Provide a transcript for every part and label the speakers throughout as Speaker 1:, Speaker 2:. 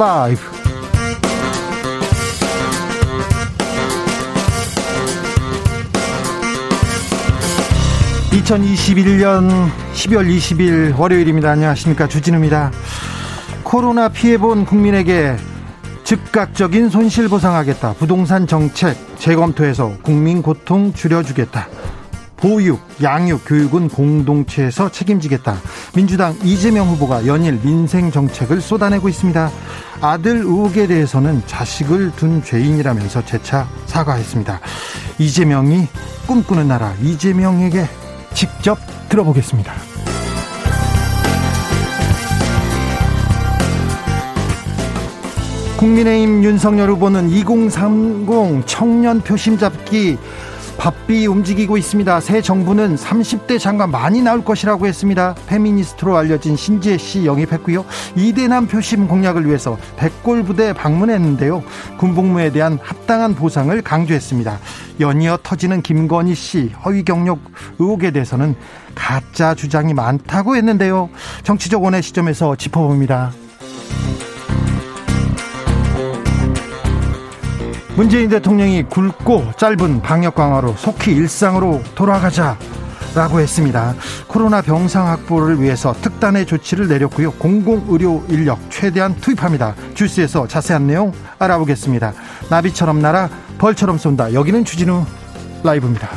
Speaker 1: 라이브 (2021년 12월 20일) 월요일입니다. 안녕하십니까. 주진우입니다. 코로나 피해본 국민에게 즉각적인 손실 보상하겠다. 부동산 정책 재검토해서 국민 고통 줄여주겠다 보육, 양육, 교육은 공동체에서 책임지겠다. 민주당 이재명 후보가 연일 민생 정책을 쏟아내고 있습니다. 아들 의혹에 대해서는 자식을 둔 죄인이라면서 재차 사과했습니다. 이재명이 꿈꾸는 나라 이재명에게 직접 들어보겠습니다. 국민의힘 윤석열 후보는 2030 청년 표심 잡기 바삐 움직이고 있습니다. 새 정부는 30대 장관 많이 나올 것이라고 했습니다. 페미니스트로 알려진 신지혜 씨 영입했고요. 이대남 표심 공략을 위해서 백골 부대 방문했는데요. 군복무에 대한 합당한 보상을 강조했습니다. 연이어 터지는 김건희 씨 허위 경력 의혹에 대해서는 가짜 주장이 많다고 했는데요. 정치적 원의 시점에서 짚어봅니다. 문재인 대통령이 굵고 짧은 방역 강화로 속히 일상으로 돌아가자. 라고 했습니다. 코로나 병상 확보를 위해서 특단의 조치를 내렸고요. 공공의료 인력 최대한 투입합니다. 주스에서 자세한 내용 알아보겠습니다. 나비처럼 날아 벌처럼 쏜다. 여기는 주진우 라이브입니다.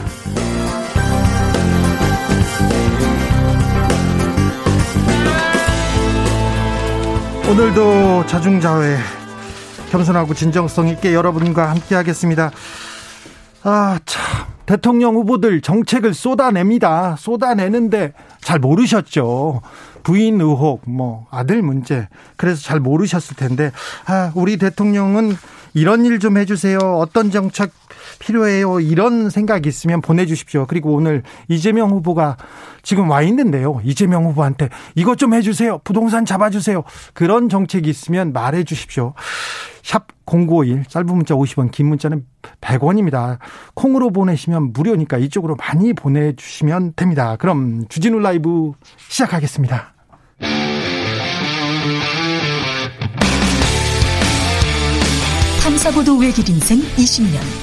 Speaker 1: 오늘도 자중자회 겸손하고 진정성 있게 여러분과 함께 하겠습니다. 아, 참. 대통령 후보들 정책을 쏟아냅니다. 쏟아내는데 잘 모르셨죠. 부인 의혹, 뭐, 아들 문제. 그래서 잘 모르셨을 텐데, 아, 우리 대통령은 이런 일 좀 해주세요. 어떤 정책 필요해요. 이런 생각이 있으면 보내주십시오. 그리고 오늘 이재명 후보가 지금 와 있는데요. 이재명 후보한테 이것 좀 해주세요. 부동산 잡아주세요. 그런 정책이 있으면 말해 주십시오. 샵 0951, 짧은 문자 50원, 긴 문자는 100원입니다. 콩으로 보내시면 무료니까 이쪽으로 많이 보내주시면 됩니다. 그럼 주진우 라이브 시작하겠습니다.
Speaker 2: 탐사보도 외길 인생 20년.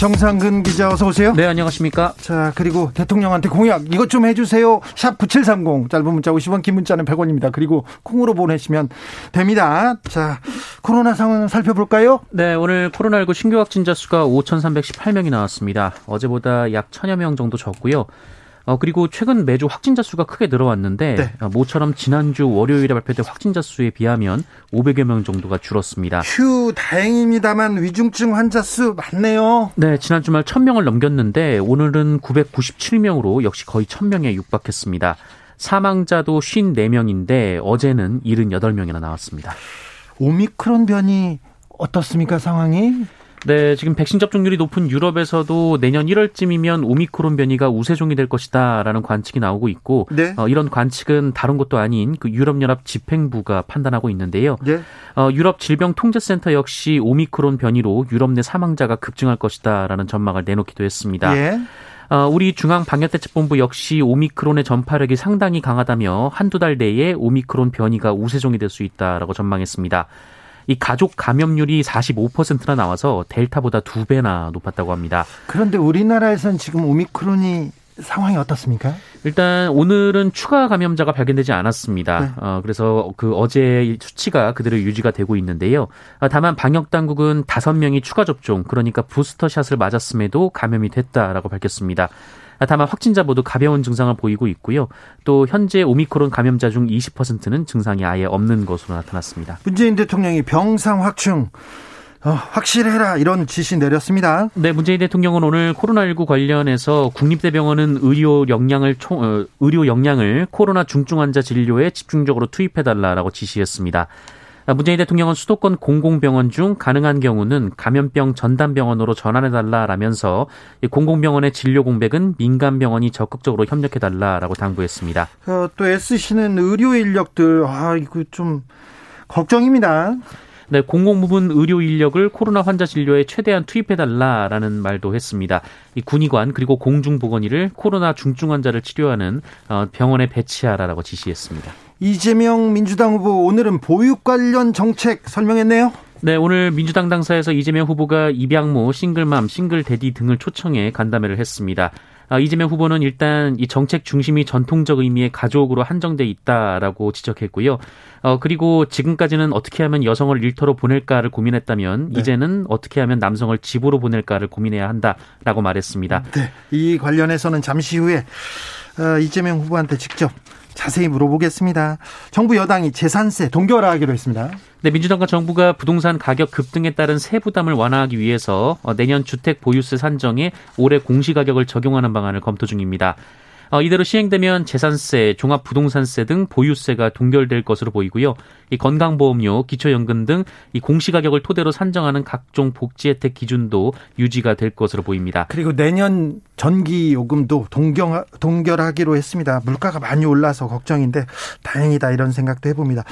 Speaker 1: 정상근 기자 어서 오세요.
Speaker 3: 네, 안녕하십니까?
Speaker 1: 자, 그리고 대통령한테 공약 이것 좀 해주세요. 샵 9730 짧은 문자 50원 긴 문자는 100원입니다. 그리고 콩으로 보내시면 됩니다. 자, 코로나 상황 살펴볼까요?
Speaker 3: 네, 오늘 코로나19 신규 확진자 수가 5,318명이 나왔습니다. 어제보다 약 1,000여 명 정도 적고요. 어, 그리고 최근 매주 확진자 수가 크게 늘어왔는데 네. 어, 모처럼 지난주 월요일에 발표된 확진자 수에 비하면 500여 명 정도가 줄었습니다.
Speaker 1: 휴, 다행입니다만 위중증 환자 수 많네요.
Speaker 3: 네, 지난 주말 1000명을 넘겼는데 오늘은 997명으로 역시 거의 1000명에 육박했습니다. 사망자도 54명인데 어제는 78명이나 나왔습니다.
Speaker 1: 오미크론 변이 어떻습니까, 상황이?
Speaker 3: 네, 지금 백신 접종률이 높은 유럽에서도 내년 1월쯤이면 오미크론 변이가 우세종이 될 것이다라는 관측이 나오고 있고 네. 어, 이런 관측은 다른 것도 아닌 그 유럽연합 집행부가 판단하고 있는데요. 네. 어, 유럽 질병통제센터 역시 오미크론 변이로 유럽 내 사망자가 급증할 것이다라는 전망을 내놓기도 했습니다. 예. 어, 우리 중앙방역대책본부 역시 오미크론의 전파력이 상당히 강하다며 한두 달 내에 오미크론 변이가 우세종이 될 수 있다라고 전망했습니다. 이 가족 감염률이 45%나 나와서 델타보다 두 배나 높았다고 합니다.
Speaker 1: 그런데 우리나라에선 지금 오미크론이 상황이 어떻습니까?
Speaker 3: 일단 오늘은 추가 감염자가 발견되지 않았습니다. 네. 어, 그래서 그 어제 수치가 그대로 유지가 되고 있는데요. 어, 다만 방역 당국은 다섯 명이 추가 접종, 그러니까 부스터 샷을 맞았음에도 감염이 됐다라고 밝혔습니다. 다만 확진자 모두 가벼운 증상을 보이고 있고요. 또 현재 오미크론 감염자 중 20%는 증상이 아예 없는 것으로 나타났습니다.
Speaker 1: 문재인 대통령이 병상 확충 어, 확실해라 이런 지시 내렸습니다.
Speaker 3: 네, 문재인 대통령은 오늘 코로나19 관련해서 국립대병원은 의료 역량을 총, 어, 의료 역량을 코로나 중증 환자 진료에 집중적으로 투입해 달라라고 지시했습니다. 문재인 대통령은 수도권 공공병원 중 가능한 경우는 감염병 전담병원으로 전환해달라라면서 공공병원의 진료 공백은 민간병원이 적극적으로 협력해달라라고 당부했습니다.
Speaker 1: 어, 또 애쓰시는 의료 인력들, 아, 이거 좀 걱정입니다.
Speaker 3: 네, 공공부문 의료 인력을 코로나 환자 진료에 최대한 투입해달라라는 말도 했습니다. 이 군의관 그리고 공중보건의를 코로나 중증 환자를 치료하는 어, 병원에 배치하라라고 지시했습니다.
Speaker 1: 이재명 민주당 후보 오늘은 보육 관련 정책 설명했네요.
Speaker 3: 네, 오늘 민주당 당사에서 이재명 후보가 입양모, 싱글맘, 싱글데디 등을 초청해 간담회를 했습니다. 아, 이재명 후보는 일단 이 정책 중심이 전통적 의미의 가족으로 한정돼 있다라고 지적했고요. 어, 그리고 지금까지는 어떻게 하면 여성을 일터로 보낼까를 고민했다면 네. 이제는 어떻게 하면 남성을 집으로 보낼까를 고민해야 한다라고 말했습니다.
Speaker 1: 네. 이 관련해서는 잠시 후에 어, 이재명 후보한테 직접 자세히 물어보겠습니다. 정부 여당이 재산세 동결하기로 했습니다.
Speaker 3: 네, 민주당과 정부가 부동산 가격 급등에 따른 세부담을 완화하기 위해서 어, 내년 주택 보유세 산정에 올해 공시가격을 적용하는 방안을 검토 중입니다. 어, 이대로 시행되면 재산세, 종합부동산세 등 보유세가 동결될 것으로 보이고요. 이 건강보험료, 기초연금 등 이 공시가격을 토대로 산정하는 각종 복지 혜택 기준도 유지가 될 것으로 보입니다.
Speaker 1: 그리고 내년 전기 요금도 동경, 동결하기로 했습니다. 물가가 많이 올라서 걱정인데 다행이다 이런 생각도 해봅니다.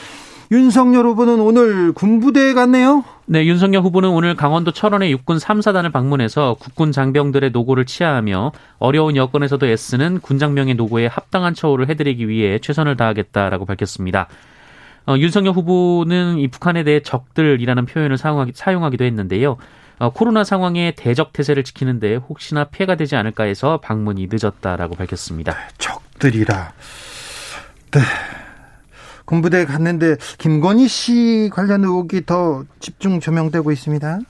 Speaker 1: 윤석열 후보는 오늘 군부대에 갔네요.
Speaker 3: 네, 윤석열 후보는 오늘 강원도 철원의 육군 3사단을 방문해서 국군 장병들의 노고를 치하하며 어려운 여건에서도 애쓰는 군장병의 노고에 합당한 처우를 해드리기 위해 최선을 다하겠다라고 밝혔습니다. 어, 윤석열 후보는 이 북한에 대해 적들이라는 표현을 사용하기, 사용하기도 했는데요. 어, 코로나 상황에 대적 태세를 지키는데 혹시나 피해가 되지 않을까 해서 방문이 늦었다라고 밝혔습니다. 네,
Speaker 1: 적들이라. 네. 군부대에 갔는데 김건희 씨 관련 의혹이 더 집중 조명되고 있습니다.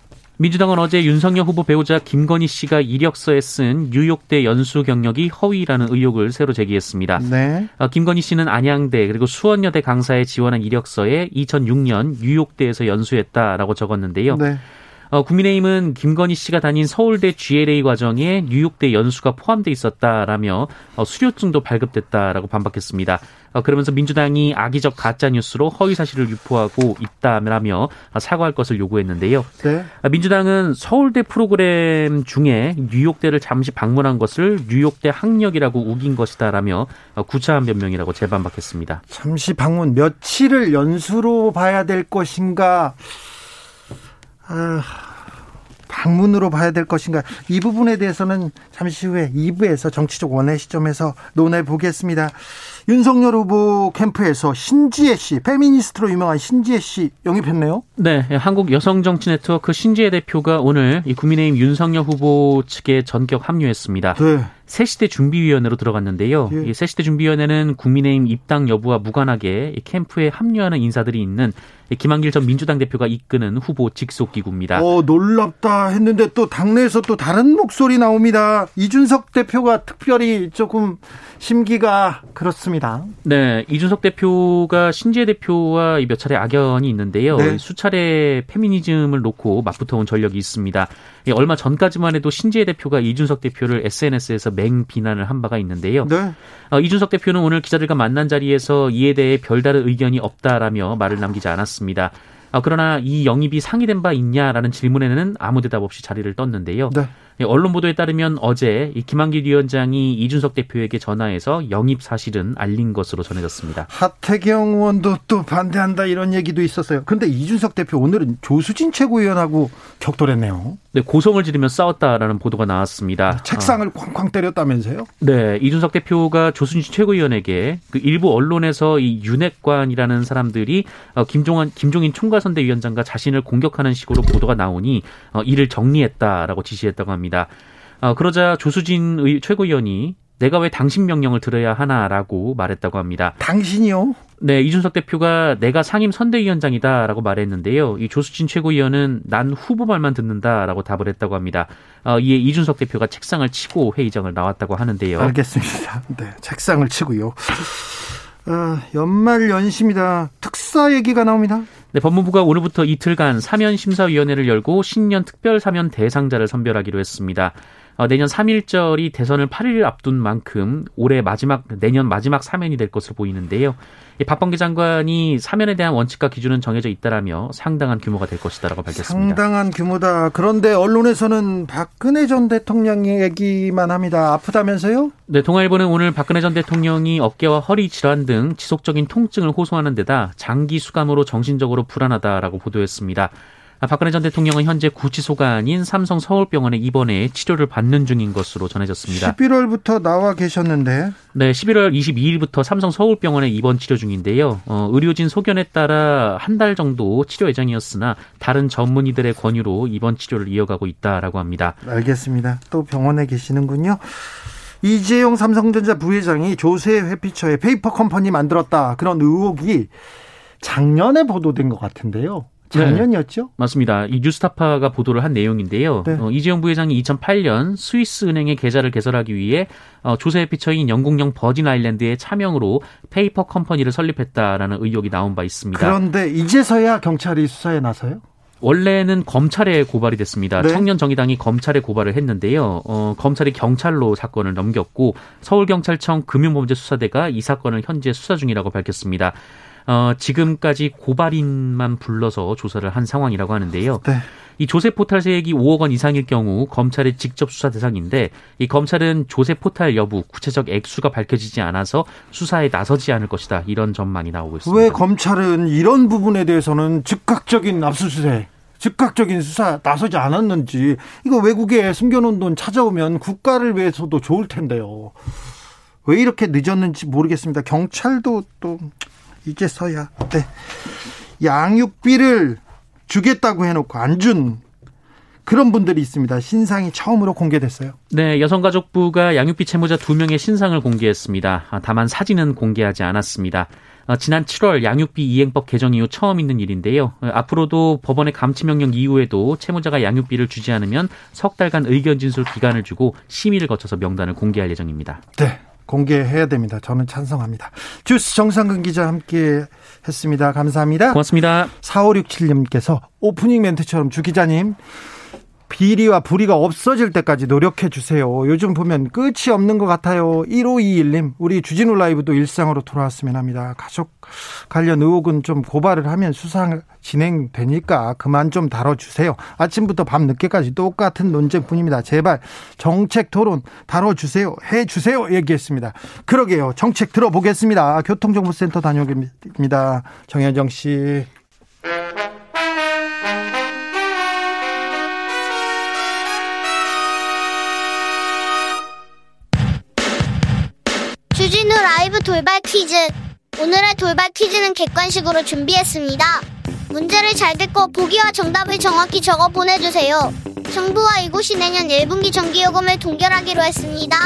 Speaker 3: 민주당은 어제 윤석열 후보 배우자 김건희 씨가 이력서에 쓴 뉴욕대 연수 경력이 허위라는 의혹을 새로 제기했습니다. 네. 어, 김건희 씨는 안양대 그리고 수원여대 강사에 지원한 이력서에 2006년 뉴욕대에서 연수했다라고 적었는데요. 네. 어, 국민의힘은 김건희 씨가 다닌 서울대 GLA 과정에 뉴욕대 연수가 포함돼 있었다라며 어, 수료증도 발급됐다라고 반박했습니다. 어, 그러면서 민주당이 악의적 가짜 뉴스로 허위 사실을 유포하고 있다라며 사과할 것을 요구했는데요. 네. 아, 민주당은 서울대 프로그램 중에 뉴욕대를 잠시 방문한 것을 뉴욕대 학력이라고 우긴 것이다라며 어, 구차한 변명이라고 재반박했습니다.
Speaker 1: 잠시 방문 며칠을 연수로 봐야 될 것인가? 아, 방문으로 봐야 될 것인가 이 부분에 대해서는 잠시 후에 2부에서 정치적 원의 시점에서 논해 보겠습니다. 윤석열 후보 캠프에서 신지혜 씨, 페미니스트로 유명한 신지혜 씨 영입했네요.
Speaker 3: 네, 한국 여성 정치 네트워크 신지혜 대표가 오늘 이 국민의힘 윤석열 후보 측에 전격 합류했습니다. 네. 새시대 준비위원회로 들어갔는데요. 예. 이 새시대 준비위원회는 국민의힘 입당 여부와 무관하게 캠프에 합류하는 인사들이 있는 김한길 전 민주당 대표가 이끄는 후보 직속 기구입니다.
Speaker 1: 어, 놀랍다 했는데 또 당내에서 또 다른 목소리 나옵니다. 이준석 대표가 특별히 조금 심기가 그렇습니다.
Speaker 3: 네, 이준석 대표가 신재 대표와 몇 차례 악연이 있는데요. 네. 수차례 페미니즘을 놓고 맞붙어온 전력이 있습니다. 얼마 전까지만 해도 신재 대표가 이준석 대표를 SNS에서 맹 비난을 한 바가 있는데요. 네. 어, 이준석 대표는 오늘 기자들과 만난 자리에서 이에 대해 별다른 의견이 없다라며 말을 남기지 않았습니다. 어, 그러나 이 영입이 상의된 바 있냐라는 질문에는 아무 대답 없이 자리를 떴는데요. 네. 예, 언론 보도에 따르면 어제 이 김한길 위원장이 이준석 대표에게 전화해서 영입 사실은 알린 것으로 전해졌습니다.
Speaker 1: 하태경 의원도 또 반대한다 이런 얘기도 있었어요. 그런데 이준석 대표 오늘은 조수진 최고위원하고 격돌했네요.
Speaker 3: 네, 고성을 지르며 싸웠다라는 보도가 나왔습니다.
Speaker 1: 책상을 아. 쾅쾅 때렸다면서요?
Speaker 3: 네, 이준석 대표가 조수진 최고위원에게 그 일부 언론에서 이 윤핵관이라는 사람들이 어, 김종환 김종인 총괄선대위원장과 자신을 공격하는 식으로 보도가 나오니 어, 이를 정리했다라고 지시했다고 합니다. 어, 그러자 조수진 의, 최고위원이 내가 왜 당신 명령을 들어야 하나라고 말했다고 합니다.
Speaker 1: 당신이요?
Speaker 3: 네, 이준석 대표가 내가 상임 선대위원장이다라고 말했는데요. 이 조수진 최고위원은 난 후보 말만 듣는다라고 답을 했다고 합니다. 어, 이에 이준석 대표가 책상을 치고 회의장을 나왔다고 하는데요.
Speaker 1: 알겠습니다. 네, 책상을 치고요. 어, 연말 연심이다. 특사 얘기가 나옵니다.
Speaker 3: 네, 법무부가 오늘부터 이틀간 사면 심사위원회를 열고 신년 특별 사면 대상자를 선별하기로 했습니다. 어, 내년 3일절이 대선을 8일 앞둔 만큼 올해 마지막 내년 마지막 사면이 될 것으로 보이는데요. 박범계 장관이 사면에 대한 원칙과 기준은 정해져 있다라며 상당한 규모가 될 것이다라고 밝혔습니다.
Speaker 1: 상당한 규모다. 그런데 언론에서는 박근혜 전 대통령 얘기만 합니다. 아프다면서요?
Speaker 3: 네, 동아일보는 오늘 박근혜 전 대통령이 어깨와 허리 질환 등 지속적인 통증을 호소하는 데다 장기 수감으로 정신적으로 불안하다라고 보도했습니다. 아, 박근혜 전 대통령은 현재 구치소가 아닌 삼성 서울병원에 입원해 치료를 받는 중인 것으로 전해졌습니다.
Speaker 1: 11월부터 나와 계셨는데?
Speaker 3: 네, 11월 22일부터 삼성 서울병원에 입원 치료 중인데요. 어, 의료진 소견에 따라 한 달 정도 치료 예정이었으나 다른 전문의들의 권유로 입원 치료를 이어가고 있다라고 합니다.
Speaker 1: 알겠습니다. 또 병원에 계시는군요. 이재용 삼성전자 부회장이 조세 회피처에 페이퍼 컴퍼니 만들었다 그런 의혹이 작년에 보도된 것 같은데요. 작년이었죠? 네,
Speaker 3: 맞습니다. 이 뉴스타파가 보도를 한 내용인데요. 네. 어, 이재용 부회장이 2008년 스위스 은행의 계좌를 개설하기 위해 어, 조세 회피처인 영국령 버진 아일랜드의 차명으로 페이퍼 컴퍼니를 설립했다라는 의혹이 나온 바 있습니다.
Speaker 1: 그런데 이제서야 경찰이 수사에 나서요?
Speaker 3: 원래는 검찰에 고발이 됐습니다. 네. 청년 정의당이 검찰에 고발을 했는데요. 어, 검찰이 경찰로 사건을 넘겼고 서울경찰청 금융범죄수사대가 이 사건을 현재 수사 중이라고 밝혔습니다. 어, 지금까지 고발인만 불러서 조사를 한 상황이라고 하는데요. 네. 이 조세 포탈 세액이 5억 원 이상일 경우 검찰의 직접 수사 대상인데 이 검찰은 조세 포탈 여부 구체적 액수가 밝혀지지 않아서 수사에 나서지 않을 것이다 이런 전망이 나오고 있습니다.
Speaker 1: 왜 검찰은 이런 부분에 대해서는 즉각적인 압수수색 즉각적인 수사 나서지 않았는지 이거 외국에 숨겨놓은 돈 찾아오면 국가를 위해서도 좋을 텐데요. 왜 이렇게 늦었는지 모르겠습니다. 경찰도 또 이제서야 네. 양육비를 주겠다고 해놓고 안준 그런 분들이 있습니다. 신상이 처음으로 공개됐어요.
Speaker 3: 네, 여성가족부가 양육비 채무자 두 명의 신상을 공개했습니다. 아, 다만 사진은 공개하지 않았습니다. 아, 지난 7월 양육비 이행법 개정 이후 처음 있는 일인데요. 아, 앞으로도 법원의 감치명령 이후에도 채무자가 양육비를 주지 않으면 석 달간 의견 진술 기간을 주고 심의를 거쳐서 명단을 공개할 예정입니다.
Speaker 1: 네. 공개해야 됩니다. 저는 찬성합니다. 주스 정상근 기자 함께 했습니다. 감사합니다.
Speaker 3: 고맙습니다.
Speaker 1: 4567님께서 오프닝 멘트처럼 주 기자님 비리와 불의가 없어질 때까지 노력해 주세요. 요즘 보면 끝이 없는 것 같아요. 1521님, 우리 주진우 라이브도 일상으로 돌아왔으면 합니다. 가족 관련 의혹은 좀 고발을 하면 수사 진행되니까 그만 좀 다뤄주세요. 아침부터 밤 늦게까지 똑같은 논쟁뿐입니다. 제발 정책 토론 다뤄주세요. 해주세요. 얘기했습니다. 그러게요. 정책 들어보겠습니다. 교통정보센터 다녀오겠습니다. 정현정 씨.
Speaker 4: 라이브 돌발 퀴즈. 오늘의 돌발 퀴즈는 객관식으로 준비했습니다. 문제를 잘 듣고 보기와 정답을 정확히 적어 보내주세요. 정부와 이곳이 내년 1분기 전기요금을 동결하기로 했습니다.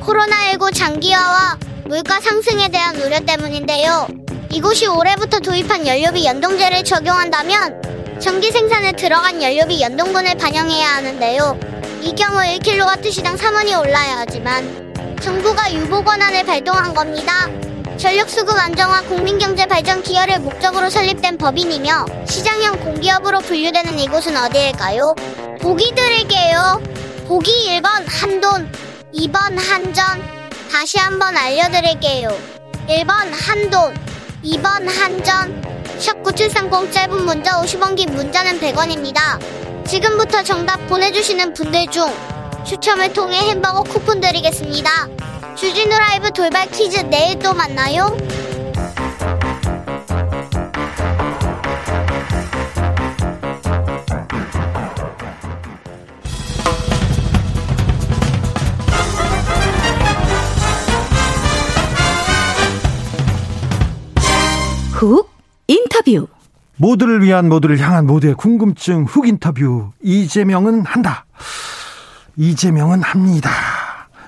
Speaker 4: 코로나19 장기화와 물가 상승에 대한 우려 때문인데요. 이곳이 올해부터 도입한 연료비 연동제를 적용한다면 전기 생산에 들어간 연료비 연동분을 반영해야 하는데요. 이 경우 1kW시당 3원이 올라야 하지만 정부가 유보 권한을 발동한 겁니다. 전력수급 안정화 국민경제 발전 기여를 목적으로 설립된 법인이며 시장형 공기업으로 분류되는 이곳은 어디일까요? 보기 드릴게요. 보기 1번 한돈, 2번 한전. 다시 한번 알려드릴게요. 1번 한돈, 2번 한전. 샵9730 짧은 문자 50원 긴 문자는 100원입니다. 지금부터 정답 보내주시는 분들 중 추첨을 통해 햄버거 쿠폰 드리겠습니다. 주진우 라이브 돌발 퀴즈 내일 또 만나요.
Speaker 2: 훅 인터뷰
Speaker 1: 모두를 위한 모두를 향한 모두의 궁금증 훅 인터뷰 이재명은 한다. 이재명은 합니다.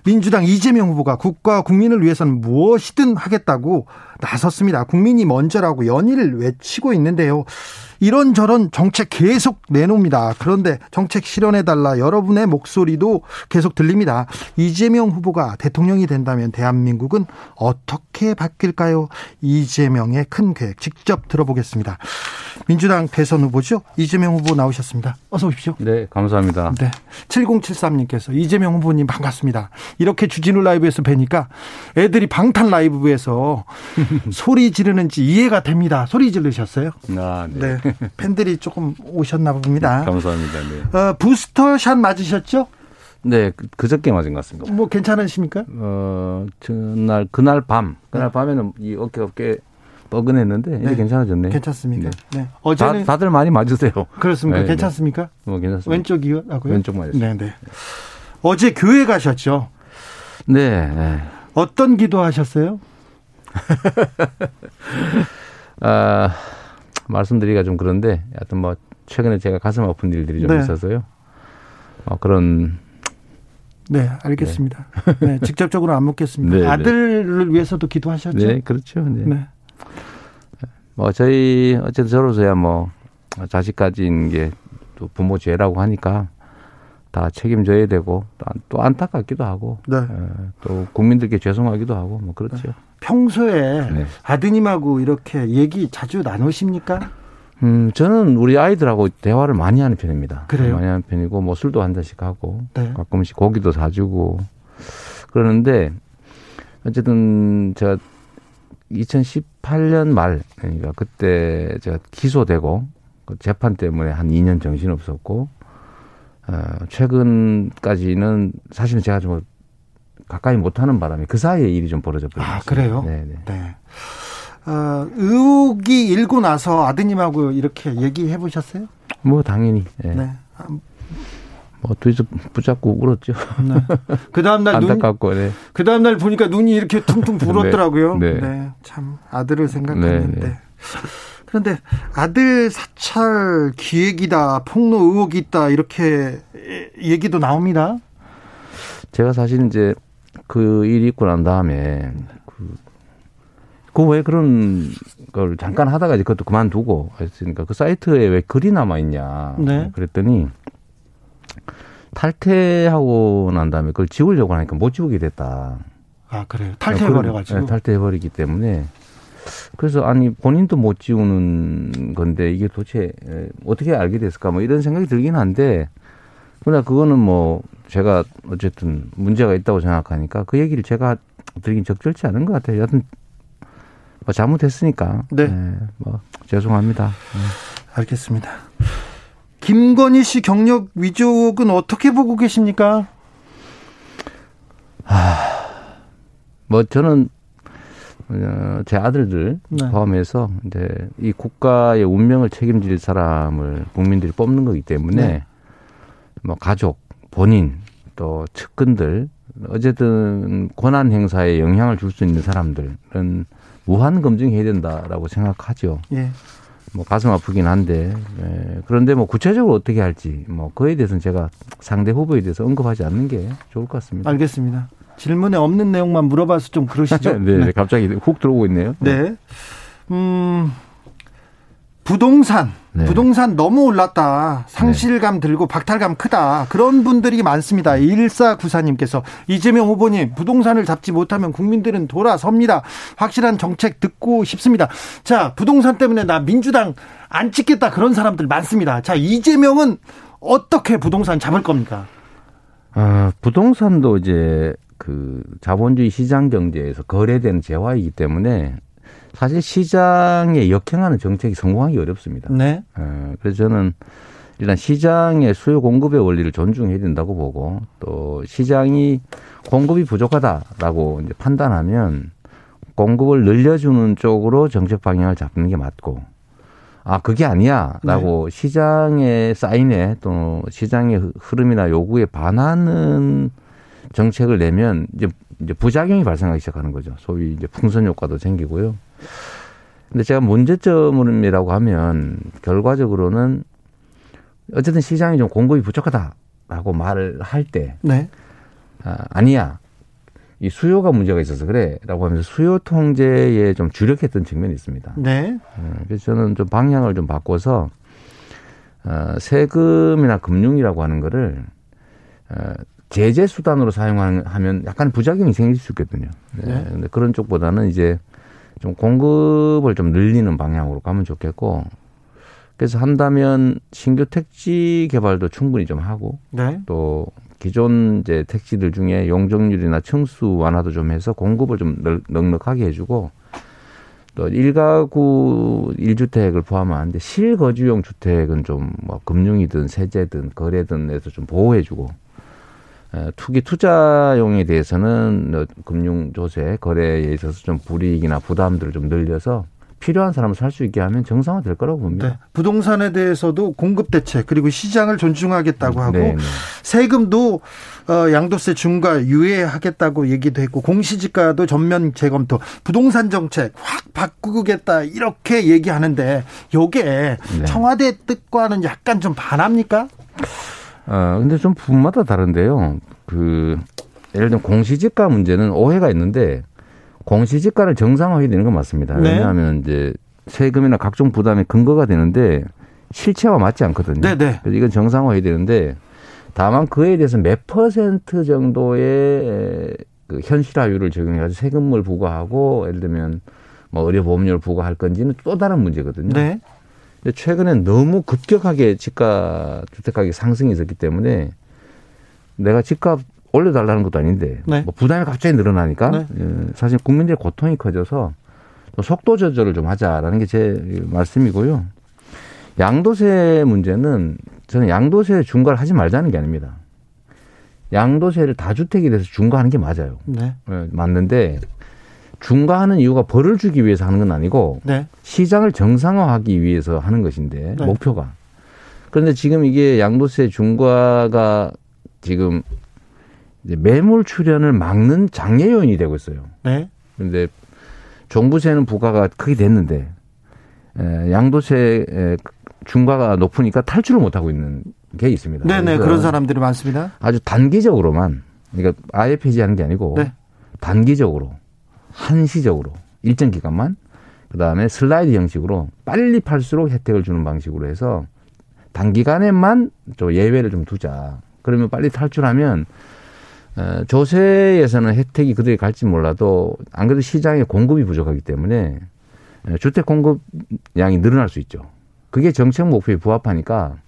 Speaker 1: 민주당 이재명 후보가 국가 국민을 위해서는 무엇이든 하겠다고 나섰습니다. 국민이 먼저라고 연일을 외치고 있는데요. 이런저런 정책 계속 내놓습니다. 그런데 정책 실현해달라 여러분의 목소리도 계속 들립니다. 이재명 후보가 대통령이 된다면 대한민국은 어떻게 바뀔까요? 이재명의 큰 계획 직접 들어보겠습니다. 민주당 대선 후보죠? 이재명 후보 나오셨습니다. 어서 오십시오.
Speaker 5: 네, 감사합니다. 네.
Speaker 1: 7073님께서 이재명 후보님 반갑습니다. 이렇게 주진우 라이브에서 뵈니까 애들이 방탄 라이브에서 소리 지르는지 이해가 됩니다. 소리 지르셨어요? 아, 네. 네. 팬들이 조금 오셨나 봅니다.
Speaker 5: 감사합니다. 네.
Speaker 1: 어, 부스터샷 맞으셨죠?
Speaker 5: 네, 그, 그저께 맞은 것 같습니다.
Speaker 1: 뭐 괜찮으십니까?
Speaker 5: 어, 그날 그날 밤, 그날 네. 밤에는 이 어깨 어깨 뻐근했는데 이제 네. 괜찮아졌네요.
Speaker 1: 괜찮습니까?
Speaker 5: 네. 네. 어제는 다, 들 많이 맞으세요.
Speaker 1: 그렇습니까? 네, 네. 괜찮습니까?
Speaker 5: 뭐 괜찮습니다.
Speaker 1: 왼쪽이요라고요?
Speaker 5: 왼쪽 맞았어요. 네, 네.
Speaker 1: 어제 교회 가셨죠?
Speaker 5: 네. 네.
Speaker 1: 어떤 기도하셨어요?
Speaker 5: 아, 말씀드리기가 좀 그런데 하여튼 뭐 최근에 제가 가슴 아픈 일들이 좀 네. 있어서요. 어, 그런
Speaker 1: 네, 알겠습니다. 네. 네 직접적으로 안 묻겠습니다. 네, 네, 아들을 위해서도 기도하셨죠?
Speaker 5: 네, 그렇죠. 네. 네. 뭐 저희 어쨌든 저로서야 뭐 자식 가진 게 또 부모 죄라고 하니까 다 책임져야 되고 또 안타깝기도 하고 네. 또 국민들께 죄송하기도 하고 뭐 그렇죠. 네.
Speaker 1: 평소에 네. 아드님하고 이렇게 얘기 자주 나누십니까?
Speaker 5: 음, 저는 우리 아이들하고 대화를 많이 하는 편입니다.
Speaker 1: 그래요?
Speaker 5: 많이 하는 편이고, 뭐 술도 한 잔씩 하고, 네. 가끔씩 고기도 사주고, 그러는데, 어쨌든, 제가 2018년 말, 그러니까 그때 제가 기소되고, 그 재판 때문에 한 2년 정신 없었고, 어, 최근까지는 사실은 제가 좀 가까이 못하는 바람에 그 사이에 일이 좀 벌어져 버렸어요. 아,
Speaker 1: 그래요? 네네. 네. 어, 의혹이 일고 나서 아드님하고 이렇게 얘기해 보셨어요?
Speaker 5: 뭐 당연히. 네. 네. 뭐 둘이서 붙잡고 울었죠. 네.
Speaker 1: 그 다음 날
Speaker 5: 안타깝고, 네.
Speaker 1: 그 다음 날 보니까 눈이 이렇게 퉁퉁 불었더라고요. 네. 네. 네. 참 아들을 생각했는데. 네, 네. 그런데 아들 사찰 기획이다, 폭로 의혹이 있다 이렇게 얘기도 나옵니다.
Speaker 5: 제가 사실 이제 그 일이 있고 난 다음에 그왜 그런 걸 잠깐 하다가 이제 그것도 그만두고 했으니까 그 사이트에 왜 글이 남아 있냐 네. 그랬더니 탈퇴하고 난 다음에 그걸 지우려고 하니까 못 지우게 됐다.
Speaker 1: 아 그래요? 탈퇴해버려가지고.
Speaker 5: 네, 탈퇴해버리기 때문에 그래서 아니 본인도 못 지우는 건데 이게 도대체 어떻게 알게 됐을까 뭐 이런 생각이 들긴 한데 그러나 그거는 뭐 제가 어쨌든 문제가 있다고 생각하니까 그 얘기를 제가 드리긴 적절치 않은 것 같아요. 여하튼 뭐 잘못했으니까. 네. 네. 뭐 죄송합니다. 네.
Speaker 1: 알겠습니다. 김건희 씨 경력 위족은 어떻게 보고 계십니까?
Speaker 5: 아, 뭐 저는 어, 제 아들들 네. 포함해서 이제 이 국가의 운명을 책임질 사람을 국민들이 뽑는 거기 때문에 네. 뭐 가족, 본인 또 측근들 어쨌든 권한 행사에 영향을 줄 수 있는 사람들은 무한 검증해야 된다라고 생각하죠. 예. 뭐 가슴 아프긴 한데 예. 그런데 뭐 구체적으로 어떻게 할지 뭐 그에 대해서는 제가 상대 후보에 대해서 언급하지 않는 게 좋을 것 같습니다.
Speaker 1: 알겠습니다. 질문에 없는 내용만 물어봐서 좀 그러시죠.
Speaker 5: 네, 네, 갑자기 훅 들어오고 있네요.
Speaker 1: 네. 음, 부동산, 네. 부동산 너무 올랐다. 상실감 네. 들고 박탈감 크다. 그런 분들이 많습니다. 1494님께서 이재명 후보님, 부동산을 잡지 못하면 국민들은 돌아섭니다. 확실한 정책 듣고 싶습니다. 자, 부동산 때문에 나 민주당 안 찍겠다. 그런 사람들 많습니다. 자, 이재명은 어떻게 부동산 잡을 겁니까?
Speaker 5: 아, 부동산도 이제 그 자본주의 시장 경제에서 거래되는 재화이기 때문에 사실 시장에 역행하는 정책이 성공하기 어렵습니다. 네. 어, 그래서 저는 일단 시장의 수요 공급의 원리를 존중해야 된다고 보고 또 시장이 공급이 부족하다라고 이제 판단하면 공급을 늘려주는 쪽으로 정책 방향을 잡는 게 맞고 아 그게 아니야라고 네. 시장의 사인에 또 시장의 흐름이나 요구에 반하는 정책을 내면 이제 부작용이 발생하기 시작하는 거죠. 소위 이제 풍선 효과도 생기고요. 근데 제가 문제점이라고 하면 결과적으로는 어쨌든 시장이 좀 공급이 부족하다라고 말을 할 때, 네. 아, 아니야. 이 수요가 문제가 있어서 그래라고 하면서 수요 통제에 좀 주력했던 측면이 있습니다. 네. 어, 그래서 저는 좀 방향을 좀 바꿔서 어, 세금이나 금융이라고 하는 거를 어, 제재 수단으로 사용하면 약간 부작용이 생길 수 있거든요. 네. 네. 근데 그런 쪽보다는 이제 좀 공급을 좀 늘리는 방향으로 가면 좋겠고 그래서 한다면 신규 택지 개발도 충분히 좀 하고 네. 또 기존 이제 택지들 중에 용적률이나 층수 완화도 좀 해서 공급을 좀 넉넉하게 해주고 또 일가구 일주택을 포함하는데 실거주용 주택은 좀 뭐 금융이든 세제든 거래든 해서 좀 보호해주고 투기 투자용에 대해서는 금융 조세 거래에 있어서 좀 불이익이나 부담들을 좀 늘려서 필요한 사람을 살 수 있게 하면 정상화 될 거라고 봅니다. 네.
Speaker 1: 부동산에 대해서도 공급 대책 그리고 시장을 존중하겠다고 하고 네, 네. 세금도 어, 양도세 중과 유예하겠다고 얘기도 했고 공시지가도 전면 재검토, 부동산 정책 확 바꾸겠다 이렇게 얘기하는데 요게 네. 청와대 뜻과는 약간 좀 반합니까?
Speaker 5: 아 근데 좀 부분마다 다른데요. 그 예를 들면 공시지가 문제는 오해가 있는데 공시지가를 정상화해야 되는 건 맞습니다. 네. 왜냐하면 이제 세금이나 각종 부담의 근거가 되는데 실체와 맞지 않거든요. 네네. 네. 그래서 이건 정상화해야 되는데 다만 그에 대해서 몇 퍼센트 정도의 그 현실화율을 적용해가지고 세금을 부과하고 예를 들면 뭐 의료 보험료를 부과할 건지는 또 다른 문제거든요. 네. 최근에 너무 급격하게 집가 주택 가격이 상승이 있었기 때문에 내가 집값 올려달라는 것도 아닌데 네. 뭐 부담이 갑자기 늘어나니까 네. 예, 사실 국민들의 고통이 커져서 속도 조절을 좀 하자라는 게 제 말씀이고요. 양도세 문제는 저는 양도세 중과를 하지 말자는 게 아닙니다. 양도세를 다주택에 대해서 중과하는 게 맞아요. 네. 네. 맞는데 중과하는 이유가 벌을 주기 위해서 하는 건 아니고 네. 시장을 정상화하기 위해서 하는 것인데 네. 목표가. 그런데 지금 이게 양도세 중과가 지금 매물 출현을 막는 장애 요인이 되고 있어요. 네. 그런데 종부세는 부과가 크게 됐는데 에, 양도세 중과가 높으니까 탈출을 못 하고 있는 게 있습니다.
Speaker 1: 네네 그런 사람들이 많습니다.
Speaker 5: 아주 단기적으로만 그러니까 아예 폐지하는 게 아니고 네. 단기적으로 한시적으로 일정 기간만 그다음에 슬라이드 형식으로 빨리 팔수록 혜택을 주는 방식으로 해서 단기간에만 좀 예외를 좀 두자. 그러면 빨리 탈출하면 어, 조세에서는 혜택이 그들이 갈지 몰라도 안 그래도 시장에 공급이 부족하기 때문에 어, 주택 공급량이 늘어날 수 있죠. 그게 정책 목표에 부합하니까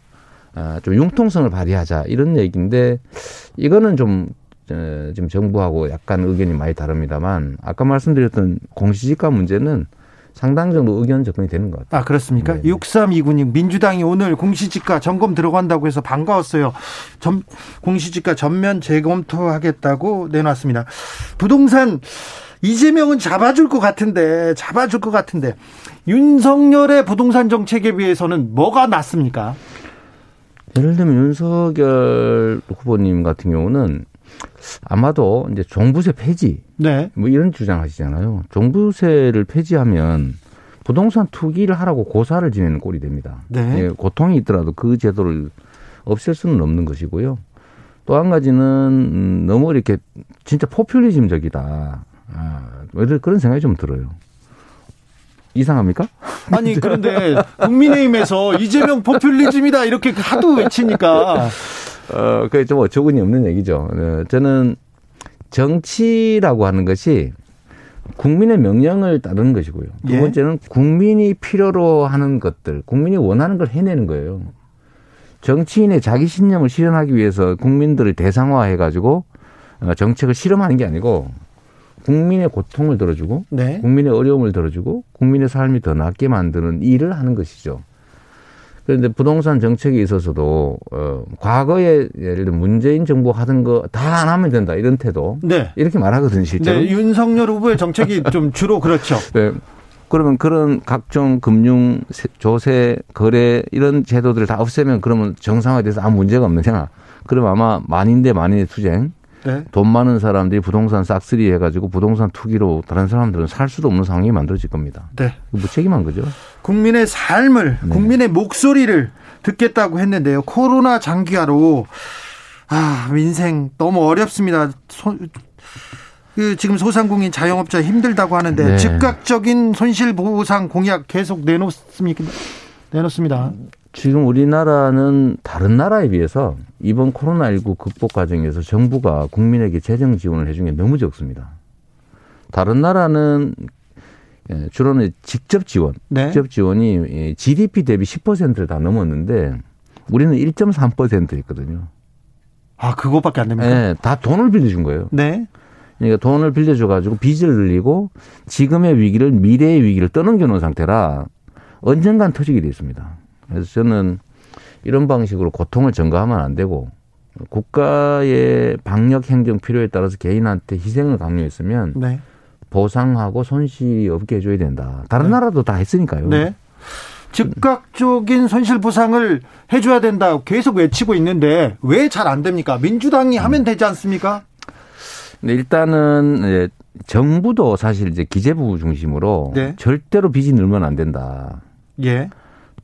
Speaker 5: 어, 좀 융통성을 발휘하자 이런 얘기인데 이거는 좀 지금 정부하고 약간 의견이 많이 다릅니다만 아까 말씀드렸던 공시지가 문제는 상당 정도 의견 접근이 되는 것 같아요.
Speaker 1: 아, 그렇습니까? 네. 6329님, 민주당이 오늘 공시지가 점검 들어간다고 해서 반가웠어요. 점, 공시지가 전면 재검토하겠다고 내놨습니다. 부동산, 이재명은 잡아줄 것 같은데, 잡아줄 것 같은데, 윤석열의 부동산 정책에 비해서는 뭐가 낫습니까?
Speaker 5: 예를 들면 윤석열 후보님 같은 경우는 아마도 이제 종부세 폐지 네. 뭐 이런 주장하시잖아요. 종부세를 폐지하면 부동산 투기를 하라고 고사를 지내는 꼴이 됩니다. 네. 예, 고통이 있더라도 그 제도를 없앨 수는 없는 것이고요. 또 한 가지는 음, 너무 이렇게 진짜 포퓰리즘적이다. 아, 그런 생각이 좀 들어요. 이상합니까?
Speaker 1: 아니 그런데 국민의힘에서 이재명 포퓰리즘이다 이렇게 하도 외치니까
Speaker 5: 어, 그게 좀 어처구니 없는 얘기죠. 어, 저는 정치라고 하는 것이 국민의 명령을 따르는 것이고요. 두 예. 번째는 국민이 필요로 하는 것들, 국민이 원하는 걸 해내는 거예요. 정치인의 자기 신념을 실현하기 위해서 국민들을 대상화해 가지고 어, 정책을 실험하는 게 아니고 국민의 고통을 들어주고 네. 국민의 어려움을 들어주고 국민의 삶이 더 낫게 만드는 일을 하는 것이죠. 그런데 부동산 정책에 있어서도 어 과거에 예를 들어 문재인 정부 하던 거 다 안 하면 된다 이런 태도 네. 이렇게 말하거든요 실제로.
Speaker 1: 네, 윤석열 후보의 정책이 좀 주로 그렇죠. 네.
Speaker 5: 그러면 그런 각종 금융 조세 거래 이런 제도들을 다 없애면 그러면 정상화돼서 아무 문제가 없느냐? 그럼 아마 만인 대 만인의 투쟁 네. 돈 많은 사람들이 부동산 싹쓸이 해가지고 부동산 투기로 다른 사람들은 살 수도 없는 상황이 만들어질 겁니다. 네. 무책임한 거죠.
Speaker 1: 국민의 삶을, 네. 국민의 목소리를 듣겠다고 했는데요. 코로나 장기화로 아 민생 너무 어렵습니다. 소, 그 지금 소상공인 자영업자 힘들다고 하는데 네. 즉각적인 손실 보상 공약 계속 내놓습니까? 내놓습니다.
Speaker 5: 지금 우리나라는 다른 나라에 비해서 이번 코로나19 극복 과정에서 정부가 국민에게 재정 지원을 해준 게 너무 적습니다. 다른 나라는 예, 주로는 직접 지원, 네. 직접 지원이 GDP 대비 10%를 다 넘었는데 우리는 1.3%였거든요.
Speaker 1: 아, 그것밖에 안 됩니까? 네,
Speaker 5: 다 돈을 빌려준 거예요. 네. 그러니까 돈을 빌려줘가지고 빚을 늘리고 지금의 위기를 미래의 위기를 떠넘겨 놓은 상태라 언젠간 터지게 돼 있습니다. 그래서 저는 이런 방식으로 고통을 전가하면 안 되고 국가의 방역 행정 필요에 따라서 개인한테 희생을 강요했으면 네. 보상하고 손실이 없게 해줘야 된다. 다른 네. 나라도 다 했으니까요. 네.
Speaker 1: 즉각적인 손실 보상을 해줘야 된다 계속 외치고 있는데 왜 잘 안 됩니까? 민주당이 하면 되지 않습니까?
Speaker 5: 네, 일단은 정부도 사실 이제 기재부 중심으로 네. 절대로 빚이 늘면 안 된다. 예.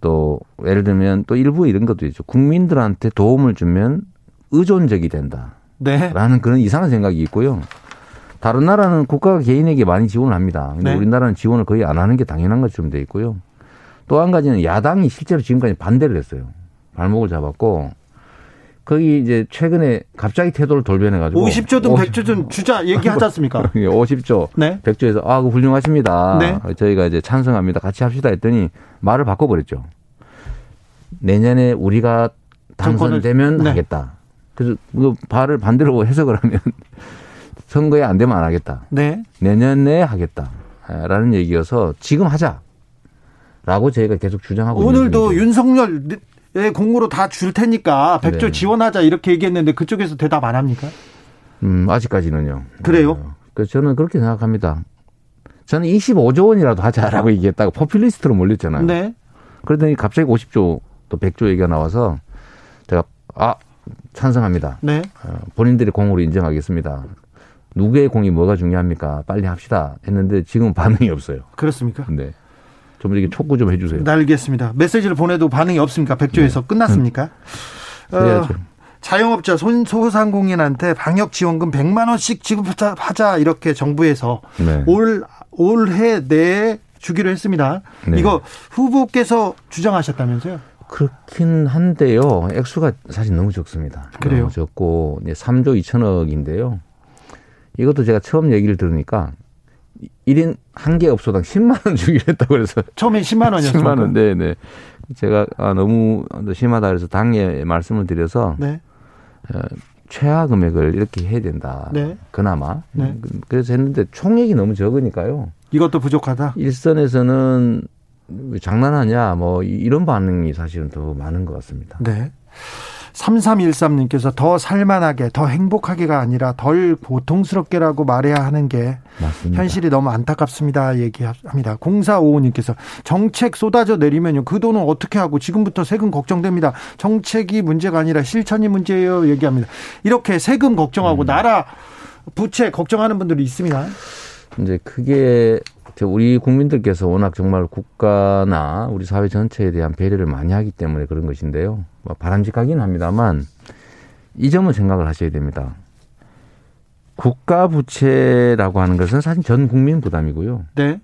Speaker 5: 또 예를 들면 또 일부 이런 것도 있죠. 국민들한테 도움을 주면 의존적이 된다. 네. 라는 그런 이상한 생각이 있고요. 다른 나라는 국가가 개인에게 많이 지원을 합니다. 근데 네. 우리나라는 지원을 거의 안 하는 게 당연한 것처럼 돼 있고요. 또 한 가지는 야당이 실제로 지금까지 반대를 했어요. 발목을 잡았고 거기 이제 최근에 갑자기 태도를 돌변해 가지고
Speaker 1: 50조든 100조든 주자 얘기하지 않습니까?
Speaker 5: 50조, 네. 100조에서 아, 그 훌륭하십니다. 네. 저희가 이제 찬성합니다. 같이 합시다 했더니 말을 바꿔 버렸죠. 내년에 우리가 당선되면 네. 하겠다. 그래서 그 발을 반대로 해석을 하면 선거에 안 되면 안 하겠다. 네. 내년에 하겠다. 라는 얘기여서 지금 하자. 라고 저희가 계속 주장하고
Speaker 1: 오늘도 윤석열 예, 공으로 다 줄 테니까 백조 네. 지원하자 이렇게 얘기했는데 그쪽에서 대답 안 합니까?
Speaker 5: 음, 아직까지는요.
Speaker 1: 그래요? 어,
Speaker 5: 그 저는 그렇게 생각합니다. 저는 25조 원이라도 하자라고 얘기했다가 포퓰리스트로 몰렸잖아요. 네. 그러더니 갑자기 50조 또 100조 얘기가 나와서 제가 아 찬성합니다. 네. 어, 본인들이 공으로 인정하겠습니다. 누구의 공이 뭐가 중요합니까? 빨리 합시다 했는데 지금 반응이 없어요.
Speaker 1: 그렇습니까?
Speaker 5: 네. 좀 이렇게 촉구 좀 해주세요.
Speaker 1: 네, 알겠습니다. 메시지를 보내도 반응이 없습니까? 백조에서 네. 끝났습니까? 음. 어, 자영업자 소상공인한테 방역 지원금 100만 원씩 지급하자 이렇게 정부에서 네. 올 올해 내에 주기로 했습니다. 네. 이거 후보께서 주장하셨다면서요?
Speaker 5: 그렇긴 한데요. 액수가 사실 너무 적습니다.
Speaker 1: 그래요? 너무
Speaker 5: 적고 3조 2천억인데요. 이것도 제가 처음 얘기를 들으니까 1인 한 개 업소당 10만 원 주기로 했다고 그래서
Speaker 1: 처음에 10만 원이었어요.
Speaker 5: 10만 원. 네, 네. 제가 아, 너무 심하다 그래서 당에 말씀을 드려서 네. 어, 최하 금액을 이렇게 해야 된다. 네. 그나마. 네. 그래서 했는데 총액이 너무 적으니까요.
Speaker 1: 이것도 부족하다.
Speaker 5: 일선에서는 장난하냐 뭐 이런 반응이 사실은 더 많은 것 같습니다.
Speaker 1: 네. 3313님께서 더 살만하게, 더 행복하게가 아니라 덜 고통스럽게라고 말해야 하는 게 맞습니다. 현실이 너무 안타깝습니다. 얘기합니다. 0455님께서 정책 쏟아져 내리면요. 그 돈은 어떻게 하고 지금부터 세금 걱정됩니다. 정책이 문제가 아니라 실천이 문제예요. 얘기합니다. 이렇게 세금 걱정하고 음. 나라 부채 걱정하는 분들이 있습니다.
Speaker 5: 이제 그게 우리 국민들께서 워낙 정말 국가나 우리 사회 전체에 대한 배려를 많이 하기 때문에 그런 것인데요. 뭐 바람직하긴 합니다만 이 점은 생각을 하셔야 됩니다. 국가 부채라고 하는 것은 사실 전 국민 부담이고요. 네.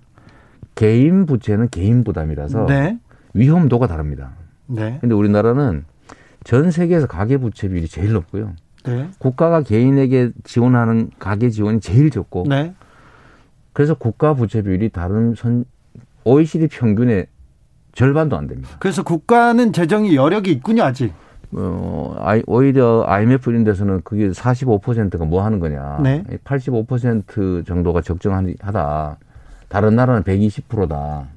Speaker 5: 개인 부채는 개인 부담이라서 네. 위험도가 다릅니다. 네. 근데 우리나라는 전 세계에서 가계 부채 비율이 제일 높고요. 네. 국가가 개인에게 지원하는 가계 지원이 제일 적고 네. 그래서 국가 부채 비율이 다른 선 OECD 평균의 절반도 안 됩니다.
Speaker 1: 그래서 국가는 재정이 여력이 있군요, 아직.
Speaker 5: 어, 오히려 IMF 이런 데서는 그게 45%가 뭐 하는 거냐. 네. 85% 정도가 적정하다. 다른 나라는 120%다.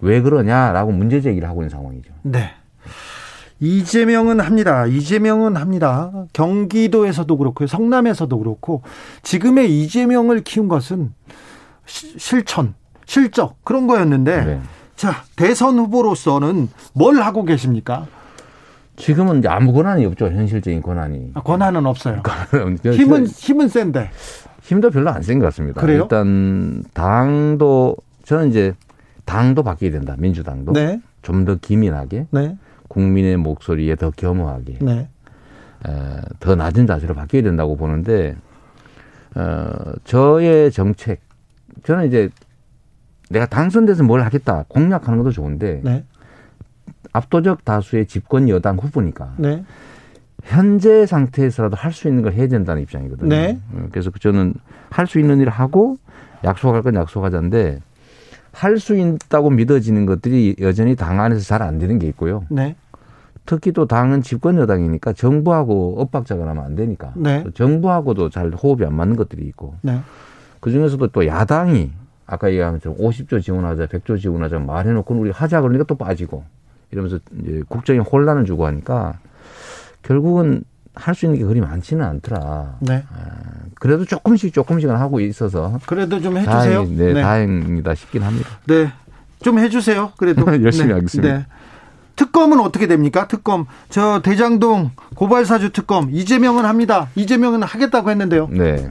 Speaker 5: 왜 그러냐라고 문제 제기를 하고 있는 상황이죠.
Speaker 1: 네. 이재명은 합니다. 이재명은 합니다. 경기도에서도 그렇고 성남에서도 그렇고 지금의 이재명을 키운 것은 실천, 실적 그런 거였는데 네. 자 대선 후보로서는 뭘 하고 계십니까?
Speaker 5: 지금은 이제 아무 권한이 없죠 현실적인 권한이.
Speaker 1: 아, 권한은 없어요. 힘은 힘은 센데.
Speaker 5: 힘도 별로 안 센 것 같습니다.
Speaker 1: 그래요?
Speaker 5: 일단 당도 저는 이제 당도 바뀌어야 된다. 민주당도 네. 좀더 기민하게 네. 국민의 목소리에 더 겸허하게 네. 에, 더 낮은 자세로 바뀌어야 된다고 보는데 어, 저의 정책 저는 이제 내가 당선돼서 뭘 하겠다 공약하는 것도 좋은데 네. 압도적 다수의 집권 여당 후보니까 네. 현재 상태에서라도 할 수 있는 걸 해야 된다는 입장이거든요. 네. 어, 그래서 저는 할 수 있는 일을 하고 약속할 건 약속하자인데 할 수 있다고 믿어지는 것들이 여전히 당 안에서 잘 안 되는 게 있고요. 네. 특히 또 당은 집권 여당이니까 정부하고 엇박자가 나면 안 되니까 네. 정부하고도 잘 호흡이 안 맞는 것들이 있고 네. 그 중에서도 또 야당이 아까 얘기한 것처럼 50조 지원하자, 100조 지원하자 말해놓고 우리 하자 그러니까 또 빠지고 이러면서 이제 국정에 혼란을 주고 하니까 결국은 할 수 있는 게 그리 많지는 않더라. 네. 아, 그래도 조금씩 조금씩은 하고 있어서.
Speaker 1: 그래도 좀 해주세요.
Speaker 5: 다행, 네, 네, 다행이다 싶긴 합니다.
Speaker 1: 네. 좀 해주세요. 그래도.
Speaker 5: 열심히 네. 하겠습니다. 네.
Speaker 1: 특검은 어떻게 됩니까? 특검. 저 대장동 고발사주 특검. 이재명은 합니다. 이재명은 하겠다고 했는데요.
Speaker 5: 네.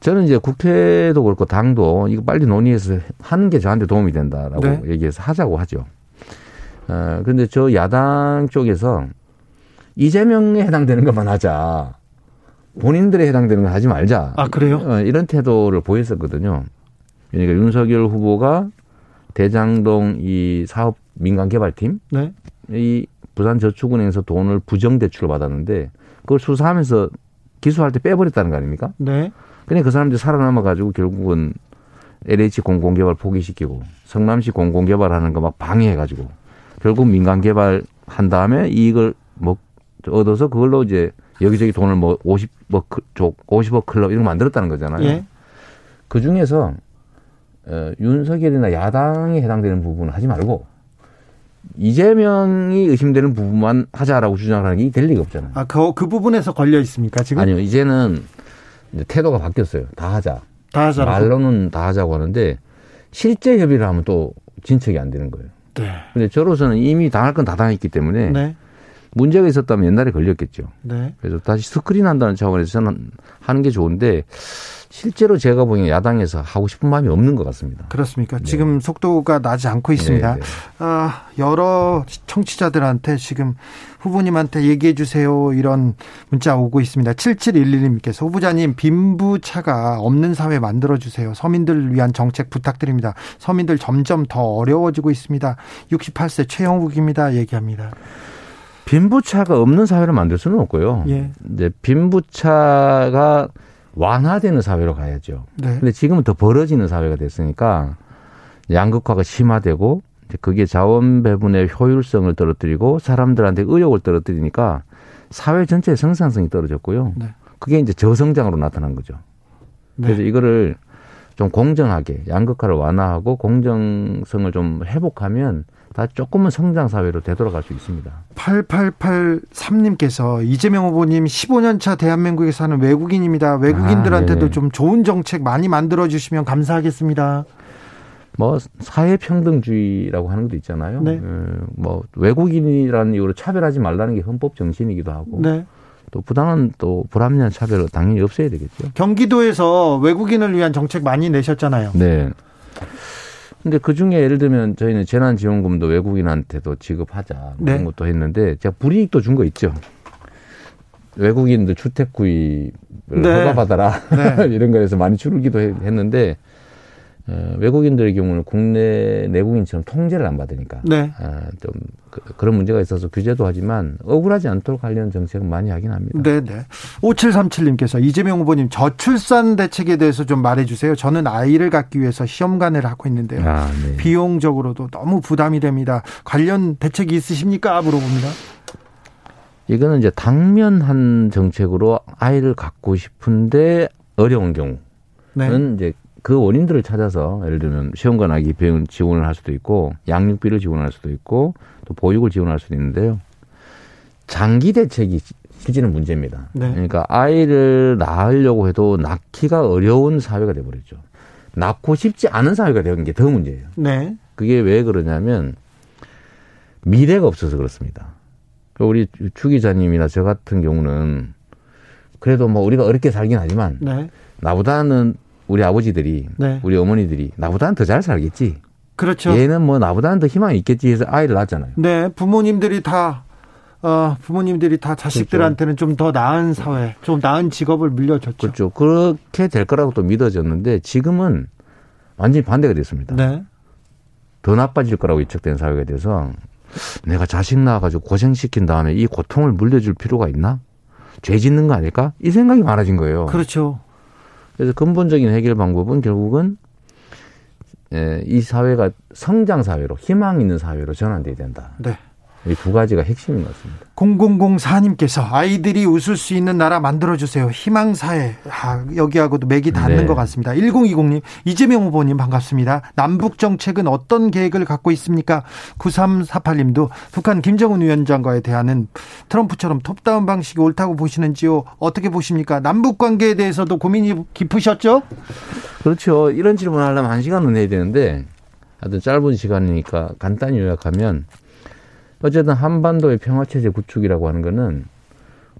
Speaker 5: 저는 이제 국회도 그렇고 당도 이거 빨리 논의해서 하는 게 저한테 도움이 된다라고 네. 얘기해서 하자고 하죠. 어, 근데 저 야당 쪽에서 이재명에 해당되는 것만 하자. 본인들에 해당되는 거 하지 말자.
Speaker 1: 아, 그래요?
Speaker 5: 어, 이런 태도를 보였었거든요. 그러니까 윤석열 후보가 대장동 이 사업 민간 개발팀 네. 이 부산 저축은행에서 돈을 부정 대출을 받았는데 그걸 수사하면서 기소할 때 빼버렸다는 거 아닙니까? 네. 근데 그 사람들이 살아남아 가지고 결국은 LH 공공개발 포기시키고 성남시 공공개발하는 거 막 방해해 가지고 결국 민간 개발 한 다음에 이익을 뭐 얻어서 그걸로 이제 여기저기 돈을 뭐 50억 뭐 50억 클럽 이런 거 만들었다는 거잖아요. 예. 그 중에서 어, 윤석열이나 야당에 해당되는 부분은 하지 말고 이재명이 의심되는 부분만 하자라고 주장하는 게 될 리가 없잖아요.
Speaker 1: 아, 그, 그 부분에서 걸려 있습니까, 지금?
Speaker 5: 아니요, 이제는 이제 태도가 바뀌었어요. 다 하자.
Speaker 1: 다 하자.
Speaker 5: 말로는 다 하자고 하는데 실제 협의를 하면 또 진척이 안 되는 거예요. 네. 근데 저로서는 이미 당할 건 다 당했기 때문에 네. 문제가 있었다면 옛날에 걸렸겠죠. 네. 그래서 다시 스크린 한다는 차원에서 저는 하는 게 좋은데 실제로 제가 보기엔 야당에서 하고 싶은 마음이 없는 것 같습니다.
Speaker 1: 그렇습니까? 네. 지금 속도가 나지 않고 있습니다. 네, 네. 아, 여러 청취자들한테 지금 후보님한테 얘기해 주세요. 이런 문자 오고 있습니다. 7711님께서 후보자님 빈부차가 없는 사회 만들어 주세요. 서민들을 위한 정책 부탁드립니다. 서민들 점점 더 어려워지고 있습니다. 68세 최영욱입니다. 얘기합니다.
Speaker 5: 빈부차가 없는 사회를 만들 수는 없고요. 예. 이제 빈부차가 완화되는 사회로 가야죠. 네. 근데 지금은 더 벌어지는 사회가 됐으니까 양극화가 심화되고 그게 자원 배분의 효율성을 떨어뜨리고 사람들한테 의욕을 떨어뜨리니까 사회 전체의 생산성이 떨어졌고요. 네. 그게 이제 저성장으로 나타난 거죠. 네. 그래서 이거를 좀 공정하게 양극화를 완화하고 공정성을 좀 회복하면 다 조금은 성장 사회로 되돌아갈 수 있습니다.
Speaker 1: 8883님께서 이재명 후보님 15년 차 대한민국에 사는 외국인입니다. 외국인들한테도 아, 좀 좋은 정책 많이 만들어 주시면 감사하겠습니다.
Speaker 5: 뭐 사회 평등주의라고 하는 것도 있잖아요. 네. 음, 뭐 외국인이라는 이유로 차별하지 말라는 게 헌법 정신이기도 하고. 네. 또 부당한 또 불합리한 차별을 당연히 없애야 되겠죠.
Speaker 1: 경기도에서 외국인을 위한 정책 많이 내셨잖아요.
Speaker 5: 네. 근데 그 중에 예를 들면 저희는 재난지원금도 외국인한테도 지급하자 네. 그런 것도 했는데 제가 불이익도 준 거 있죠. 외국인들 주택 구입을 네. 허가받아라 네. 이런 거에서 많이 줄기도 했는데 어, 외국인들의 경우는 국내 내국인처럼 통제를 안 받으니까 네. 어, 좀 그, 런 문제가 있어서 규제도 하지만 억울하지 않도록 하려는 정책은 많이 하긴 합니다.
Speaker 1: 네, 네. 5737님께서 이재명 후보님 저출산 대책에 대해서 좀 말해 주세요. 저는 아이를 갖기 위해서 시험관을 하고 있는데요. 아, 네. 비용적으로도 너무 부담이 됩니다. 관련 대책이 있으십니까? 물어봅니다.
Speaker 5: 이거는 이제 당면한 정책으로 아이를 갖고 싶은데 어려운 경우는 네. 이제 그 원인들을 찾아서 예를 들면 시험관 아기 비용 지원을 할 수도 있고 양육비를 지원할 수도 있고 또 보육을 지원할 수도 있는데요. 장기 대책이 실제는 문제입니다. 네. 그러니까 아이를 낳으려고 해도 낳기가 어려운 사회가 돼버렸죠. 낳고 싶지 않은 사회가 되는 게 더 문제예요. 네. 그게 왜 그러냐면 미래가 없어서 그렇습니다. 그러니까 우리 추 기자님이나 저 같은 경우는 그래도 뭐 우리가 어렵게 살긴 하지만 네. 나보다는 우리 아버지들이 네. 우리 어머니들이 나보다는 더 잘 살겠지.
Speaker 1: 그렇죠.
Speaker 5: 얘는 뭐 나보다는 더 희망이 있겠지 해서 아이를 낳았잖아요.
Speaker 1: 네, 부모님들이 다 어, 부모님들이 다 자식들한테는 그렇죠. 좀더 나은 사회, 좀 나은 직업을 물려줬죠.
Speaker 5: 그렇죠. 그렇게 될 거라고 또 믿어졌는데 지금은 완전히 반대가 됐습니다. 네. 더 나빠질 거라고 예측된 사회가 돼서 내가 자식 낳아가지고 고생시킨 다음에 이 고통을 물려줄 필요가 있나? 죄 짓는 거 아닐까? 이 생각이 많아진 거예요.
Speaker 1: 그렇죠.
Speaker 5: 그래서 근본적인 해결 방법은 결국은 이 사회가 성장 사회로 희망 있는 사회로 전환돼야 된다. 네. 이 두 가지가 핵심인 것 같습니다.
Speaker 1: 0004님께서 아이들이 웃을 수 있는 나라 만들어주세요. 희망사회. 아, 여기하고도 맥이 닿는 네. 것 같습니다. 1020님, 이재명 후보님 반갑습니다. 남북정책은 어떤 계획을 갖고 있습니까? 9348님도 북한 김정은 위원장과의 대화는 트럼프처럼 톱다운 방식이 옳다고 보시는지요? 어떻게 보십니까? 남북 관계에 대해서도 고민이 깊으셨죠?
Speaker 5: 그렇죠. 이런 질문 하려면 한 시간은 해야 되는데, 하여튼 짧은 시간이니까 간단히 요약하면, 어쨌든 한반도의 평화체제 구축이라고 하는 거는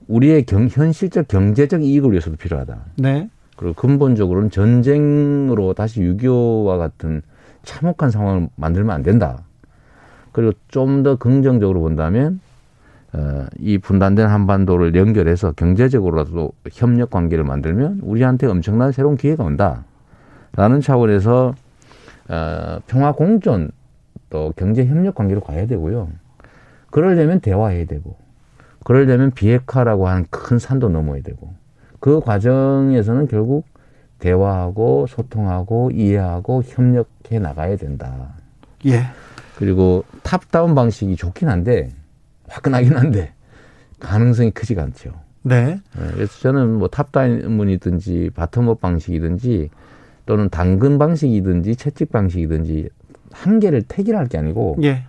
Speaker 5: 우리의 경, 현실적 경제적 이익을 위해서도 필요하다. 네. 그리고 근본적으로는 전쟁으로 다시 6.25와 같은 참혹한 상황을 만들면 안 된다. 그리고 좀 더 긍정적으로 본다면 어, 이 분단된 한반도를 연결해서 경제적으로라도 협력 관계를 만들면 우리한테 엄청난 새로운 기회가 온다. 라는 차원에서 어, 평화 공존 또 경제 협력 관계로 가야 되고요. 그러려면 대화해야 되고, 그러려면 비핵화라고 하는 큰 산도 넘어야 되고, 그 과정에서는 결국 대화하고 소통하고 이해하고 협력해 나가야 된다. 예. 그리고 top-down 방식이 좋긴 한데 화끈하긴 한데 가능성이 크지가 않죠. 네. 네. 그래서 저는 뭐 top-down이든지 bottom-up 방식이든지 또는 당근 방식이든지 채찍 방식이든지 한 개를 택일할 게 아니고 예.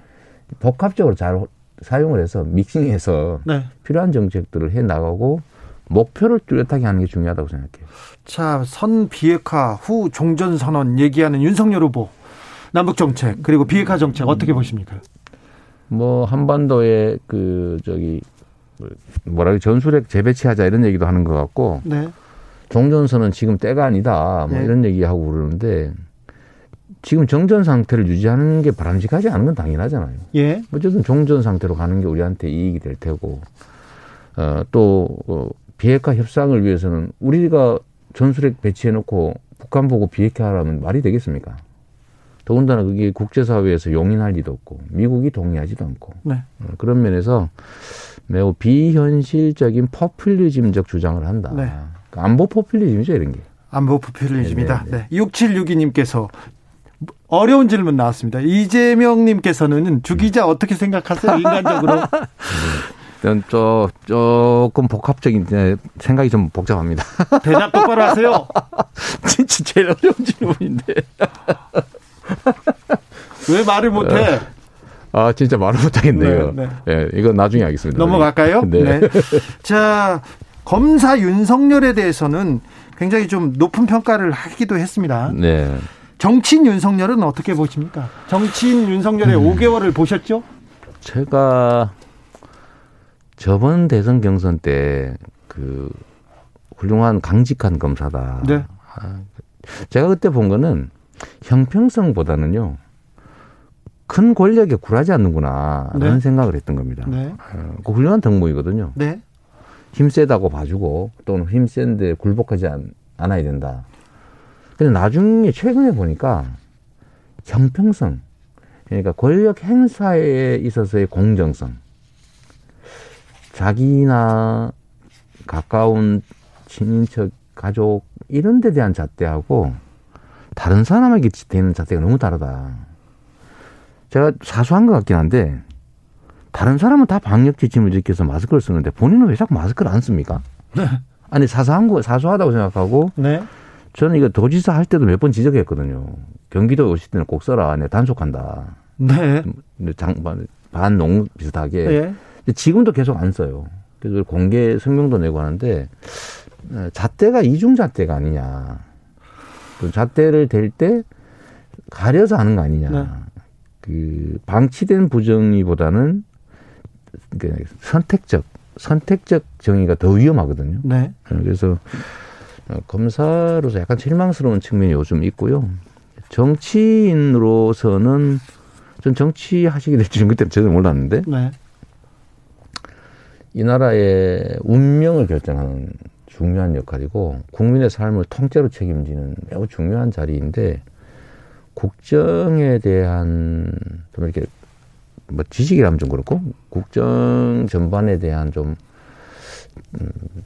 Speaker 5: 복합적으로 잘 사용을 해서 믹싱해서 네. 필요한 정책들을 해 나가고 목표를 뚜렷하게 하는 게 중요하다고 생각해요.
Speaker 1: 자, 선 비핵화 후 종전 선언 얘기하는 윤석열 후보 남북 정책 그리고 비핵화 정책 어떻게 보십니까?
Speaker 5: 뭐 한반도에 그 저기 뭐라 전술핵 재배치하자 이런 얘기도 하는 것 같고 네. 종전선언 지금 때가 아니다 뭐 네. 이런 얘기하고 그러는데 지금 정전 상태를 유지하는 게 바람직하지 않은 건 당연하잖아요. 예. 어쨌든 종전 상태로 가는 게 우리한테 이익이 될 테고, 어, 또, 어, 비핵화 협상을 위해서는 우리가 전술핵 배치해놓고 북한 보고 비핵화 하라면 말이 되겠습니까? 더군다나 그게 국제사회에서 용인할 리도 없고, 미국이 동의하지도 않고. 네. 어, 그런 면에서 매우 비현실적인 포퓰리즘적 주장을 한다. 네. 그러니까 안보 포퓰리즘이죠, 이런 게.
Speaker 1: 안보 포퓰리즘이다. 네, 네. 네. 6762님께서 어려운 질문 나왔습니다. 이재명님께서는 주기자 어떻게 생각하세요? 인간적으로?
Speaker 5: 전 저, 조금 복합적인 생각이 좀 복잡합니다.
Speaker 1: 대답 똑바로 하세요.
Speaker 5: 진짜 제일 어려운 질문인데.
Speaker 1: 왜 말을 못해?
Speaker 5: 아, 진짜 말을 못하겠네요. 네, 네. 네, 이건 나중에 하겠습니다.
Speaker 1: 넘어갈까요? 네. 네. 자, 검사 윤석열에 대해서는 굉장히 좀 높은 평가를 하기도 했습니다. 네. 정치인 윤석열은 어떻게 보십니까? 정치인 윤석열의 음. 5개월을 보셨죠?
Speaker 5: 제가 저번 대선 경선 때 그 훌륭한 강직한 검사다. 네. 아, 제가 그때 본 거는 형평성보다는요. 큰 권력에 굴하지 않는구나. 라는 네. 생각을 했던 겁니다. 네. 어, 그 훌륭한 덕목이거든요. 네. 힘 세다고 봐주고 또는 힘 센데 굴복하지 않, 않아야 된다. 근데 나중에 최근에 보니까 형평성, 그러니까 권력 행사에 있어서의 공정성, 자기나 가까운 친인척, 가족 이런 데 대한 잣대하고 다른 사람에게 되는 잣대가 너무 다르다. 제가 사소한 것 같긴 한데 다른 사람은 다 방역 지침을 지켜서 마스크를 쓰는데 본인은 왜 자꾸 마스크를 안 씁니까? 네. 아니 사소한 거 사소하다고 생각하고 네. 저는 이거 도지사 할 때도 몇 번 지적했거든요. 경기도 오실 때는 꼭 써라. 내 단속한다. 네. 장, 반농 비슷하게. 네. 지금도 계속 안 써요. 그래서 공개 성명도 내고 하는데 어, 잣대가 이중 잣대가 아니냐. 또 잣대를 댈 때 가려서 하는 거 아니냐. 네. 그 방치된 부정의보다는 그 선택적 선택적 정의가 더 위험하거든요. 네. 그래서 어, 검사로서 약간 실망스러운 측면이 요즘 있고요. 정치인으로서는 전 정치 하시게 될 줄은 그때 전혀 몰랐는데. 네. 이 나라의 운명을 결정하는 중요한 역할이고 국민의 삶을 통째로 책임지는 매우 중요한 자리인데 국정에 대한 좀 이렇게 뭐 지식이라면 좀 그렇고 국정 전반에 대한 좀, 음,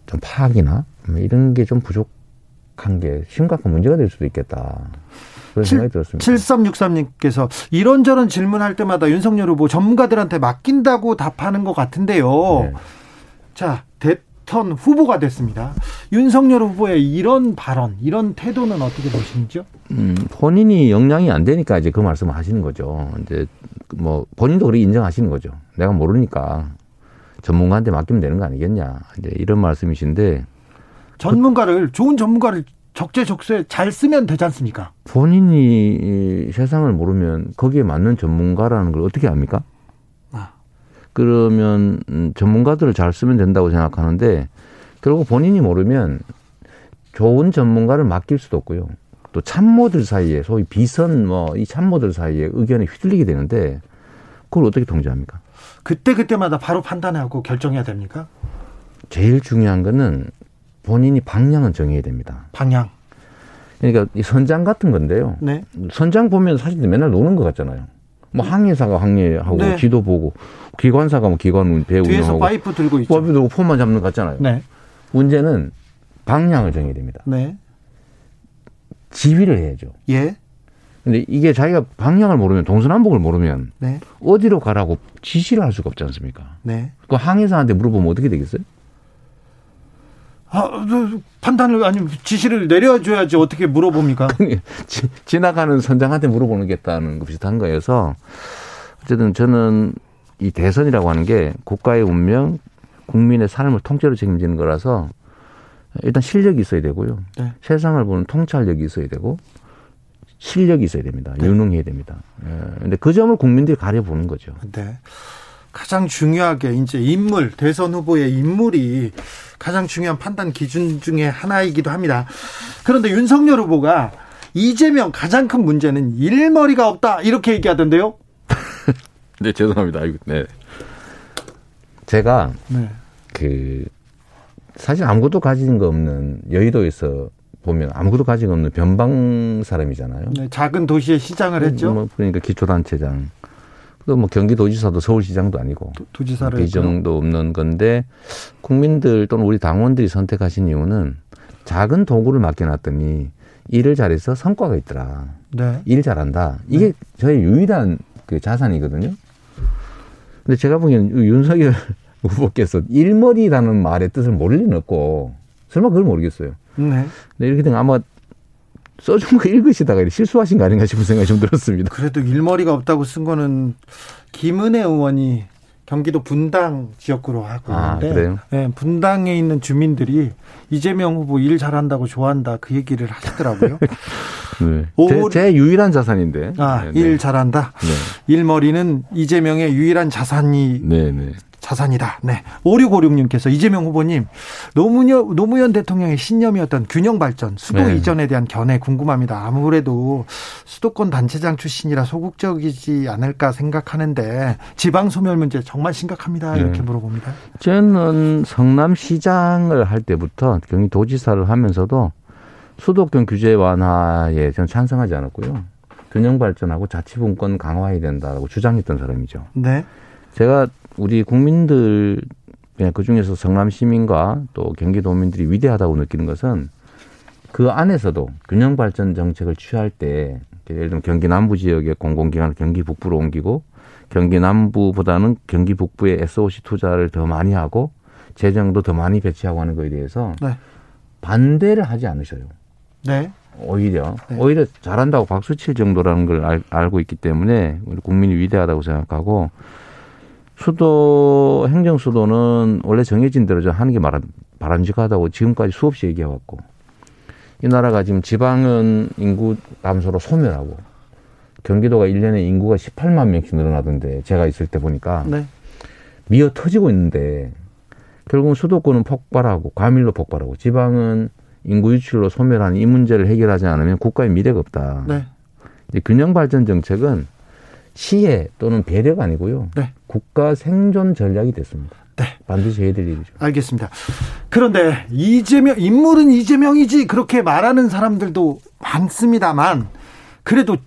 Speaker 5: 좀 파악이나 뭐 이런 게 좀 부족한 게 심각한 문제가 될 수도 있겠다. 그런 7, 생각이 들었습니다.
Speaker 1: 7363님께서 이런저런 질문할 때마다 윤석열 후보 전문가들한테 맡긴다고 답하는 것 같은데요. 네. 자, 대선 후보가 됐습니다. 윤석열 후보의 이런 발언, 이런 태도는 어떻게 보시는지요?
Speaker 5: 음, 본인이 역량이 안 되니까 이제 그 말씀을 하시는 거죠. 이제 뭐 본인도 그렇게 인정하시는 거죠. 내가 모르니까 전문가한테 맡기면 되는 거 아니겠냐. 이제 이런 말씀이신데
Speaker 1: 전문가를 좋은 전문가를 적재적소에 잘 쓰면 되지 않습니까?
Speaker 5: 본인이 세상을 모르면 거기에 맞는 전문가라는 걸 어떻게 압니까? 아. 그러면 음, 전문가들을 잘 쓰면 된다고 생각하는데 결국 본인이 모르면 좋은 전문가를 맡길 수도 없고요. 또 참모들 사이에 소위 비선 뭐 이 참모들 사이에 의견이 휘둘리게 되는데 그걸 어떻게 통제합니까?
Speaker 1: 그때 그때마다 바로 판단하고 결정해야 됩니까?
Speaker 5: 제일 중요한 거는 본인이 방향은 정해야 됩니다.
Speaker 1: 방향.
Speaker 5: 그러니까 이 선장 같은 건데요. 네. 선장 보면 사실 맨날 노는 것 같잖아요. 뭐 항해사가 항해하고 네. 지도 보고 기관사가 뭐 기관 배
Speaker 1: 운영하고 뒤에서 파이프 들고 있죠.
Speaker 5: 파이프 들고 폰만 잡는 것 같잖아요. 네. 문제는 방향을 정해야 됩니다. 네. 지휘를 해야죠. 예. 근데 이게 자기가 방향을 모르면 동서남북을 모르면 네. 어디로 가라고 지시를 할 수가 없지 않습니까? 네. 그 항해사한테 물어보면 어떻게 되겠어요?
Speaker 1: 아, 판단을 아니 지시를 내려줘야지 어떻게 물어봅니까?
Speaker 5: 지, 지나가는 선장한테 물어보는 겠다는 거 비슷한 거여서 어쨌든 저는 이 대선이라고 하는 게 국가의 운명, 국민의 삶을 통째로 책임지는 거라서 일단 실력이 있어야 되고요. 네. 세상을 보는 통찰력이 있어야 되고 실력이 있어야 됩니다. 네. 유능해야 됩니다. 예. 근데 그 점을 국민들이 가려보는 거죠.
Speaker 1: 네. 가장 중요하게 이제 인물 대선 후보의 인물이 가장 중요한 판단 기준 중에 하나이기도 합니다. 그런데 윤석열 후보가 이재명 가장 큰 문제는 일머리가 없다 이렇게 얘기하던데요.
Speaker 5: 네 죄송합니다. 네. 제가 네. 그 사실 아무것도 가진 거 없는 여의도에서 보면 아무것도 가진 없는 변방 사람이잖아요.
Speaker 1: 네, 작은 도시의 시장을 했죠.
Speaker 5: 뭐 그러니까 기초단체장. 또뭐 경기도지사도 서울시장도 아니고
Speaker 1: 도, 지사를
Speaker 5: 이 정도 없는 건데 국민들 또는 우리 당원들이 선택하신 이유는 작은 도구를 맡겨놨더니 일을 잘해서 성과가 있더라. 네. 일 잘한다. 이게 네. 저의 유일한 그 자산이거든요. 근데 제가 보기에는 윤석열 후보께서 일머리라는 말의 뜻을 모를 리는 없고 설마 그걸 모르겠어요. 네. 네 이렇게 되면 아마 써준 거 읽으시다가 실수하신 거 아닌가 싶은 생각이 좀 들었습니다.
Speaker 1: 그래도 일머리가 없다고 쓴 거는 김은혜 의원이 경기도 분당 지역구로 하고 아, 있는데 아, 네, 분당에 있는 주민들이 이재명 후보 일 잘한다고 좋아한다 그 얘기를 하시더라고요.
Speaker 5: 네. 제, 제, 유일한 자산인데.
Speaker 1: 아, 네, 일 잘한다. 네. 일머리는 이재명의 유일한 자산이 네, 네. 자산이다. 네. 5656님께서 이재명 후보님, 노무현, 노무현 대통령의 신념이었던 균형 발전, 수도 네. 이전에 대한 견해 궁금합니다. 아무래도 수도권 단체장 출신이라 소극적이지 않을까 생각하는데 지방 소멸 문제 정말 심각합니다. 이렇게 네. 물어봅니다.
Speaker 5: 저는 성남시장을 할 때부터 경기도지사를 하면서도 수도권 규제 완화에 저는 찬성하지 않았고요. 균형 발전하고 자치분권 강화해야 된다고 주장했던 사람이죠. 네. 제가 우리 국민들 그 중에서 성남 시민과 또 경기도민들이 위대하다고 느끼는 것은 그 안에서도 균형 발전 정책을 취할 때 예를 들면 경기 남부 지역의 공공기관을 경기 북부로 옮기고 경기 남부보다는 경기 북부에 SOC 투자를 더 많이 하고 재정도 더 많이 배치하고 하는 거에 대해서 네. 반대를 하지 않으셔요. 네. 오히려 네. 오히려 잘한다고 박수 칠 정도라는 걸 알, 알고 있기 때문에 우리 국민이 위대하다고 생각하고 수도 행정 수도는 원래 정해진 대로 좀 하는 게 바람직하다고 지금까지 수없이 얘기해왔고 이 나라가 지금 지방은 인구 감소로 소멸하고 경기도가 1년에 인구가 18만 명씩 늘어나던데 제가 있을 때 보니까 네. 미어 터지고 있는데 결국은 수도권은 폭발하고 과밀로 폭발하고 지방은 인구 유출로 소멸하는 이 문제를 해결하지 않으면 국가의 미래가 없다. 네. 균형 발전 정책은 시혜 또는 배려가 아니고요. 네. 국가 생존 전략이 됐습니다. 네. 반드시 해야 될 일이죠.
Speaker 1: 알겠습니다. 그런데 이재명 인물은 이재명이지 그렇게 말하는 사람들도 많습니다만 그래도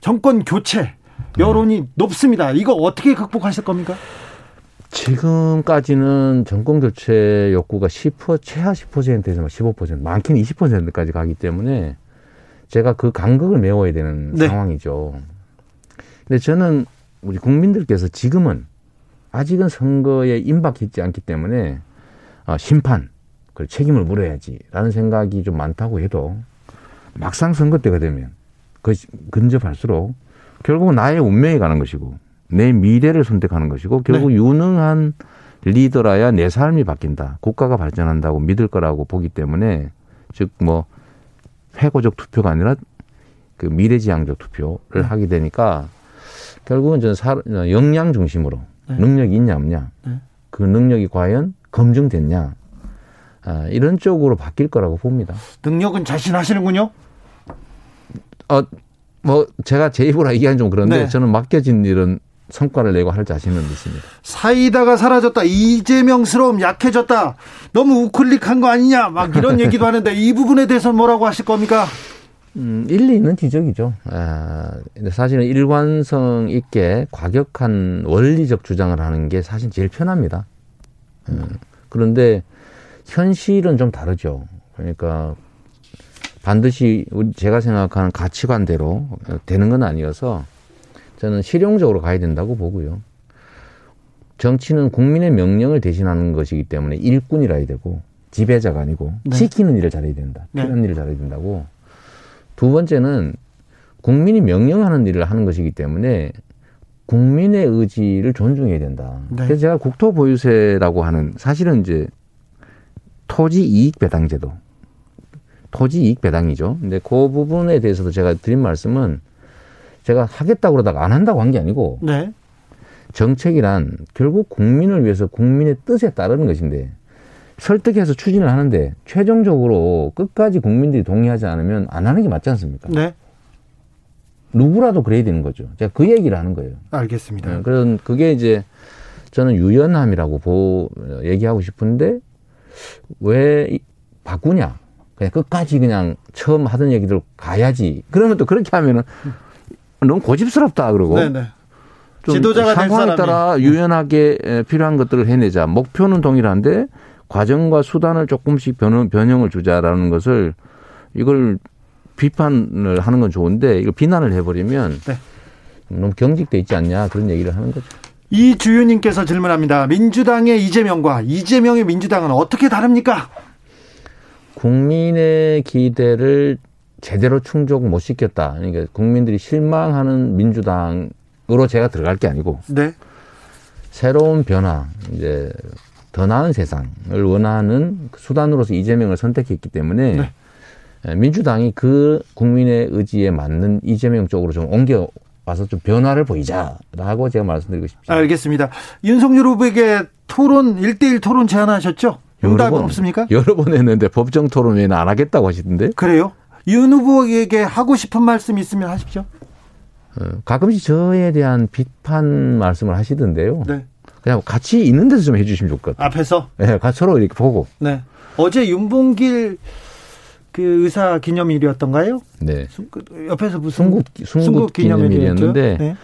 Speaker 1: 정권 교체 여론이 음. 높습니다. 이거 어떻게 극복하실 겁니까?
Speaker 5: 지금까지는 정권 교체 욕구가 10% 최하 10%에서 15% 많게는 20%까지 가기 때문에 제가 그 간극을 메워야 되는 네. 상황이죠. 근데 저는 우리 국민들께서 지금은 아직은 선거에 임박했지 않기 때문에 어, 심판, 그 책임을 물어야지라는 생각이 좀 많다고 해도 막상 선거 때가 되면 그 근접할수록 결국은 나의 운명이 가는 것이고 내 미래를 선택하는 것이고 결국 네. 유능한 리더라야 내 삶이 바뀐다. 국가가 발전한다고 믿을 거라고 보기 때문에 즉 뭐 회고적 투표가 아니라 그 미래지향적 투표를 네. 하게 되니까 결국은 저는 사, 역량 중심으로 네. 능력이 있냐 없냐 네. 그 능력이 과연 검증됐냐 아, 이런 쪽으로 바뀔 거라고 봅니다.
Speaker 1: 능력은 자신하시는군요.
Speaker 5: 어, 뭐 제가 제 입으로 얘기하는 좀 그런데 네. 저는 맡겨진 일은 성과를 내고 할 자신은 있습니다.
Speaker 1: 사이다가 사라졌다. 이재명스러움 약해졌다. 너무 우클릭한 거 아니냐. 막 이런 얘기도 하는데 이 부분에 대해서 뭐라고 하실 겁니까?
Speaker 5: 음, 일리 있는 지적이죠. 아, 근데 사실은 일관성 있게 과격한 원리적 주장을 하는 게 사실 제일 편합니다. 음, 그런데 현실은 좀 다르죠. 그러니까 반드시 제가 생각하는 가치관대로 되는 건 아니어서 저는 실용적으로 가야 된다고 보고요. 정치는 국민의 명령을 대신하는 것이기 때문에 일꾼이라 해야 되고 지배자가 아니고 네. 시키는 일을 잘해야 된다. 네. 필요한 네. 일을 잘해야 된다고. 두 번째는 국민이 명령하는 일을 하는 것이기 때문에 국민의 의지를 존중해야 된다. 네. 그래서 제가 국토 보유세라고 하는 사실은 이제 토지 이익 배당 제도. 토지 이익 배당이죠. 근데 그 부분에 대해서도 제가 드린 말씀은 제가 하겠다고 그러다가 안 한다고 한 게 아니고 네. 정책이란 결국 국민을 위해서 국민의 뜻에 따르는 것인데 설득해서 추진을 하는데 최종적으로 끝까지 국민들이 동의하지 않으면 안 하는 게 맞지 않습니까? 네. 누구라도 그래야 되는 거죠. 제가 그 얘기를 하는 거예요.
Speaker 1: 알겠습니다. 네,
Speaker 5: 그런 그게 이제 저는 유연함이라고 보 얘기하고 싶은데 왜 바꾸냐? 그냥 끝까지 그냥 처음 하던 얘기들 가야지. 그러면 또 그렇게 하면은 너무 고집스럽다 그러고. 네네. 지도자가 상황에 따라 유연하게 필요한 것들을 해내자. 목표는 동일한데 과정과 수단을 조금씩 변형, 변형을 주자라는 것을 이걸 비판을 하는 건 좋은데 이걸 비난을 해버리면 네. 너무 경직돼 있지 않냐 그런 얘기를 하는 거죠.
Speaker 1: 이주윤님께서 질문합니다. 민주당의 이재명과 이재명의 민주당은 어떻게 다릅니까?
Speaker 5: 국민의 기대를 제대로 충족 못 시켰다. 그러니까 국민들이 실망하는 민주당으로 제가 들어갈 게 아니고 네. 새로운 변화, 이제 더 나은 세상을 원하는 수단으로서 이재명을 선택했기 때문에 네. 예, 민주당이 그 국민의 의지에 맞는 이재명 쪽으로 좀 옮겨 와서 좀 변화를 보이자라고 제가 말씀드리고 싶습니다.
Speaker 1: 알겠습니다. 윤석열 후보에게 토론 1대1 토론 제안하셨죠? 응답은 없습니까?
Speaker 5: 여러 번 했는데 법정 토론 외에는 안 하겠다고 하시던데.
Speaker 1: 그래요? 윤 후보에게 하고 싶은 말씀 있으면 하십시오.
Speaker 5: 어, 가끔씩 저에 대한 비판 말씀을 하시던데요. 네. 그냥 같이 있는 데서 좀 해주시면 좋을 것 같아요.
Speaker 1: 앞에서?
Speaker 5: 네, 같이 서로 이렇게 보고.
Speaker 1: 네. 어제 윤봉길 그 의사 기념일이었던가요?
Speaker 5: 네.
Speaker 1: 그 옆에서 무슨 순국, 순국 기념일이었는데
Speaker 5: 네.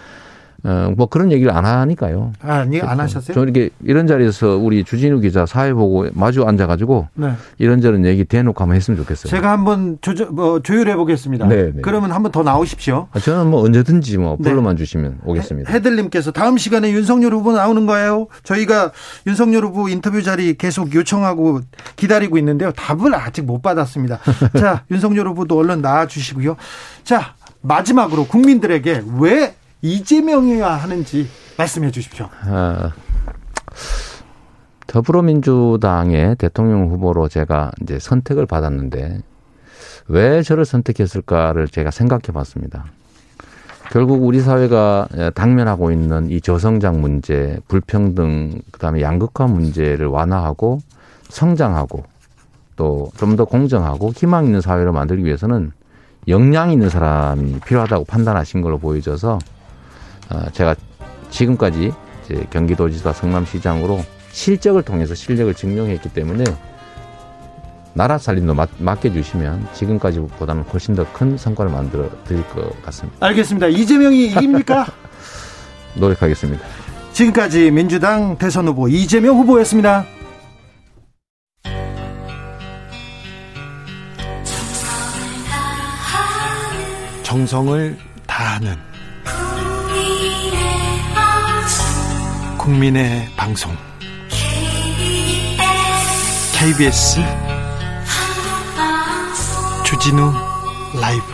Speaker 5: 어, 뭐 그런 얘기를 안 하니까요.
Speaker 1: 아, 니, 안 하셨어요?
Speaker 5: 저 이렇게 이런 자리에서 우리 주진우 기자 사회 보고 마주 앉아가지고 네. 이런저런 얘기 대놓고 한번 했으면 좋겠어요.
Speaker 1: 제가 한번 조조, 뭐 조율해 보겠습니다. 네, 네. 그러면 한번 더 나오십시오.
Speaker 5: 아, 저는 뭐 언제든지 뭐 네. 불러만 주시면 오겠습니다.
Speaker 1: 헤들님께서 다음 시간에 윤석열 후보 나오는 거예요. 저희가 윤석열 후보 인터뷰 자리 계속 요청하고 기다리고 있는데요. 답을 아직 못 받았습니다. 자, 윤석열 후보도 얼른 나와 주시고요. 자, 마지막으로 국민들에게 왜 이재명이어야 하는지 말씀해 주십시오. 아,
Speaker 5: 더불어민주당의 대통령 후보로 제가 이제 선택을 받았는데 왜 저를 선택했을까를 제가 생각해 봤습니다. 결국 우리 사회가 당면하고 있는 이 저성장 문제, 불평등, 그다음에 양극화 문제를 완화하고 성장하고 또 좀 더 공정하고 희망 있는 사회를 만들기 위해서는 역량 있는 사람이 필요하다고 판단하신 걸로 보여져서 어, 제가 지금까지 경기도지사 성남시장으로 실적을 통해서 실력을 증명했기 때문에 나라 살림도 맡, 맡겨주시면 지금까지보다는 훨씬 더 큰 성과를 만들어 드릴 것 같습니다.
Speaker 1: 알겠습니다. 이재명이 이깁니까?
Speaker 5: 노력하겠습니다.
Speaker 1: 지금까지 민주당 대선 후보 이재명 후보였습니다. 정성을 다하는 국민의 방송 KBS 주진우 라이브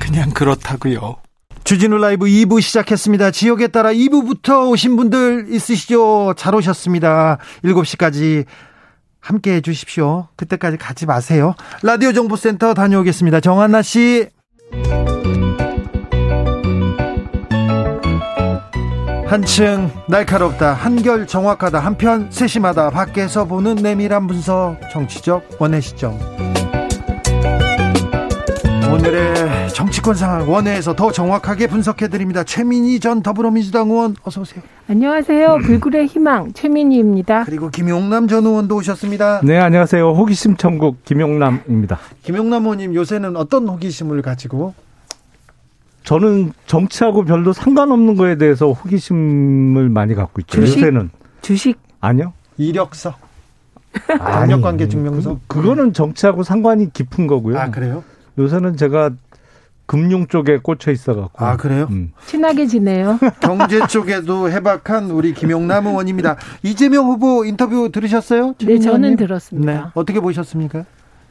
Speaker 1: 그냥 그렇다고요. 주진우 라이브 2부 시작했습니다. 지역에 따라 2부부터 오신 분들 있으시죠? 잘 오셨습니다. 7시까지 함께 해 주십시오. 그때까지 가지 마세요. 라디오 정보센터 다녀오겠습니다. 정한나 씨. 한층 날카롭다 한결 정확하다 한편 세심하다 밖에서 보는 내밀한 분석 정치적 원의 시점 오늘의 정치권 상황 원회에서 더 정확하게 분석해 드립니다. 최민희 전 더불어민주당 의원 어서 오세요.
Speaker 6: 안녕하세요. 불굴의 희망 최민희입니다.
Speaker 1: 그리고 김용남 전 의원도 오셨습니다.
Speaker 7: 네, 안녕하세요. 호기심 천국 김용남입니다.
Speaker 1: 김용남 의원님 요새는 어떤 호기심을 가지고
Speaker 7: 저는 정치하고 별로 상관없는 거에 대해서 호기심을 많이 갖고 있죠.
Speaker 6: 주식?
Speaker 7: 요새는
Speaker 6: 주식
Speaker 7: 아니요.
Speaker 1: 이력서, 경력 관계 증명서.
Speaker 7: 그, 그거는 정치하고 상관이 깊은 거고요.
Speaker 1: 아 그래요?
Speaker 7: 요새는 제가 금융 쪽에 꽂혀 있어 갖고.
Speaker 1: 아 그래요? 음.
Speaker 6: 친하게 지내요.
Speaker 1: 경제 쪽에도 해박한 우리 김용남 의원입니다. 이재명 후보 인터뷰 들으셨어요?
Speaker 6: 네, 저는 들었습니다. 네,
Speaker 1: 어떻게 보셨습니까?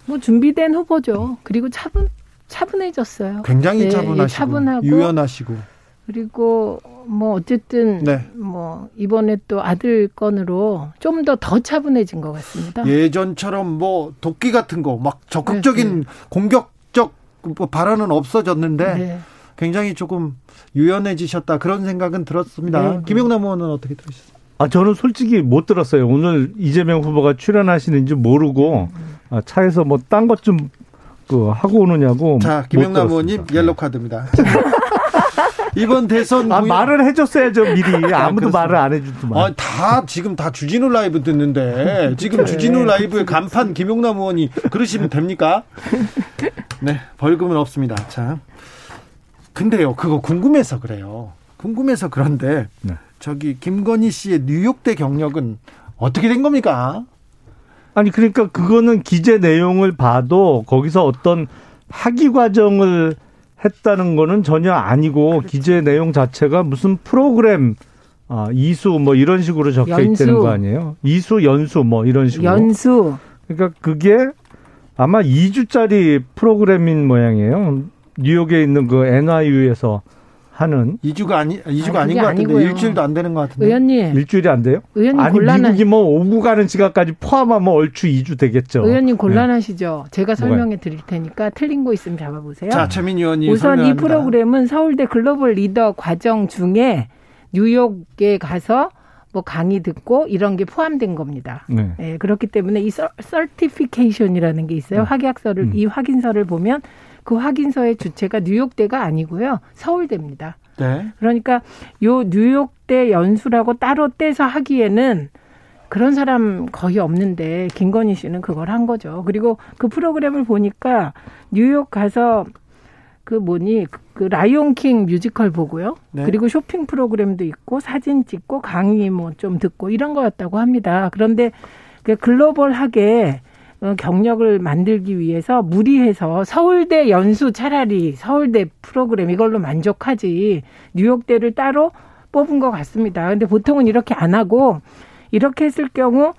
Speaker 6: 뭐 준비된 후보죠. 그리고 차분 차분해졌어요.
Speaker 1: 굉장히 네, 차분하시고 차분하고 유연하시고
Speaker 6: 그리고 뭐 어쨌든 네. 뭐 이번에 또 아들 건으로 좀 더더 차분해진 것 같습니다.
Speaker 1: 예전처럼 뭐 도끼 같은 거 막 적극적인 네, 네. 공격적 뭐 발언은 없어졌는데 네. 굉장히 조금 유연해지셨다 그런 생각은 들었습니다. 네, 네. 김영남 의원은 어떻게 들으셨어요?
Speaker 7: 아 저는 솔직히 못 들었어요. 오늘 이재명 후보가 출연하시는지 모르고 음. 아, 차에서 뭐 딴 것 좀 그 하고 오느냐고.
Speaker 1: 자, 김영남 의원님 옐로 카드입니다. 이번 대선
Speaker 7: 아, 말을 해줬어야죠 미리 아, 아무도 말을 안 해주더만.
Speaker 1: 아, 다 지금 다 주진우 라이브 듣는데 지금 주진우 라이브의 간판 김용남 의원이 그러시면 됩니까? 네 벌금은 없습니다. 자, 근데요 그거 궁금해서 그래요. 궁금해서 그런데 네. 저기 김건희 씨의 뉴욕대 경력은 어떻게 된 겁니까?
Speaker 7: 아니 그러니까 그거는 기재 내용을 봐도 거기서 어떤 학위 과정을 했다는 거는 전혀 아니고 그렇죠. 기재 내용 자체가 무슨 프로그램 아, 이수 뭐 이런 식으로 적혀 연수. 있다는 거 아니에요? 이수 연수 뭐 이런 식으로.
Speaker 6: 연수.
Speaker 7: 그러니까 그게 아마 2주짜리 프로그램인 모양이에요. 뉴욕에 있는 그 NYU에서 하는
Speaker 1: 2주가 아니 2주가 아니, 닌것 같은데 아니고요. 일주일도 안 되는 것 같은데.
Speaker 6: 의원님.
Speaker 7: 일주일이 안 돼요?
Speaker 6: 의원님
Speaker 7: 아니 곤란한... 미국이 뭐 오고 가는 시간까지 포함하면 얼추 2주 되겠죠.
Speaker 6: 의원님 곤란하시죠? 네. 제가 설명해 드릴 테니까 틀린 거 있으면 잡아 보세요.
Speaker 1: 자, 최민 의원님
Speaker 6: 우선
Speaker 1: 설명합니다.
Speaker 6: 이 프로그램은 서울대 글로벌 리더 과정 중에 뉴욕에 가서 뭐 강의 듣고 이런 게 포함된 겁니다. 네. 네 그렇기 때문에 이 certification이라는 게 있어요. 음. 확약서를 음. 이 확인서를 보면 그 확인서의 주체가 뉴욕대가 아니고요. 서울대입니다. 네. 그러니까 요 뉴욕대 연수라고 따로 떼서 하기에는 그런 사람 거의 없는데 김건희 씨는 그걸 한 거죠. 그리고 그 프로그램을 보니까 뉴욕 가서 그 뭐니 그 라이온킹 뮤지컬 보고요. 네. 그리고 쇼핑 프로그램도 있고 사진 찍고 강의 뭐 좀 듣고 이런 거였다고 합니다. 그런데 그 글로벌하게 어, 경력을 만들기 위해서 무리해서 서울대 연수 차라리 서울대 프로그램 이걸로 만족하지 뉴욕대를 따로 뽑은 것 같습니다. 근데 보통은 이렇게 안 하고 이렇게 했을 경우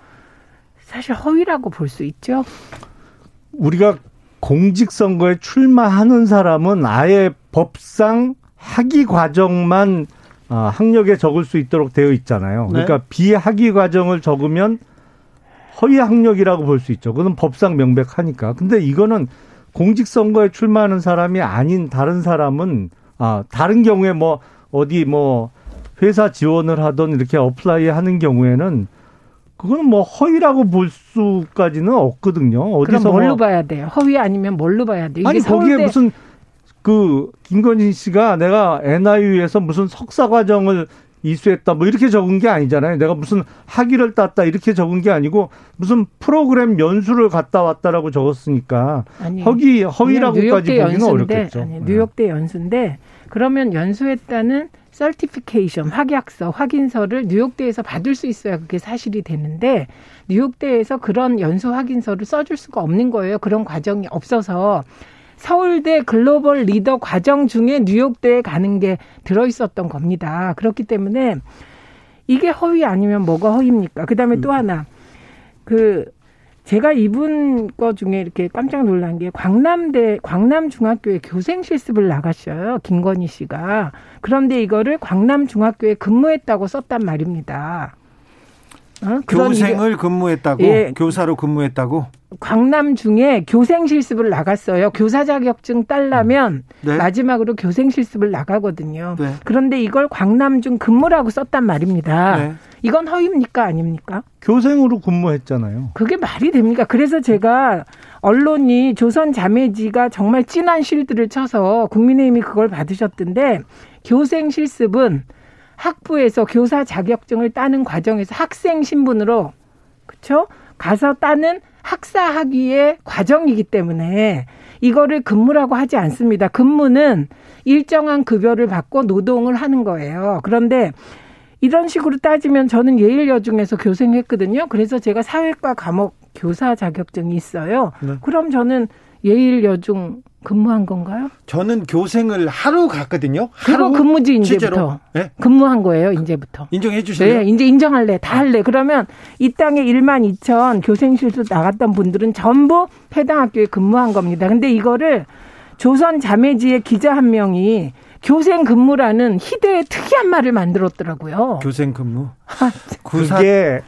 Speaker 6: 사실 허위라고 볼 수 있죠.
Speaker 7: 우리가 공직선거에 출마하는 사람은 아예 법상 학위 과정만 아, 학력에 적을 수 있도록 되어 있잖아요. 그러니까 네. 비학위 과정을 적으면 허위 학력이라고 볼 수 있죠. 그건 법상 명백하니까. 근데 이거는 공직선거에 출마하는 사람이 아닌 다른 사람은 아 다른 경우에 뭐 어디 뭐 회사 지원을 하던 이렇게 apply 하는 경우에는 그거는 뭐 허위라고 볼 수까지는 없거든요.
Speaker 6: 어디서 그럼 뭘로 뭐 봐야 돼요? 허위 아니면 뭘로 봐야 돼요?
Speaker 7: 아니 서울대... 거기에 무슨 그 김건희 씨가 내가 NIU에서 무슨 석사 과정을 이수했다 뭐 이렇게 적은 게 아니잖아요. 내가 무슨 학위를 땄다 이렇게 적은 게 아니고 무슨 프로그램 연수를 갔다 왔다라고 적었으니까 아니, 허위 허위라고까지 보기는 어렵겠죠.
Speaker 6: 아니, 뉴욕대 연수인데 그러면 연수했다는 설티피케이션 확약서 확인서를 뉴욕대에서 받을 수 있어야 그게 사실이 되는데 뉴욕대에서 그런 연수 확인서를 써줄 수가 없는 거예요. 그런 과정이 없어서 서울대 글로벌 리더 과정 중에 뉴욕대에 가는 게 들어 있었던 겁니다. 그렇기 때문에 이게 허위 아니면 뭐가 허위입니까? 그다음에 또 하나 그 제가 이분 거 중에 이렇게 깜짝 놀란 게 광남대 광남중학교에 교생 실습을 나갔어요. 김건희 씨가. 그런데 이거를 광남중학교에 근무했다고 썼단 말입니다.
Speaker 1: 어? 교생을 근무했다고 예. 교사로 근무했다고
Speaker 6: 광남 중에 교생 실습을 나갔어요. 교사 자격증 딸라면 네. 마지막으로 교생 실습을 나가거든요. 네. 그런데 이걸 광남 중 근무라고 썼단 말입니다. 네. 이건 허위입니까 아닙니까?
Speaker 7: 교생으로 근무했잖아요.
Speaker 6: 그게 말이 됩니까? 그래서 제가 언론이 조선 자매지가 정말 진한 실드를 쳐서 국민의힘이 그걸 받으셨던데 교생 실습은 학부에서 교사 자격증을 따는 과정에서 학생 신분으로 그렇죠? 가서 따는 학사 학위의 과정이기 때문에 이거를 근무라고 하지 않습니다. 근무는 일정한 급여를 받고 노동을 하는 거예요. 그런데 이런 식으로 따지면 저는 예일여중에서 교생했거든요. 그래서 제가 사회과 과목 교사 자격증이 있어요. 네. 그럼 저는 예일여중 근무한 건가요?
Speaker 1: 저는 교생을 하루 갔거든요.
Speaker 6: 하루 그거 근무지 이제부터. 네? 근무한 거예요, 이제부터.
Speaker 1: 인정해 주세요.
Speaker 6: 네, 이제 인정할래. 다 할래. 그러면 이 땅에 1만 2천 교생실수 나갔던 분들은 전부 해당 학교에 근무한 겁니다. 근데 이거를 조선 자매지의 기자 한 명이 교생 근무라는 희대의 특이한 말을 만들었더라고요.
Speaker 1: 교생 근무.
Speaker 7: 그게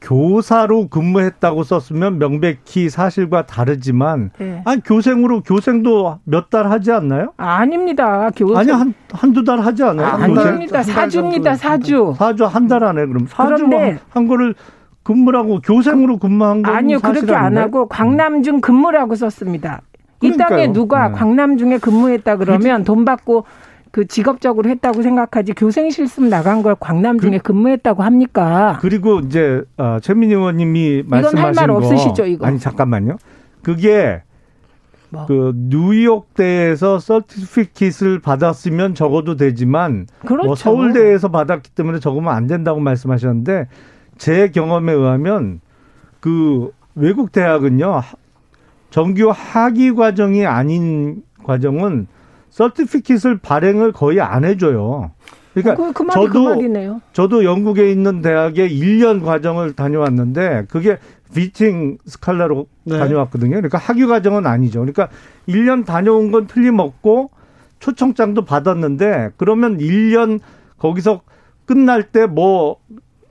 Speaker 7: 교사로 근무했다고 썼으면 명백히 사실과 다르지만 네. 아니 교생으로 교생도 몇 달 하지 않나요?
Speaker 6: 아닙니다. 교생
Speaker 7: 아니 한 한두 달 하지 않아요? 아,
Speaker 6: 아닙니다. 사주입니다. 사주.
Speaker 7: 사주 한 달 안에 그럼 사주 한 거를 근무라고 교생으로 근무한 거
Speaker 6: 아니요 그렇게 안 하고 광남중 근무라고 썼습니다. 이 그러니까요. 땅에 누가 네. 광남중에 근무했다 그러면 돈 받고 그 직업적으로 했다고 생각하지 교생 실습 나간 걸 광남 중에 그, 근무했다고 합니까?
Speaker 7: 그리고 이제 어, 최민희 의원님이 말씀하신 거 없으시죠, 이거? 아니 잠깐만요. 그게 뭐. 그 뉴욕대에서 서티피킷을 받았으면 적어도 되지만 뭐 그렇죠. 뭐 서울대에서 받았기 때문에 적으면 안 된다고 말씀하셨는데 제 경험에 의하면 그 외국 대학은요 정규 학위 과정이 아닌 과정은 서티피킷을 발행을 거의 안 해줘요. 그러니까
Speaker 6: 그, 그 말이 저도 그 말이네요.
Speaker 7: 저도 영국에 있는 대학에 1년 과정을 다녀왔는데 그게 비팅 스칼라로 네. 다녀왔거든요. 그러니까 학위 과정은 아니죠. 그러니까 1년 다녀온 건 틀림없고 초청장도 받았는데 그러면 1년 거기서 끝날 때 뭐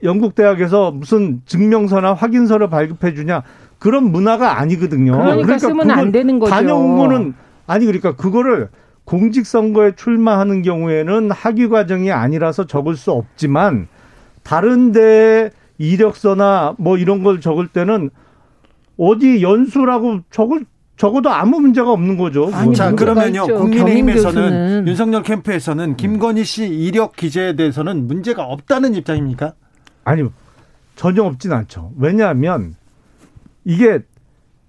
Speaker 7: 영국 대학에서 무슨 증명서나 확인서를 발급해 주냐 그런 문화가 아니거든요.
Speaker 6: 그러니까, 그러니까 쓰면 안 되는 거죠.
Speaker 7: 다녀온 거는 아니 그러니까 그거를 공직선거에 출마하는 경우에는 학위 과정이 아니라서 적을 수 없지만 다른 데 이력서나 뭐 이런 걸 적을 때는 어디 연수라고 적을 적어도 아무 문제가 없는 거죠.
Speaker 1: 아니, 자 그러면요 국민의힘에서는 윤석열 캠프에서는 김건희 씨 이력 기재에 대해서는 문제가 없다는 입장입니까?
Speaker 7: 아니 전혀 없진 않죠. 왜냐하면 이게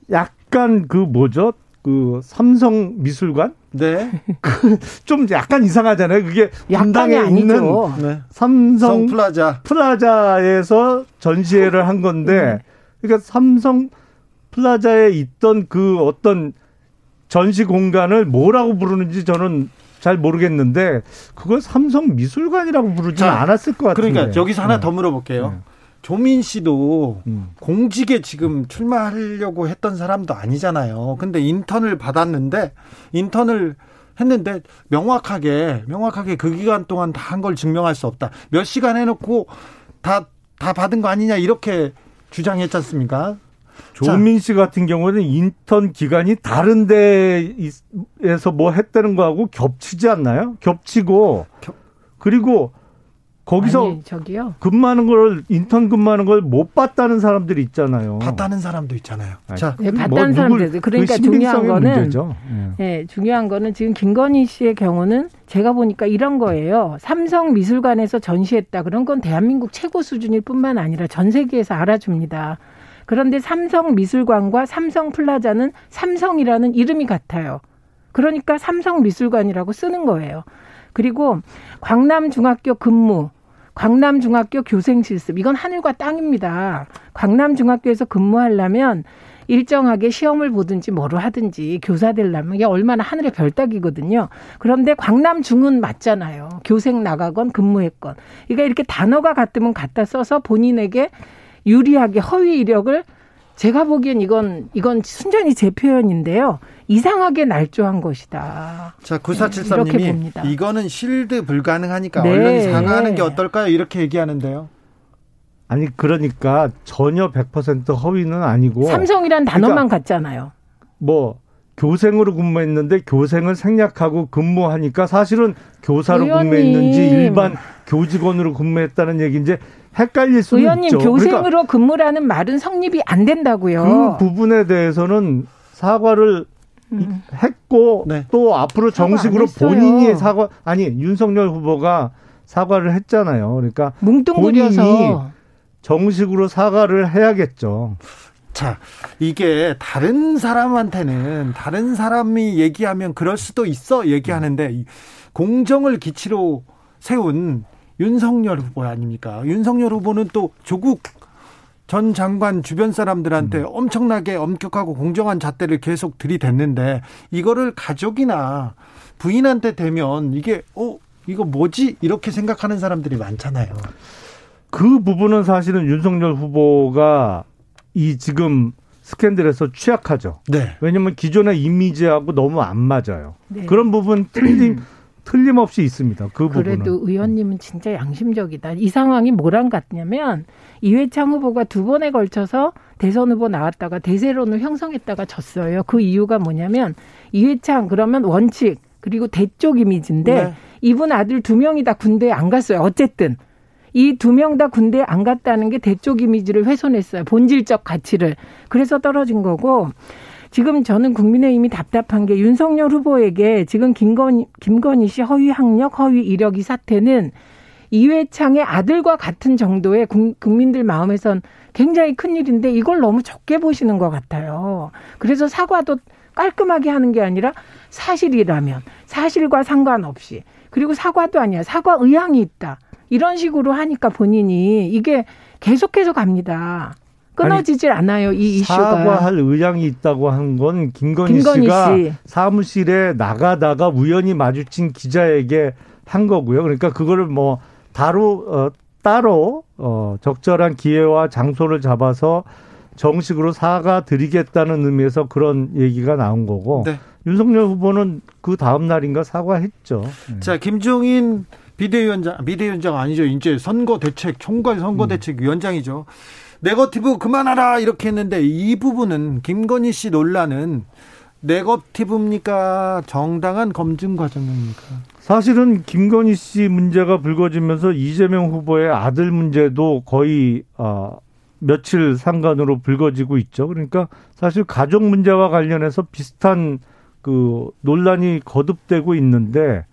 Speaker 7: 약간 그 뭐죠? 그 삼성 미술관
Speaker 1: 네.
Speaker 7: 그 좀 약간 이상하잖아요. 그게 분당에 있는 네. 삼성 플라자 플라자에서 전시회를 한 건데 네. 그러니까 삼성 플라자에 있던 그 어떤 전시 공간을 뭐라고 부르는지 저는 잘 모르겠는데 그걸 삼성 미술관이라고 부르지는 않았을 것 같아요.
Speaker 1: 그러니까 여기서 하나 네. 더 물어볼게요. 네. 조민 씨도 음. 공직에 지금 출마하려고 했던 사람도 아니잖아요. 근데 인턴을 받았는데 인턴을 했는데 명확하게 명확하게 그 기간 동안 다 한 걸 증명할 수 없다. 몇 시간 해놓고 다 다 받은 거 아니냐 이렇게 주장했지 않습니까?
Speaker 7: 조민 씨 같은 경우는 인턴 기간이 다른 데에서 뭐 했다는 거하고 겹치지 않나요? 겹치고 그리고 거기서 아니, 저기요. 근무하는 걸 인턴 근무하는 걸 못 봤다는 사람들이 있잖아요.
Speaker 1: 봤다는 사람도 있잖아요.
Speaker 6: 아니, 자, 네, 봤다는 뭐, 사람들 그러니까 그 중요한 거는. 네. 네, 중요한 거는 지금 김건희 씨의 경우는 제가 보니까 이런 거예요. 삼성 미술관에서 전시했다. 그런 건 대한민국 최고 수준일 뿐만 아니라 전 세계에서 알아줍니다. 그런데 삼성 미술관과 삼성 플라자는 삼성이라는 이름이 같아요. 그러니까 삼성 미술관이라고 쓰는 거예요. 그리고 광남중학교 근무, 광남중학교 교생 실습 이건 하늘과 땅입니다. 광남중학교에서 근무하려면 일정하게 시험을 보든지 뭐로 하든지 교사 되려면 이게 얼마나 하늘의 별따기거든요. 그런데 광남중은 맞잖아요. 교생 나가건 근무했건. 그러니까 이렇게 단어가 같으면 갖다 써서 본인에게 유리하게 허위 이력을 제가 보기엔 이건 이건 순전히 제 표현인데요. 이상하게 날조한 것이다.
Speaker 1: 자, 9473님이 네, 이거는 실드 불가능하니까 네. 언론이 사과하는 게 어떨까요? 이렇게 얘기하는데요.
Speaker 7: 아니 그러니까 전혀 100% 허위는 아니고
Speaker 6: 삼성이란 단어만 그러니까 같잖아요.
Speaker 7: 뭐 교생으로 근무했는데 교생을 생략하고 근무하니까 사실은 교사로 의원님. 근무했는지 일반 교직원으로 근무했다는 얘기인지 헷갈릴 수
Speaker 6: 의원님, 있죠. 의원님 교생으로 그러니까 근무라는 말은 성립이 안 된다고요.
Speaker 7: 그 부분에 대해서는 사과를 음. 했고 네. 또 앞으로 정식으로 본인이 사과 아니 윤석열 후보가 사과를 했잖아요. 그러니까 뭉뚱그려서 본인이 정식으로 사과를 해야겠죠.
Speaker 1: 자, 이게 다른 사람한테는 다른 사람이 얘기하면 그럴 수도 있어 얘기하는데 공정을 기치로 세운 윤석열 후보 아닙니까? 윤석열 후보는 또 조국 전 장관 주변 사람들한테 음. 엄청나게 엄격하고 공정한 잣대를 계속 들이댔는데 이거를 가족이나 부인한테 되면 이게 어 이거 뭐지 이렇게 생각하는 사람들이 많잖아요.
Speaker 7: 그 부분은 사실은 윤석열 후보가 이 지금 스캔들에서 취약하죠. 네. 왜냐하면 기존의 이미지하고 너무 안 맞아요. 네. 그런 부분 틀림 틀림없이 있습니다. 그 부분은.
Speaker 6: 그래도 의원님은 진짜 양심적이다. 이 상황이 뭐랑 같냐면 이회창 후보가 두 번에 걸쳐서 대선 후보 나왔다가 대세론을 형성했다가 졌어요. 그 이유가 뭐냐면 이회창 그러면 원칙 그리고 대쪽 이미지인데 네. 이분 아들 두 명이 다 군대에 안 갔어요. 어쨌든 이 두 명 다 군대에 안 갔다는 게 대쪽 이미지를 훼손했어요. 본질적 가치를. 그래서 떨어진 거고 지금 저는 국민의힘이 답답한 게 윤석열 후보에게 지금 김건희, 김건희 씨 허위 학력, 허위 이력이 사태는 이회창의 아들과 같은 정도의 국민들 마음에선 굉장히 큰 일인데 이걸 너무 적게 보시는 것 같아요. 그래서 사과도 깔끔하게 하는 게 아니라 사실이라면 사실과 상관없이 그리고 사과도 아니야 사과 의향이 있다 이런 식으로 하니까 본인이 이게 계속해서 갑니다. 끊어지질 아니, 않아요. 이 이슈가.
Speaker 7: 사과할 의향이 있다고 한 건 김건희, 김건희 씨가 씨. 사무실에 나가다가 우연히 마주친 기자에게 한 거고요. 그러니까 그거를 뭐 따로 어, 따로 어, 적절한 기회와 장소를 잡아서 정식으로 사과 드리겠다는 의미에서 그런 얘기가 나온 거고 네. 윤석열 후보는 그 다음 날인가 사과했죠.
Speaker 1: 네. 자 김종인 비대위원장 비대위원장 아니죠. 이제 선거 대책 총괄 선거 대책 음. 위원장이죠. 네거티브 그만하라 이렇게 했는데 이 부분은 김건희 씨 논란은 네거티브입니까? 정당한 검증 과정입니까?
Speaker 7: 사실은 김건희 씨 문제가 불거지면서 이재명 후보의 아들 문제도 거의 아 며칠 상간으로 불거지고 있죠. 그러니까 사실 가족 문제와 관련해서 비슷한 그 논란이 거듭되고 있는데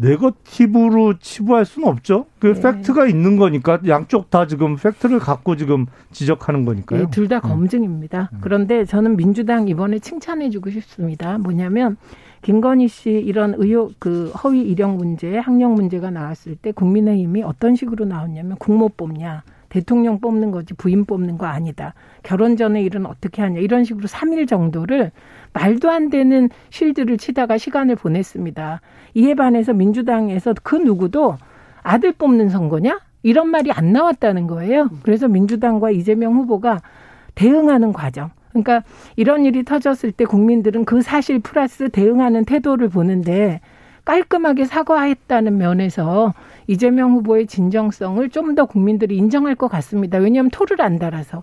Speaker 7: 네거티브로 치부할 수는 없죠. 그 네. 팩트가 있는 거니까 양쪽 다 지금 팩트를 갖고 지금 지적하는 거니까요. 네,
Speaker 6: 둘다 음. 검증입니다. 음. 그런데 저는 민주당 이번에 칭찬해주고 싶습니다. 뭐냐면 김건희 씨 이런 의혹 그 허위 이력 문제, 학력 문제가 나왔을 때 국민의힘이 어떤 식으로 나왔냐면 국모 뽑냐. 대통령 뽑는 거지 부인 뽑는 거 아니다. 결혼 전에 일은 어떻게 하냐. 이런 식으로 3일 정도를 말도 안 되는 실드를 치다가 시간을 보냈습니다. 이에 반해서 민주당에서 그 누구도 아들 뽑는 선거냐? 이런 말이 안 나왔다는 거예요. 그래서 민주당과 이재명 후보가 대응하는 과정. 그러니까 이런 일이 터졌을 때 국민들은 그 사실 플러스 대응하는 태도를 보는데 깔끔하게 사과했다는 면에서 이재명 후보의 진정성을 좀 더 국민들이 인정할 것 같습니다. 왜냐하면 토를 안 달아서.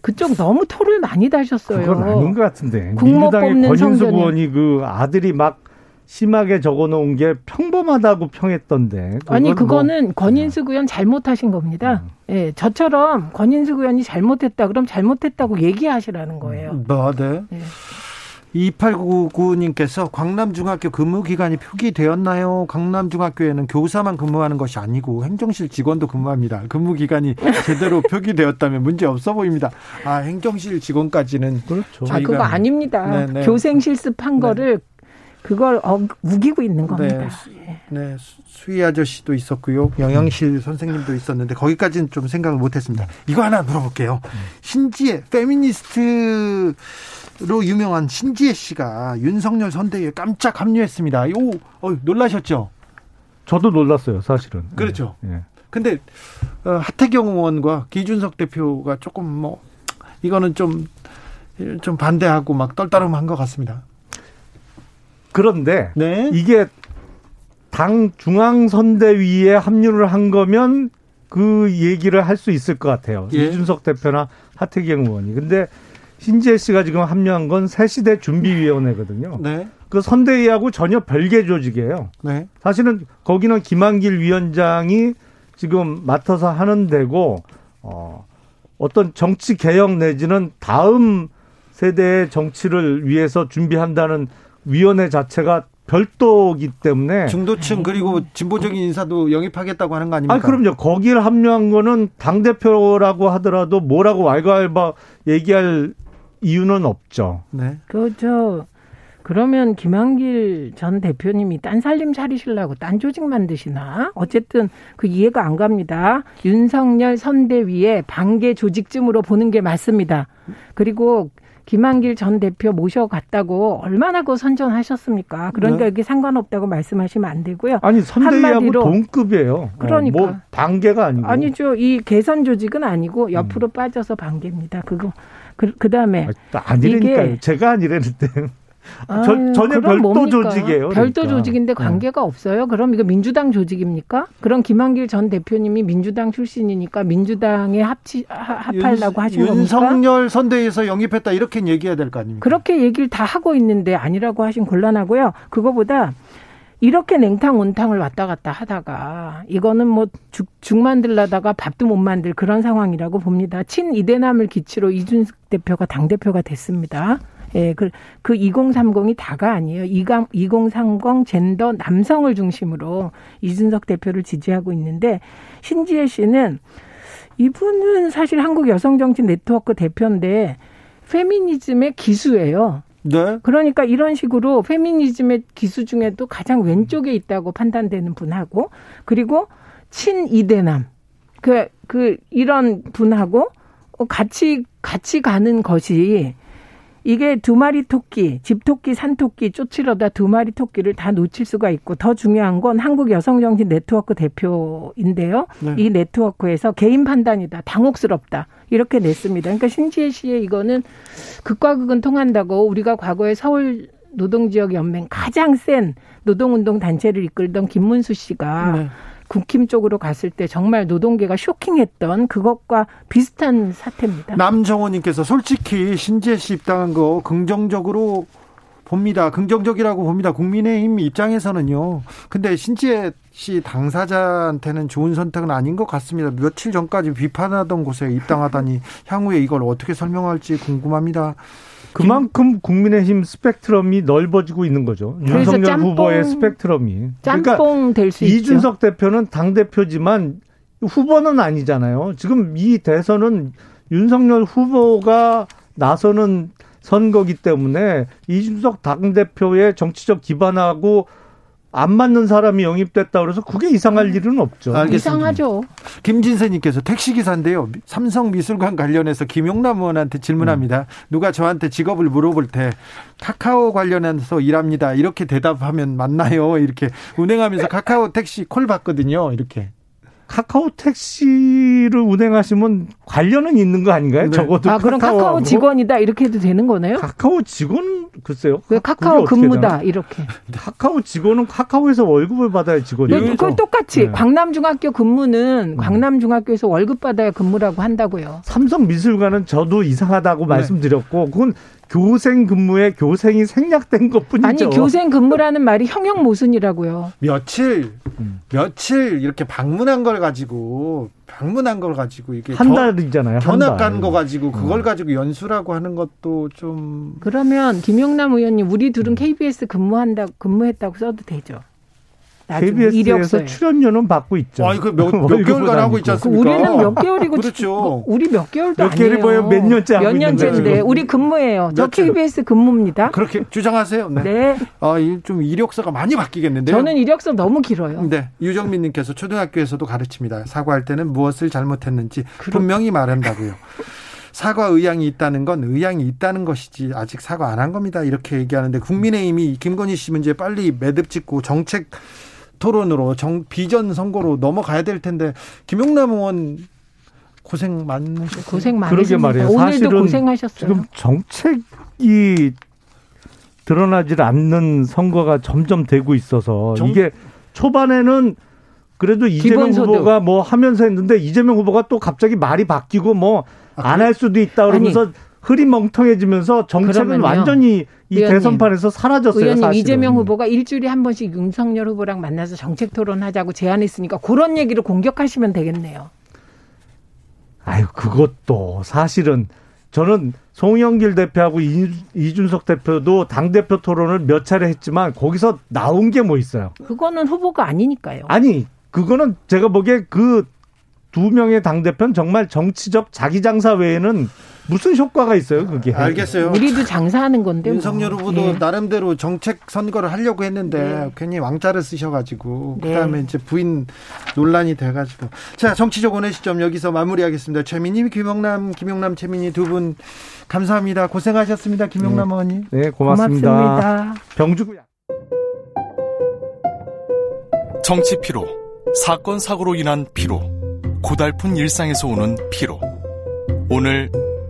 Speaker 6: 그쪽 너무 토를 많이 다셨어요.
Speaker 7: 그건 아닌 것 같은데. 민주당의 권인수 의원이 그 아들이 막 심하게 적어놓은 게 평범하다고 평했던데.
Speaker 6: 아니 그거는 뭐. 권인숙 의원 잘못하신 겁니다. 음. 예, 저처럼 권인숙 의원이 잘못했다 그럼 잘못했다고 얘기하시라는 거예요.
Speaker 1: 뭐, 네. 예. 2899님께서 광남중학교 근무기간이 표기되었나요? 강남중학교에는 교사만 근무하는 것이 아니고 행정실 직원도 근무합니다. 근무기간이 제대로 표기되었다면 문제 없어 보입니다. 아, 행정실 직원까지는.
Speaker 6: 그렇죠. 아, 그거 아닙니다. 네네. 네. 교생 실습한 네. 거를 그걸 어, 우기고 있는 겁니다.
Speaker 1: 네, 네, 수희 아저씨도 있었고요. 영양실 선생님도 있었는데 거기까지는 좀 생각을 못했습니다. 이거 하나 물어볼게요. 신지혜 페미니스트 로 유명한 신지혜 씨가 윤석열 선대위에 깜짝 합류했습니다. 오, 어, 놀라셨죠?
Speaker 7: 저도 놀랐어요, 사실은.
Speaker 1: 그렇죠. 예. 예. 근데 어, 하태경 의원과 기준석 대표가 조금 뭐 이거는 좀 좀 반대하고 막 떨떠름한 것 같습니다.
Speaker 7: 그런데 네? 이게 당 중앙 선대위에 합류를 한 거면 그 얘기를 할 수 있을 것 같아요. 예. 이준석 대표나 하태경 의원이. 근데 신지혜 씨가 지금 합류한 건 새시대 준비위원회거든요. 네. 그 선대위하고 전혀 별개 조직이에요. 네. 사실은 거기는 김한길 위원장이 지금 맡아서 하는 데고 어 어떤 정치 개혁 내지는 다음 세대의 정치를 위해서 준비한다는 위원회 자체가 별도기 때문에
Speaker 1: 중도층 그리고 진보적인 인사도 영입하겠다고 하는 거 아닙니까?
Speaker 7: 아 그럼요. 거기를 합류한 거는 당 대표라고 하더라도 뭐라고 왈가왈바 얘기할 이유는 없죠.
Speaker 6: 네. 그저 그러면 김한길 전 대표님이 딴 살림 차리시려고 딴 조직 만드시나? 어쨌든 그 이해가 안 갑니다. 윤석열 선대위의 반개 조직쯤으로 보는 게 맞습니다. 그리고 김한길 전 대표 모셔갔다고 얼마나 그 선전하셨습니까? 그러니까 네. 여기 상관없다고 말씀하시면 안 되고요.
Speaker 7: 아니 선대위하고 동급이에요. 어,
Speaker 6: 그러니까
Speaker 7: 뭐 반개가 아니고
Speaker 6: 아니죠. 이 개선 조직은 아니고 옆으로 음. 빠져서 반개입니다. 그거 그, 그 다음에.
Speaker 7: 아, 아니라니까요. 제가 아니라는데. 아, 저, 전혀 별도 뭡니까? 조직이에요.
Speaker 6: 별도 그러니까. 조직인데 네. 관계가 네. 없어요. 그럼 이거 민주당 조직입니까? 그럼 김한길 전 대표님이 민주당 출신이니까 민주당에 합치 합하려고 하신 겁니까?
Speaker 1: 윤석열 선대에서 영입했다 이렇게 얘기해야 될 거 아닙니까?
Speaker 6: 그렇게 얘기를 다 하고 있는데 아니라고 하신 곤란하고요. 그거보다 이렇게 냉탕 온탕을 왔다 갔다 하다가 이거는 뭐 죽, 죽 만들라다가 밥도 못 만들 그런 상황이라고 봅니다. 친 이대남을 기치로 이준석 대표가 당 대표가 됐습니다. 예, 그, 그 2030이 다가 아니에요. 2030 젠더 남성을 중심으로 이준석 대표를 지지하고 있는데 신지혜 씨는 이분은 사실 한국 여성정치 네트워크 대표인데 페미니즘의 기수예요. 네. 그러니까 이런 식으로 페미니즘의 기수 중에도 가장 왼쪽에 있다고 판단되는 분하고 그리고 친이대남 그, 그, 이런 분하고 같이, 같이 가는 것이 이게 두 마리 토끼, 집토끼, 산토끼 쫓으려다 두 마리 토끼를 다 놓칠 수가 있고 더 중요한 건 한국 여성정신 네트워크 대표인데요. 네. 이 네트워크에서 개인 판단이다. 당혹스럽다. 이렇게 냈습니다. 그러니까 신지혜 씨의 이거는 극과 극은 통한다고 우리가 과거에 서울 노동지역 연맹 가장 센 노동운동 단체를 이끌던 김문수 씨가 네. 국힘 쪽으로 갔을 때 정말 노동계가 쇼킹했던 그것과 비슷한 사태입니다.
Speaker 1: 남정호님께서 솔직히 신재 씨 입당한 거 긍정적으로 봅니다. 긍정적이라고 봅니다. 국민의힘 입장에서는요. 근데 신지혜 씨 당사자한테는 좋은 선택은 아닌 것 같습니다. 며칠 전까지 비판하던 곳에 입당하다니 향후에 이걸 어떻게 설명할지 궁금합니다.
Speaker 7: 그만큼 국민의힘 스펙트럼이 넓어지고 있는 거죠. 윤석열 짬뽕, 후보의 스펙트럼이.
Speaker 6: 그러니까 될수 있죠.
Speaker 7: 이준석 대표는 당 대표지만 후보는 아니잖아요. 지금 이 대선은 윤석열 후보가 나서는 선거기 때문에 이준석 당 대표의 정치적 기반하고 안 맞는 사람이 영입됐다 그래서 그게 이상할 음. 일은 없죠.
Speaker 6: 알겠습니다. 이상하죠.
Speaker 1: 김진세님께서 택시기사인데요. 삼성 미술관 관련해서 김용남 의원한테 질문합니다. 음. 누가 저한테 직업을 물어볼 때 카카오 관련해서 일합니다. 이렇게 대답하면 맞나요? 이렇게 운행하면서 카카오 택시 콜 받거든요. 이렇게.
Speaker 7: 카카오 택시를 운행하시면 관련은 있는 거 아닌가요? 네. 적어도
Speaker 6: 아, 그럼 카카오, 카카오 직원이다 이렇게 해도 되는 거네요?
Speaker 7: 카카오 직원 글쎄요.
Speaker 6: 왜 카카오 근무다 이렇게.
Speaker 7: 카카오 직원은 카카오에서 월급을 받아야 직원이에요.
Speaker 6: 네, 그건 똑같이 네. 광남중학교 근무는 음. 광남중학교에서 월급 받아야 근무라고 한다고요.
Speaker 7: 삼성 미술관은 저도 이상하다고 네. 말씀드렸고 그건 교생 근무에 교생이 생략된 것뿐이죠.
Speaker 6: 아니 교생 근무라는 말이 형용 모순이라고요.
Speaker 1: 며칠 음. 며칠 이렇게 방문한 걸 가지고 방문한 걸 가지고 이게
Speaker 7: 한 달이잖아요.
Speaker 1: 견학 간 거 가지고 그걸 음. 가지고 연수라고 하는 것도 좀
Speaker 6: 그러면 김용남 의원님 우리 둘은 KBS 근무한다 근무했다고 써도 되죠.
Speaker 7: KBS에서 출연료는 받고 있죠.
Speaker 1: 아, 그몇 몇 개월간 하고 있지 않습니까?
Speaker 6: 우리는 몇 개월이고 그렇죠. 뭐 우리 몇 개월도 몇 개월이
Speaker 7: 뭐예요? 몇 년째 하고
Speaker 6: 몇 년째인데 우리 근무예요. 저 KBS 근무입니다.
Speaker 1: 그렇게 주장하세요. 네. 네. 아, 좀 이력서가 많이 바뀌겠는데요.
Speaker 6: 저는 이력서 너무 길어요.
Speaker 1: 네. 유정민 님께서 초등학교에서도 가르칩니다. 사과할 때는 무엇을 잘못했는지 그렇... 분명히 말한다고요. 사과 의향이 있다는 건 의향이 있다는 것이지 아직 사과 안 한 겁니다. 이렇게 얘기하는데 국민의힘이 김건희 씨 문제 빨리 매듭 짓고 정책 토론으로 정 비전 선거로 넘어가야 될 텐데 김용남 의원 고생 많으셨어요.
Speaker 6: 고생 많으셨어요. 오늘도 고생하셨어요.
Speaker 7: 지금 정책이 드러나질 않는 선거가 점점 되고 있어서 정... 이게 초반에는 그래도 이재명 기본소득. 후보가 뭐 하면서 했는데 이재명 후보가 또 갑자기 말이 바뀌고 뭐 안할 아, 수도 있다 그러면서 아니, 흐리멍텅해지면서 정책은 그러면요. 완전히 이 의원님, 대선판에서 사라졌어요.
Speaker 6: 의원님
Speaker 7: 사실은.
Speaker 6: 이재명 후보가 일주일에 한 번씩 윤석열 후보랑 만나서 정책 토론하자고 제안했으니까 그런 얘기를 공격하시면 되겠네요.
Speaker 7: 아유 그것도 사실은 저는 송영길 대표하고 이준석 대표도 당 대표 토론을 몇 차례 했지만 거기서 나온 게 뭐 있어요?
Speaker 6: 그거는 후보가 아니니까요.
Speaker 7: 아니 그거는 제가 보기에 그 두 명의 당 대표는 정말 정치적 자기 장사 외에는 무슨 효과가 있어요, 그게?
Speaker 1: 알겠어요.
Speaker 6: 우리도 장사하는 건데.
Speaker 1: 윤석열 뭐. 후보도 네. 나름대로 정책 선거를 하려고 했는데 네. 괜히 왕자를 쓰셔가지고 네. 그다음에 이제 부인 논란이 돼가지고 자 정치적 원의 시점 여기서 마무리하겠습니다. 최민희, 김영남, 김영남, 최민희 두 분 감사합니다. 고생하셨습니다, 김영남 네. 의원님.
Speaker 7: 네, 고맙습니다. 고맙습니다. 병주구야.
Speaker 8: 정치 피로, 사건 사고로 인한 피로, 고달픈 일상에서 오는 피로. 오늘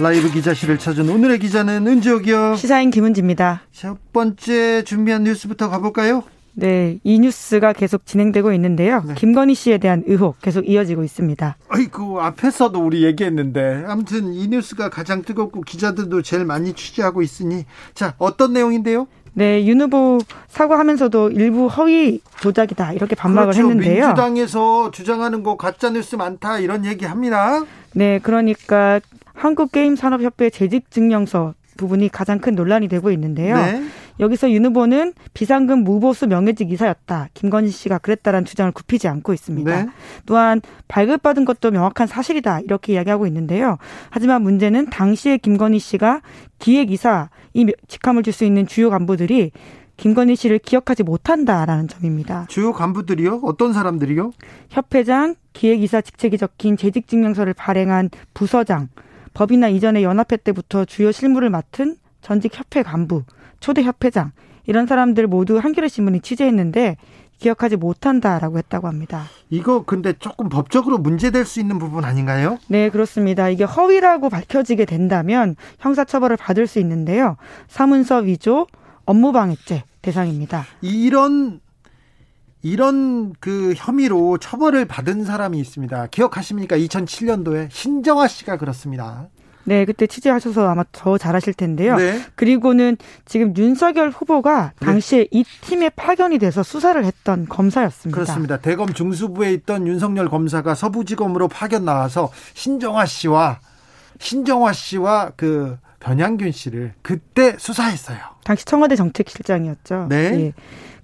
Speaker 1: 라이브 기자실을 찾은 오늘의 기자는 은지옥이요.
Speaker 9: 시사인 김은지입니다.
Speaker 1: 첫 번째 준비한 뉴스부터 가볼까요?
Speaker 9: 네, 이 뉴스가 계속 진행되고 있는데요. 네. 김건희 씨에 대한 의혹 계속 이어지고 있습니다.
Speaker 1: 아이고, 앞에서도 우리 얘기했는데. 아무튼 이 뉴스가 가장 뜨겁고 기자들도 제일 많이 취재하고 있으니. 자, 어떤 내용인데요?
Speaker 9: 네, 윤 후보 사과하면서도 일부 허위 조작이다 이렇게 반박을 그렇죠. 했는데요.
Speaker 1: 민주당에서 주장하는 거 가짜 뉴스 많다 이런 얘기 합니다.
Speaker 9: 네, 그러니까 한국게임산업협회 재직증명서 부분이 가장 큰 논란이 되고 있는데요. 네. 여기서 윤 후보는 비상금 무보수 명예직 이사였다. 김건희 씨가 그랬다라는 주장을 굽히지 않고 있습니다. 네. 또한 발급받은 것도 명확한 사실이다. 이렇게 이야기하고 있는데요. 하지만 문제는 당시에 김건희 씨가 기획이사 이 직함을 줄 수 있는 주요 간부들이 김건희 씨를 기억하지 못한다라는 점입니다.
Speaker 1: 주요 간부들이요? 어떤 사람들이요?
Speaker 9: 협회장, 기획이사 직책이 적힌 재직증명서를 발행한 부서장, 법이나 이전에 연합회 때부터 주요 실무를 맡은 전직 협회 간부, 초대 협회장 이런 사람들 모두 한겨레 신문이 취재했는데 기억하지 못한다라고 했다고 합니다.
Speaker 1: 이거 근데 조금 법적으로 문제될 수 있는 부분 아닌가요?
Speaker 9: 네, 그렇습니다. 이게 허위라고 밝혀지게 된다면 형사처벌을 받을 수 있는데요. 사문서 위조, 업무방해죄 대상입니다.
Speaker 1: 이런 이런 그 혐의로 처벌을 받은 사람이 있습니다. 기억하십니까? 2007년도에 신정아 씨가 그렇습니다.
Speaker 9: 네, 그때 취재하셔서 아마 더 잘하실 텐데요. 네. 그리고는 지금 윤석열 후보가 네. 당시에 네. 이 팀에 파견이 돼서 수사를 했던 검사였습니다.
Speaker 1: 그렇습니다. 대검 중수부에 있던 윤석열 검사가 서부지검으로 파견 나와서 신정아 씨와 신정아 씨와 그 변양균 씨를 그때 수사했어요.
Speaker 9: 당시 청와대 정책실장이었죠. 네. 예.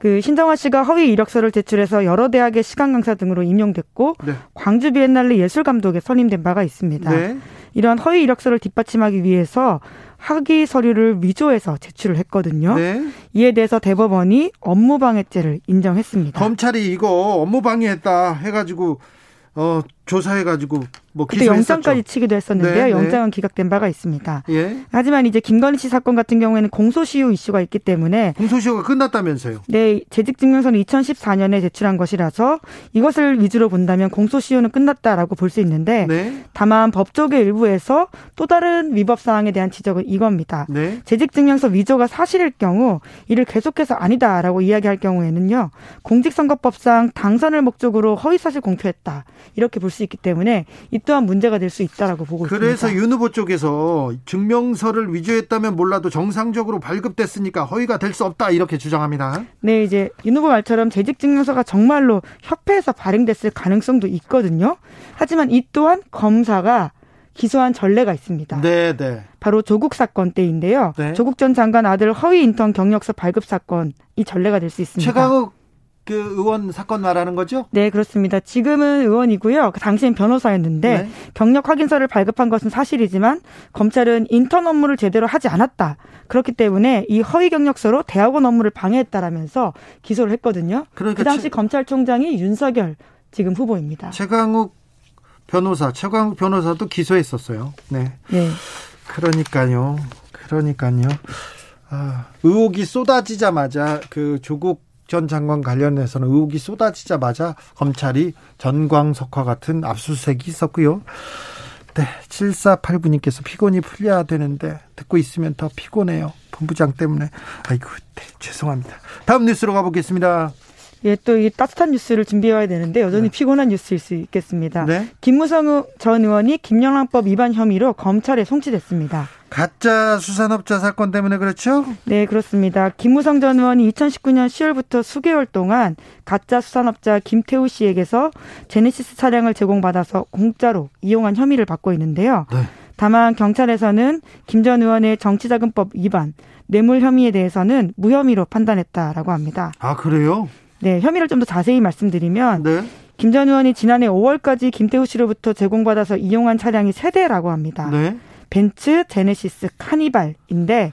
Speaker 9: 그 신정아 씨가 허위 이력서를 제출해서 여러 대학의 시간 강사 등으로 임용됐고 네. 광주 비엔날레 예술 감독에 선임된 바가 있습니다. 네. 이러한 허위 이력서를 뒷받침하기 위해서 학위 서류를 위조해서 제출을 했거든요. 네. 이에 대해서 대법원이 업무방해죄를 인정했습니다.
Speaker 1: 검찰이 이거 업무방해했다 해가지고 어, 조사해 가지고 뭐
Speaker 9: 그때 영장까지 치기도 했었는데요. 네, 네. 영장은 기각된 바가 있습니다. 예. 하지만 이제 김건희 씨 사건 같은 경우에는 공소시효 이슈가 있기 때문에
Speaker 1: 공소시효가 끝났다면서요?
Speaker 9: 네, 재직증명서는 2014년에 제출한 것이라서 이것을 위주로 본다면 공소시효는 끝났다라고 볼 수 있는데 네. 다만 법조계 일부에서 또 다른 위법 사항에 대한 지적은 이겁니다. 네. 재직증명서 위조가 사실일 경우 이를 계속해서 아니다라고 이야기할 경우에는요 공직선거법상 당선을 목적으로 허위사실 공표했다 이렇게 볼수 있기 때문에 이 또한 문제가 될 수 있다라고 보고
Speaker 1: 그래서
Speaker 9: 있습니다.
Speaker 1: 그래서 윤 후보 쪽에서 증명서를 위조했다면 몰라도 정상적으로 발급됐으니까 허위가 될 수 없다 이렇게 주장합니다.
Speaker 9: 네, 이제 윤 후보 말처럼 재직 증명서가 정말로 협회에서 발행됐을 가능성도 있거든요. 하지만 이 또한 검사가 기소한 전례가 있습니다.
Speaker 1: 네, 네.
Speaker 9: 바로 조국 사건 때인데요. 네. 조국 전 장관 아들 허위 인턴 경력서 발급 사건 이 전례가 될 수 있습니다.
Speaker 1: 최강욱 그 의원 사건 말하는 거죠?
Speaker 9: 네, 그렇습니다. 지금은 의원이고요. 그 당시엔 변호사였는데 네. 경력 확인서를 발급한 것은 사실이지만 검찰은 인턴 업무를 제대로 하지 않았다. 그렇기 때문에 이 허위 경력서로 대학원 업무를 방해했다라면서 기소를 했거든요. 그러니까 그 당시 최... 검찰총장이 윤석열 지금 후보입니다.
Speaker 1: 최강욱 변호사, 최강욱 변호사도 기소했었어요. 네. 네. 그러니까요. 그러니까요. 아, 의혹이 쏟아지자마자 그 조국 전 장관 관련해서는 의혹이 쏟아지자마자 검찰이 전광석화 같은 압수수색이 있었고요. 네, 7489님께서 피곤이 풀려야 되는데 듣고 있으면 더 피곤해요. 본부장 때문에. 아이고, 네, 죄송합니다. 다음 뉴스로 가보겠습니다.
Speaker 9: 예, 또 이 따뜻한 뉴스를 준비해야 되는데 여전히 네. 피곤한 뉴스일 수 있겠습니다. 네? 김무성 전 의원이 김영란법 위반 혐의로 검찰에 송치됐습니다.
Speaker 1: 가짜 수산업자 사건 때문에 그렇죠?
Speaker 9: 네, 그렇습니다. 김무성 전 의원이 2019년 10월부터 수개월 동안 가짜 수산업자 김태우 씨에게서 제네시스 차량을 제공받아서 공짜로 이용한 혐의를 받고 있는데요. 네. 다만 경찰에서는 김 전 의원의 정치자금법 위반, 뇌물 혐의에 대해서는 무혐의로 판단했다라고 합니다.
Speaker 1: 아, 그래요?
Speaker 9: 네, 혐의를 좀 더 자세히 말씀드리면 네. 김전 의원이 지난해 5월까지 김태우 씨로부터 제공받아서 이용한 차량이 세 대라고 합니다. 네. 벤츠, 제네시스, 카니발인데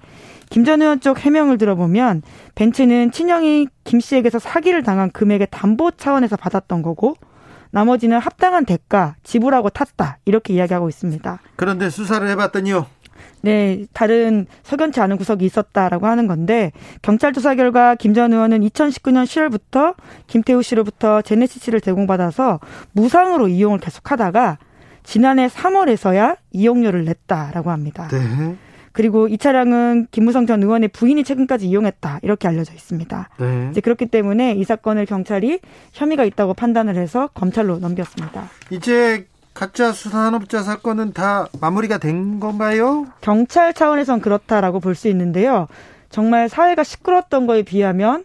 Speaker 9: 김전 의원 쪽 해명을 들어보면 벤츠는 친형이 김 씨에게서 사기를 당한 금액의 담보 차원에서 받았던 거고 나머지는 합당한 대가 지불하고 탔다 이렇게 이야기하고 있습니다.
Speaker 1: 그런데 수사를 해봤더니요.
Speaker 9: 네, 다른 석연치 않은 구석이 있었다라고 하는 건데 경찰 조사 결과 김 전 의원은 2019년 10월부터 김태우 씨로부터 제네시스를 제공받아서 무상으로 이용을 계속하다가 지난해 3월에서야 이용료를 냈다라고 합니다. 네. 그리고 이 차량은 김무성 전 의원의 부인이 최근까지 이용했다 이렇게 알려져 있습니다. 네. 이제 그렇기 때문에 이 사건을 경찰이 혐의가 있다고 판단을 해서 검찰로 넘겼습니다.
Speaker 1: 이제 가짜 수산업자 사건은 다 마무리가 된 건가요?
Speaker 9: 경찰 차원에선 그렇다라고 볼 수 있는데요. 정말 사회가 시끄러웠던 거에 비하면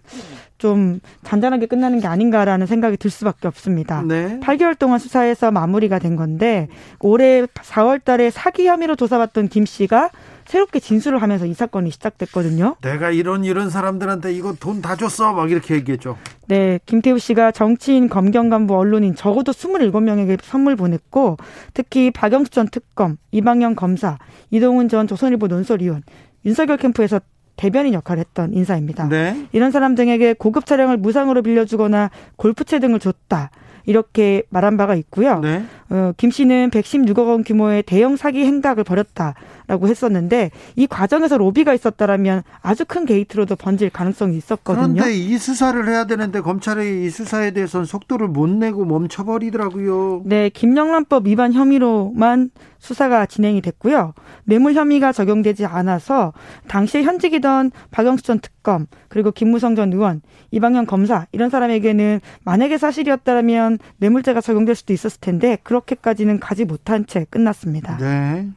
Speaker 9: 좀 잔잔하게 끝나는 게 아닌가라는 생각이 들 수밖에 없습니다. 네. 8개월 동안 수사해서 마무리가 된 건데 올해 4월 달에 사기 혐의로 조사받던 김 씨가 새롭게 진술을 하면서 이 사건이 시작됐거든요.
Speaker 1: 내가 이런 이런 사람들한테 이거 돈 다 줬어 막 이렇게 얘기했죠.
Speaker 9: 네, 김태우 씨가 정치인, 검경 간부, 언론인 적어도 27명에게 선물 보냈고 특히 박영수 전 특검, 이방영 검사, 이동훈 전 조선일보 논설위원, 윤석열 캠프에서 대변인 역할을 했던 인사입니다. 네. 이런 사람 등에게 고급 차량을 무상으로 빌려주거나 골프채 등을 줬다. 이렇게 말한 바가 있고요. 네. 어, 김 씨는 116억 원 규모의 대형 사기 행각을 벌였다라고 했었는데 이 과정에서 로비가 있었다라면 아주 큰 게이트로도 번질 가능성이 있었거든요.
Speaker 1: 그런데 이 수사를 해야 되는데 검찰이 이 수사에 대해서는 속도를 못 내고 멈춰버리더라고요.
Speaker 9: 네, 김영란법 위반 혐의로만 수사가 진행이 됐고요. 뇌물 혐의가 적용되지 않아서 당시에 현직이던 박영수 전 특검 그리고 김무성 전 의원, 이방현 검사 이런 사람에게는 만약에 사실이었다면 뇌물죄가 적용될 수도 있었을 텐데 그렇게까지는 가지 못한 채 끝났습니다.
Speaker 1: 네.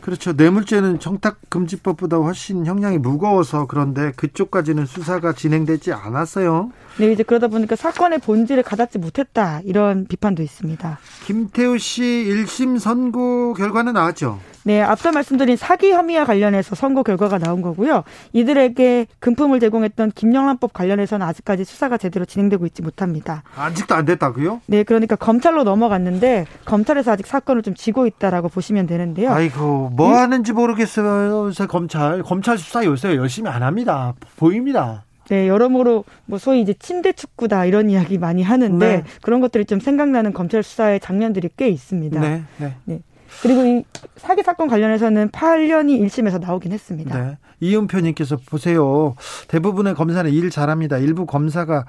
Speaker 1: 그렇죠. 뇌물죄는 청탁금지법보다 훨씬 형량이 무거워서 그런데 그쪽까지는 수사가 진행되지 않았어요.
Speaker 9: 네, 이제 그러다 보니까 사건의 본질을 가닿지 못했다 이런 비판도 있습니다.
Speaker 1: 김태우 씨 1심 선고 결과는 나왔죠?
Speaker 9: 네, 앞서 말씀드린 사기 혐의와 관련해서 선고 결과가 나온 거고요. 이들에게 금품을 제공했던 김영란법 관련해서는 아직까지 수사가 제대로 진행되고 있지 못합니다.
Speaker 1: 아직도 안 됐다고요?
Speaker 9: 네, 그러니까 검찰로 넘어갔는데 검찰에서 아직 사건을 좀 지고 있다라고 보시면 되는데요.
Speaker 1: 아이고, 뭐 하는지 모르겠어요. 요새 검찰. 검찰 수사 요새 열심히 안 합니다. 보입니다.
Speaker 9: 네, 여러모로 뭐 소위 이제 침대 축구다 이런 이야기 많이 하는데 네. 그런 것들이 좀 생각나는 검찰 수사의 장면들이 꽤 있습니다. 네. 네. 네. 그리고 이 사기 사건 관련해서는 8년이 1심에서 나오긴 했습니다. 네.
Speaker 1: 이은표님께서 보세요. 대부분의 검사는 일 잘합니다. 일부 검사가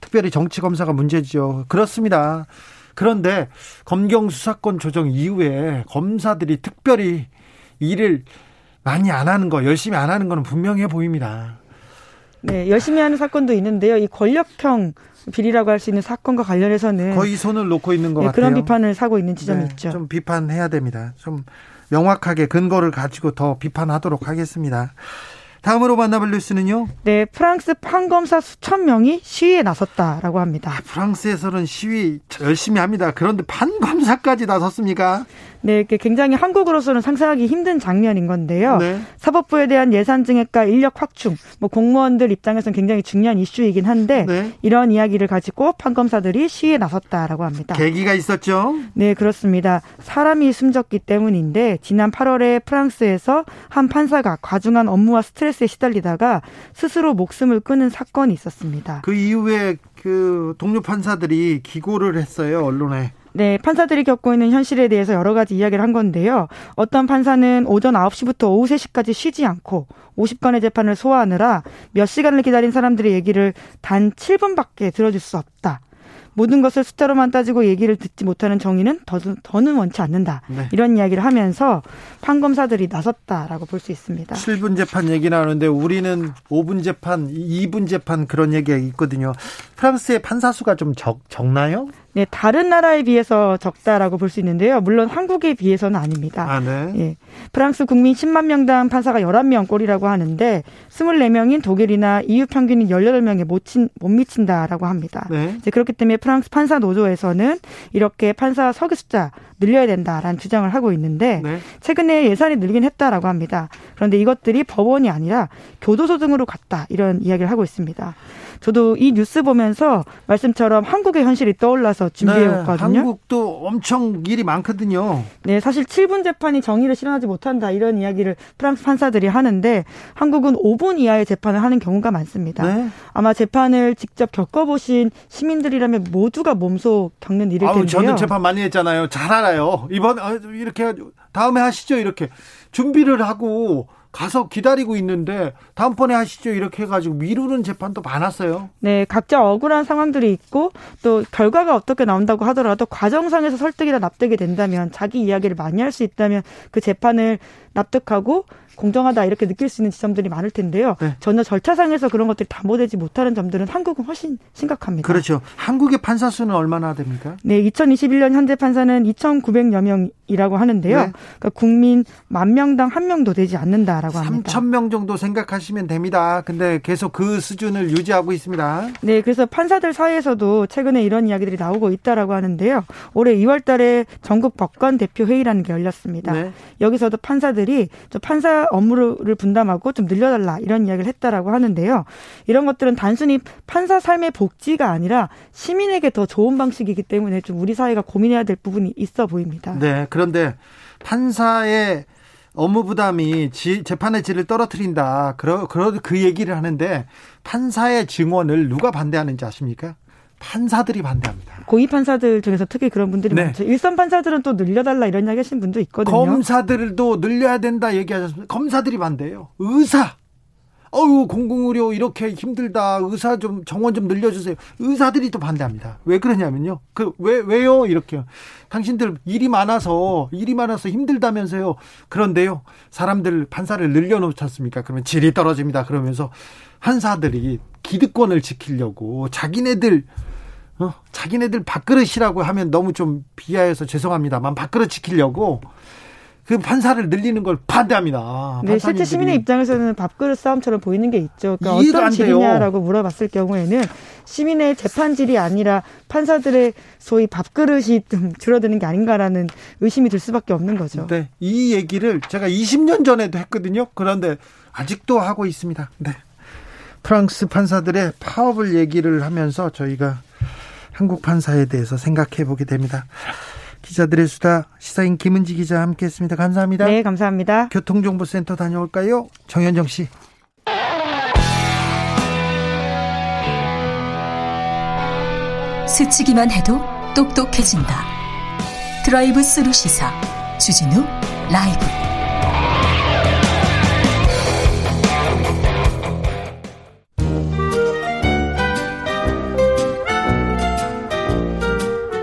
Speaker 1: 특별히 정치 검사가 문제죠. 그렇습니다. 그런데 검경 수사권 조정 이후에 검사들이 특별히 일을 많이 안 하는 거, 열심히 안 하는 거는 분명해 보입니다.
Speaker 9: 네, 열심히 하는 사건도 있는데요. 이 권력형 비리라고 할 수 있는 사건과 관련해서는
Speaker 1: 거의 손을 놓고 있는 것 네, 같아요.
Speaker 9: 그런 비판을 사고 있는 지점이 네, 있죠.
Speaker 1: 좀 비판해야 됩니다. 좀 명확하게 근거를 가지고 더 비판하도록 하겠습니다. 다음으로 만나볼 뉴스는요?
Speaker 9: 네, 프랑스 판검사 수천 명이 시위에 나섰다라고 합니다. 아,
Speaker 1: 프랑스에서는 시위 열심히 합니다. 그런데 판검사까지 나섰습니까?
Speaker 9: 네, 굉장히 한국으로서는 상상하기 힘든 장면인 건데요. 네. 사법부에 대한 예산 증액과 인력 확충, 뭐 공무원들 입장에서는 굉장히 중요한 이슈이긴 한데 네. 이런 이야기를 가지고 판검사들이 시위에 나섰다라고 합니다.
Speaker 1: 계기가 있었죠?
Speaker 9: 네, 그렇습니다. 사람이 숨졌기 때문인데 지난 8월에 프랑스에서 한 판사가 과중한 업무와 스트레스에 시달리다가 스스로 목숨을 끊은 사건이 있었습니다.
Speaker 1: 그 이후에 그 동료 판사들이 기고를 했어요, 언론에.
Speaker 9: 네, 판사들이 겪고 있는 현실에 대해서 여러 가지 이야기를 한 건데요. 어떤 판사는 오전 9시부터 오후 3시까지 쉬지 않고 50건의 재판을 소화하느라 몇 시간을 기다린 사람들의 얘기를 단 7분밖에 들어줄 수 없다. 모든 것을 숫자로만 따지고 얘기를 듣지 못하는 정의는 더, 더는 원치 않는다. 네. 이런 이야기를 하면서 판검사들이 나섰다라고 볼 수 있습니다.
Speaker 1: 7분 재판 얘기 나오는데 우리는 5분 재판, 2분 재판 그런 얘기가 있거든요. 프랑스의 판사 수가 좀 적, 적나요?
Speaker 9: 네, 다른 나라에 비해서 적다라고 볼 수 있는데요. 물론 한국에 비해서는 아닙니다. 아, 네. 예. 프랑스 국민 10만 명당 판사가 11명 꼴이라고 하는데 24명인 독일이나 EU 평균인 18명에 못, 친, 못 미친다라고 합니다. 네. 이제 그렇기 때문에 프랑스 판사 노조에서는 이렇게 판사 서기 숫자 늘려야 된다라는 주장을 하고 있는데 네. 최근에 예산이 늘긴 했다라고 합니다. 그런데 이것들이 법원이 아니라 교도소 등으로 갔다 이런 이야기를 하고 있습니다. 저도 이 뉴스 보면서 말씀처럼 한국의 현실이 떠올라서 준비해 왔거든요.
Speaker 1: 네, 한국도 엄청 일이 많거든요.
Speaker 9: 네, 사실 7분 재판이 정의를 실현하지 못한다 이런 이야기를 프랑스 판사들이 하는데 한국은 5분 이하의 재판을 하는 경우가 많습니다. 네. 아마 재판을 직접 겪어보신 시민들이라면 모두가 몸소 겪는 일일 텐데요.
Speaker 1: 저는 재판 많이 했잖아요. 잘 알아요. 이번 어, 이렇게 다음에 하시죠 이렇게 준비를 하고 가서 기다리고 있는데 다음번에 하시죠 이렇게 해가지고 미루는 재판도 많았어요.
Speaker 9: 네, 각자 억울한 상황들이 있고 또 결과가 어떻게 나온다고 하더라도 과정상에서 설득이나 납득이 된다면 자기 이야기를 많이 할 수 있다면 그 재판을 납득하고 공정하다 이렇게 느낄 수 있는 지점들이 많을 텐데요. 네. 전혀 절차상에서 그런 것들이 담보되지 못하는 점들은 한국은 훨씬 심각합니다.
Speaker 1: 그렇죠. 한국의 판사 수는 얼마나 됩니까?
Speaker 9: 네, 2021년 현재 판사는 2,900여 명이라고 하는데요. 네. 그러니까 국민 만 명당 한 명도 되지 않는다라고 합니다.
Speaker 1: 3천 명 정도 생각하시면 됩니다. 근데 계속 그 수준을 유지하고 있습니다.
Speaker 9: 네, 그래서 판사들 사이에서도 최근에 이런 이야기들이 나오고 있다라고 하는데요. 올해 2월달에 전국 법관 대표 회의라는 게 열렸습니다. 네. 여기서도 판사들이 판사 업무를 분담하고 좀 늘려달라 이런 이야기를 했다라고 하는데요. 이런 것들은 단순히 판사 삶의 복지가 아니라 시민에게 더 좋은 방식이기 때문에 좀 우리 사회가 고민해야 될 부분이 있어 보입니다.
Speaker 1: 네, 그런데 판사의 업무 부담이 지, 재판의 질을 떨어뜨린다. 그러, 그러, 그 얘기를 하는데 판사의 증언을 누가 반대하는지 아십니까? 판사들이 반대합니다.
Speaker 9: 고위 판사들 중에서 특히 그런 분들이 네. 많죠. 일선 판사들은 또 늘려달라 이런 이야기 하시는 분도 있거든요.
Speaker 1: 검사들도 늘려야 된다 얘기하셨습니다. 검사들이 반대해요. 의사. 어유 공공의료 이렇게 힘들다. 의사 좀 정원 좀 늘려주세요. 의사들이 또 반대합니다. 왜 그러냐면요. 그 왜 왜요 이렇게 당신들 일이 많아서 일이 많아서 힘들다면서요. 그런데요 사람들 판사를 늘려놓지 않습니까? 그러면 질이 떨어집니다. 그러면서 판사들이 기득권을 지키려고 자기네들 어? 자기네들 밥그릇이라고 하면 너무 좀 비하해서 죄송합니다만 밥그릇 지키려고 그 판사를 늘리는 걸 반대합니다.
Speaker 9: 네, 실제 시민의 입장에서는 밥그릇 싸움처럼 보이는 게 있죠. 그러니까 어떤 질이냐라고 물어봤을 경우에는 시민의 재판질이 아니라 판사들의 소위 밥그릇이 좀 줄어드는 게 아닌가라는 의심이 들 수밖에 없는 거죠.
Speaker 1: 네. 이 얘기를 제가 20년 전에도 했거든요. 그런데 아직도 하고 있습니다. 네. 프랑스 판사들의 파업을 얘기를 하면서 저희가 한국 판사에 대해서 생각해 보게 됩니다. 기자들의 수다 시사인 김은지 기자 함께했습니다. 감사합니다.
Speaker 9: 네, 감사합니다.
Speaker 1: 교통정보센터 다녀올까요? 정현정 씨.
Speaker 2: 스치기만 해도 똑똑해진다. 드라이브 스루 시사 주진우 라이브.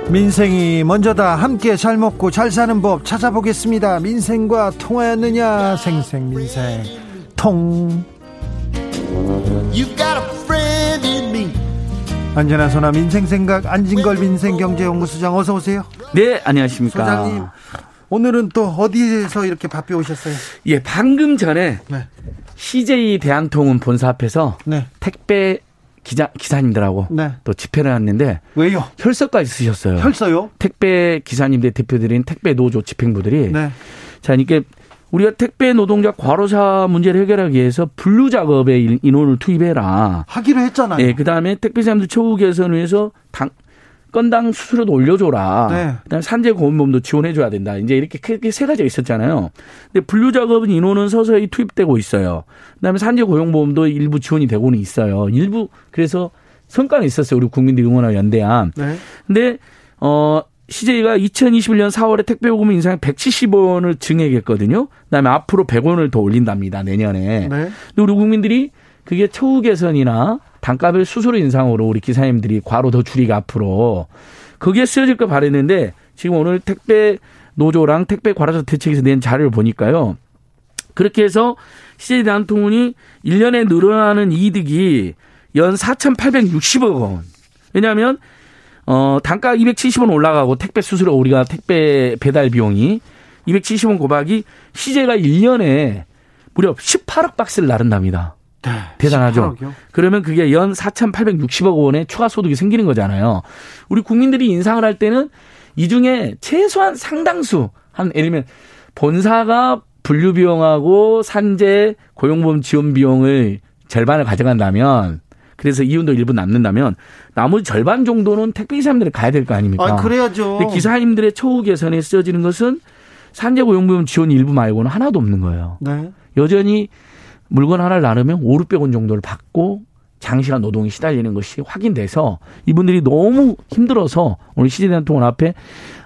Speaker 1: 민생이 먼저다. 함께 잘 먹고 잘 사는 법 찾아보겠습니다. 민생과 통하였느냐? 생생 민생. 통. 언제나 소나 민생 생각 안진걸 민생경제연구소장 어서 오세요.
Speaker 10: 네, 안녕하십니까.
Speaker 1: 소장님. 오늘은 또 어디에서 이렇게 바삐 오셨어요?
Speaker 10: 예, 방금 전에 네. CJ 대한통운 본사 앞에서 네. 택배 기자 기사님들하고 네. 또 집회를 했는데
Speaker 1: 왜요?
Speaker 10: 혈서까지 쓰셨어요.
Speaker 1: 혈서요?
Speaker 10: 택배 기사님들 대표들인 택배 노조 집행부들이 네. 자 이게 우리가 택배 노동자 과로사 문제를 해결하기 위해서 분류 작업에 인원을 투입해라.
Speaker 1: 하기로 했잖아요.
Speaker 10: 네, 그다음에 택배 사람들 처우 개선을 위해서 당 건당 수수료도 올려줘라. 네. 그다음 산재 보험도 지원해줘야 된다. 이제 이렇게 크게 세 가지가 있었잖아요. 근데 분류 작업은 인원은 서서히 투입되고 있어요. 그다음에 산재 고용보험도 일부 지원이 되고는 있어요. 일부 그래서 성과는 있었어요. 우리 국민들이 응원하는 연대안. 네. 근데 어 CJ가 2021년 4월에 택배요금 인상 170원을 증액했거든요. 그다음에 앞으로 100원을 더 올린답니다. 내년에. 네. 근데 우리 국민들이 그게 처우 개선이나 단가별 수수료 인상으로 우리 기사님들이 과로 더 줄이가 앞으로 그게 쓰여질 걸 바랬는데 지금 오늘 택배 노조랑 택배 과로사 대책에서 낸 자료를 보니까요. 그렇게 해서 CJ 대한통운이 1년에 늘어나는 이득이 연 4,860억 원. 왜냐하면 어 단가 270원 올라가고 택배 수수료 우리가 택배 배달 비용이 270원 고박이 CJ가 1년에 무려 18억 박스를 나른답니다. 네, 대단하죠. 18억이요? 그러면 그게 연 4,860억 원의 추가 소득이 생기는 거잖아요. 우리 국민들이 인상을 할 때는 이 중에 최소한 상당수 한 예를 들면 본사가 분류 비용하고 산재 고용보험 지원 비용을 절반을 가져간다면 그래서 이윤도 일부 남는다면 나머지 절반 정도는 택배기사님들이 가야 될 거 아닙니까?
Speaker 1: 아, 그래야죠.
Speaker 10: 근데 기사님들의 처우 개선에 쓰여지는 것은 산재 고용보험 지원 일부 말고는 하나도 없는 거예요. 네. 여전히 물건 하나를 나누면 5, 600원 정도를 받고 장시간 노동이 시달리는 것이 확인돼서 이분들이 너무 힘들어서 오늘 시제대한통운 앞에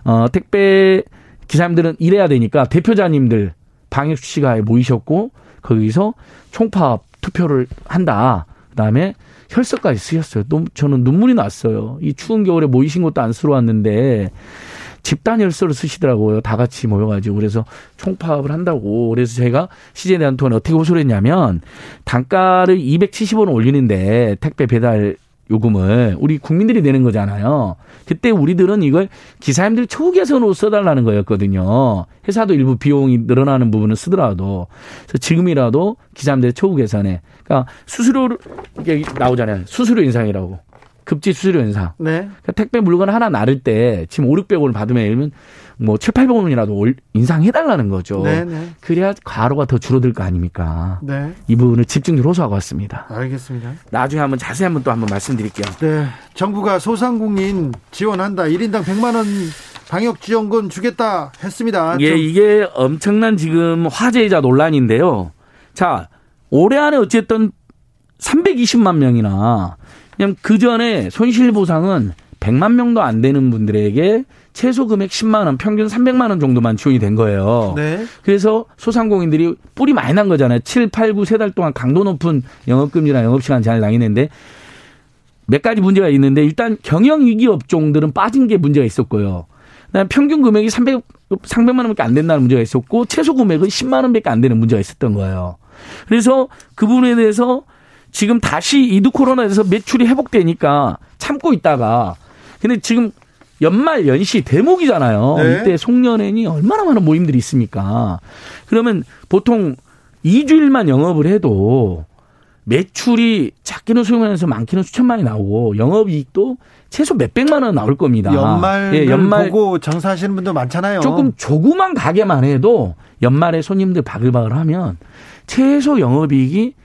Speaker 10: 어 택배 기사님들은 일해야 되니까 대표자님들 방역 시가에 모이셨고 거기서 총파업 투표를 한다. 그다음에 혈서까지 쓰였어요. 너무 저는 눈물이 났어요. 이 추운 겨울에 모이신 것도 안쓰러웠는데 집단 혈서를 쓰시더라고요. 다 같이 모여가지고. 그래서 총파업을 한다고. 그래서 제가 CJ 대한통운 어떻게 호소를 했냐면 단가를 270원 올리는데 택배 배달 요금을 우리 국민들이 내는 거잖아요. 그때 우리들은 이걸 기사님들 초우 개선으로 써달라는 거였거든요. 회사도 일부 비용이 늘어나는 부분을 쓰더라도 그래서 지금이라도 기사님들 초우 개선에 그러니까 수수료를 이게 나오잖아요. 수수료 인상이라고. 급지 수수료 인상. 네. 그러니까 택배 물건 하나 나를 때 지금 5, 600원을 받으면 예를 들면 뭐 7, 800원이라도 인상해달라는 거죠. 네, 네. 그래야 과로가 더 줄어들 거 아닙니까? 네. 이 부분을 집중적으로 호소하고 왔습니다.
Speaker 1: 알겠습니다.
Speaker 10: 나중에 한번 자세히 한번 또 한번 말씀드릴게요.
Speaker 1: 네. 정부가 소상공인 지원한다. 1인당 100만 원 방역 지원금 주겠다 했습니다.
Speaker 10: 예, 이게 엄청난 지금 화제이자 논란인데요. 자, 올해 안에 어쨌든 320만 명이나 그냥 그 전에 손실보상은 100만 명도 안 되는 분들에게 최소 금액 10만 원, 평균 300만 원 정도만 지원이 된 거예요. 네. 그래서 소상공인들이 뿔이 많이 난 거잖아요. 7, 8, 9, 3달 동안 강도 높은 영업금지나 영업시간 제한을 당했는데 몇 가지 문제가 있는데 일단 경영위기 업종들은 빠진 게 문제가 있었고요. 그다음에 평균 금액이 300, 300만 원밖에 안 된다는 문제가 있었고 최소 금액은 10만 원밖에 안 되는 문제가 있었던 거예요. 그래서 그 부분에 대해서 지금 다시 이드 코로나에서 매출이 회복되니까 참고 있다가 근데 지금 연말 연시 대목이잖아요. 네. 이때 송년회니 얼마나 많은 모임들이 있습니까? 그러면 보통 2주일만 영업을 해도 매출이 작기는 수면에서 많기는 수천만이 나오고 영업이익도 최소 몇백만 원 나올 겁니다.
Speaker 1: 연말 예, 연말 보고 장사하시는 분들 많잖아요.
Speaker 10: 조금 조그만 가게만 해도 연말에 손님들 바글바글 하면 최소 영업이익이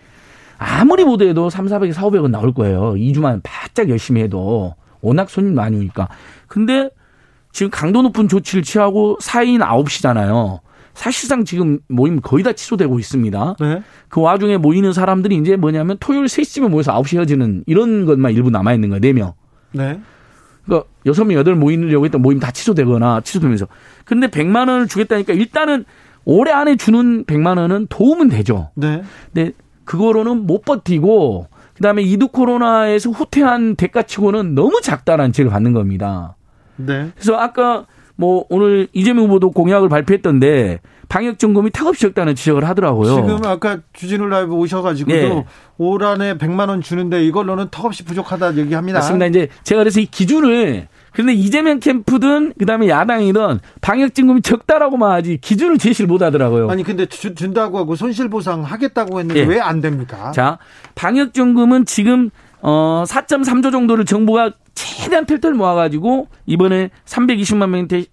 Speaker 10: 아무리 못해도 3, 400, 4, 500원 나올 거예요. 2주만 바짝 열심히 해도 워낙 손님 많이 오니까. 근데 지금 강도 높은 조치를 취하고 4인 9시잖아요. 사실상 지금 모임 거의 다 취소되고 있습니다. 네. 그 와중에 모이는 사람들이 이제 뭐냐면 토요일 3시쯤에 모여서 9시 헤어지는 이런 것만 일부 남아있는 거예요. 4명. 네. 그러니까 6명, 8명 모이려고 했던 모임 다 취소되거나 취소되면서. 근데 100만 원을 주겠다니까 일단은 올해 안에 주는 100만 원은 도움은 되죠. 네. 근데 그거로는 못 버티고 그다음에 이두 코로나에서 후퇴한 대가치고는 너무 작다라는 지적을 받는 겁니다. 네. 그래서 아까 뭐 오늘 이재명 후보도 공약을 발표했던데 방역 점검이 턱없이 적다는 지적을 하더라고요.
Speaker 1: 지금 아까 주진우 라이브 오셔가지고도 네. 올 한해 100만 원 주는데 이걸로는 턱없이 부족하다 얘기합니다.
Speaker 10: 맞습니다. 이제 제가 그래서 이 기준을 그런데 이재명 캠프든 그다음에 야당이든 방역 증금이 적다라고만 하지 기준을 제시를 못 하더라고요.
Speaker 1: 아니 근데 주, 준다고 하고 손실 보상 하겠다고 했는데 네. 왜안 됩니까?
Speaker 10: 자, 방역 증금은 지금 어 4.3조 정도를 정부가 최대한 털털 모아 가지고 이번에 320만 명한테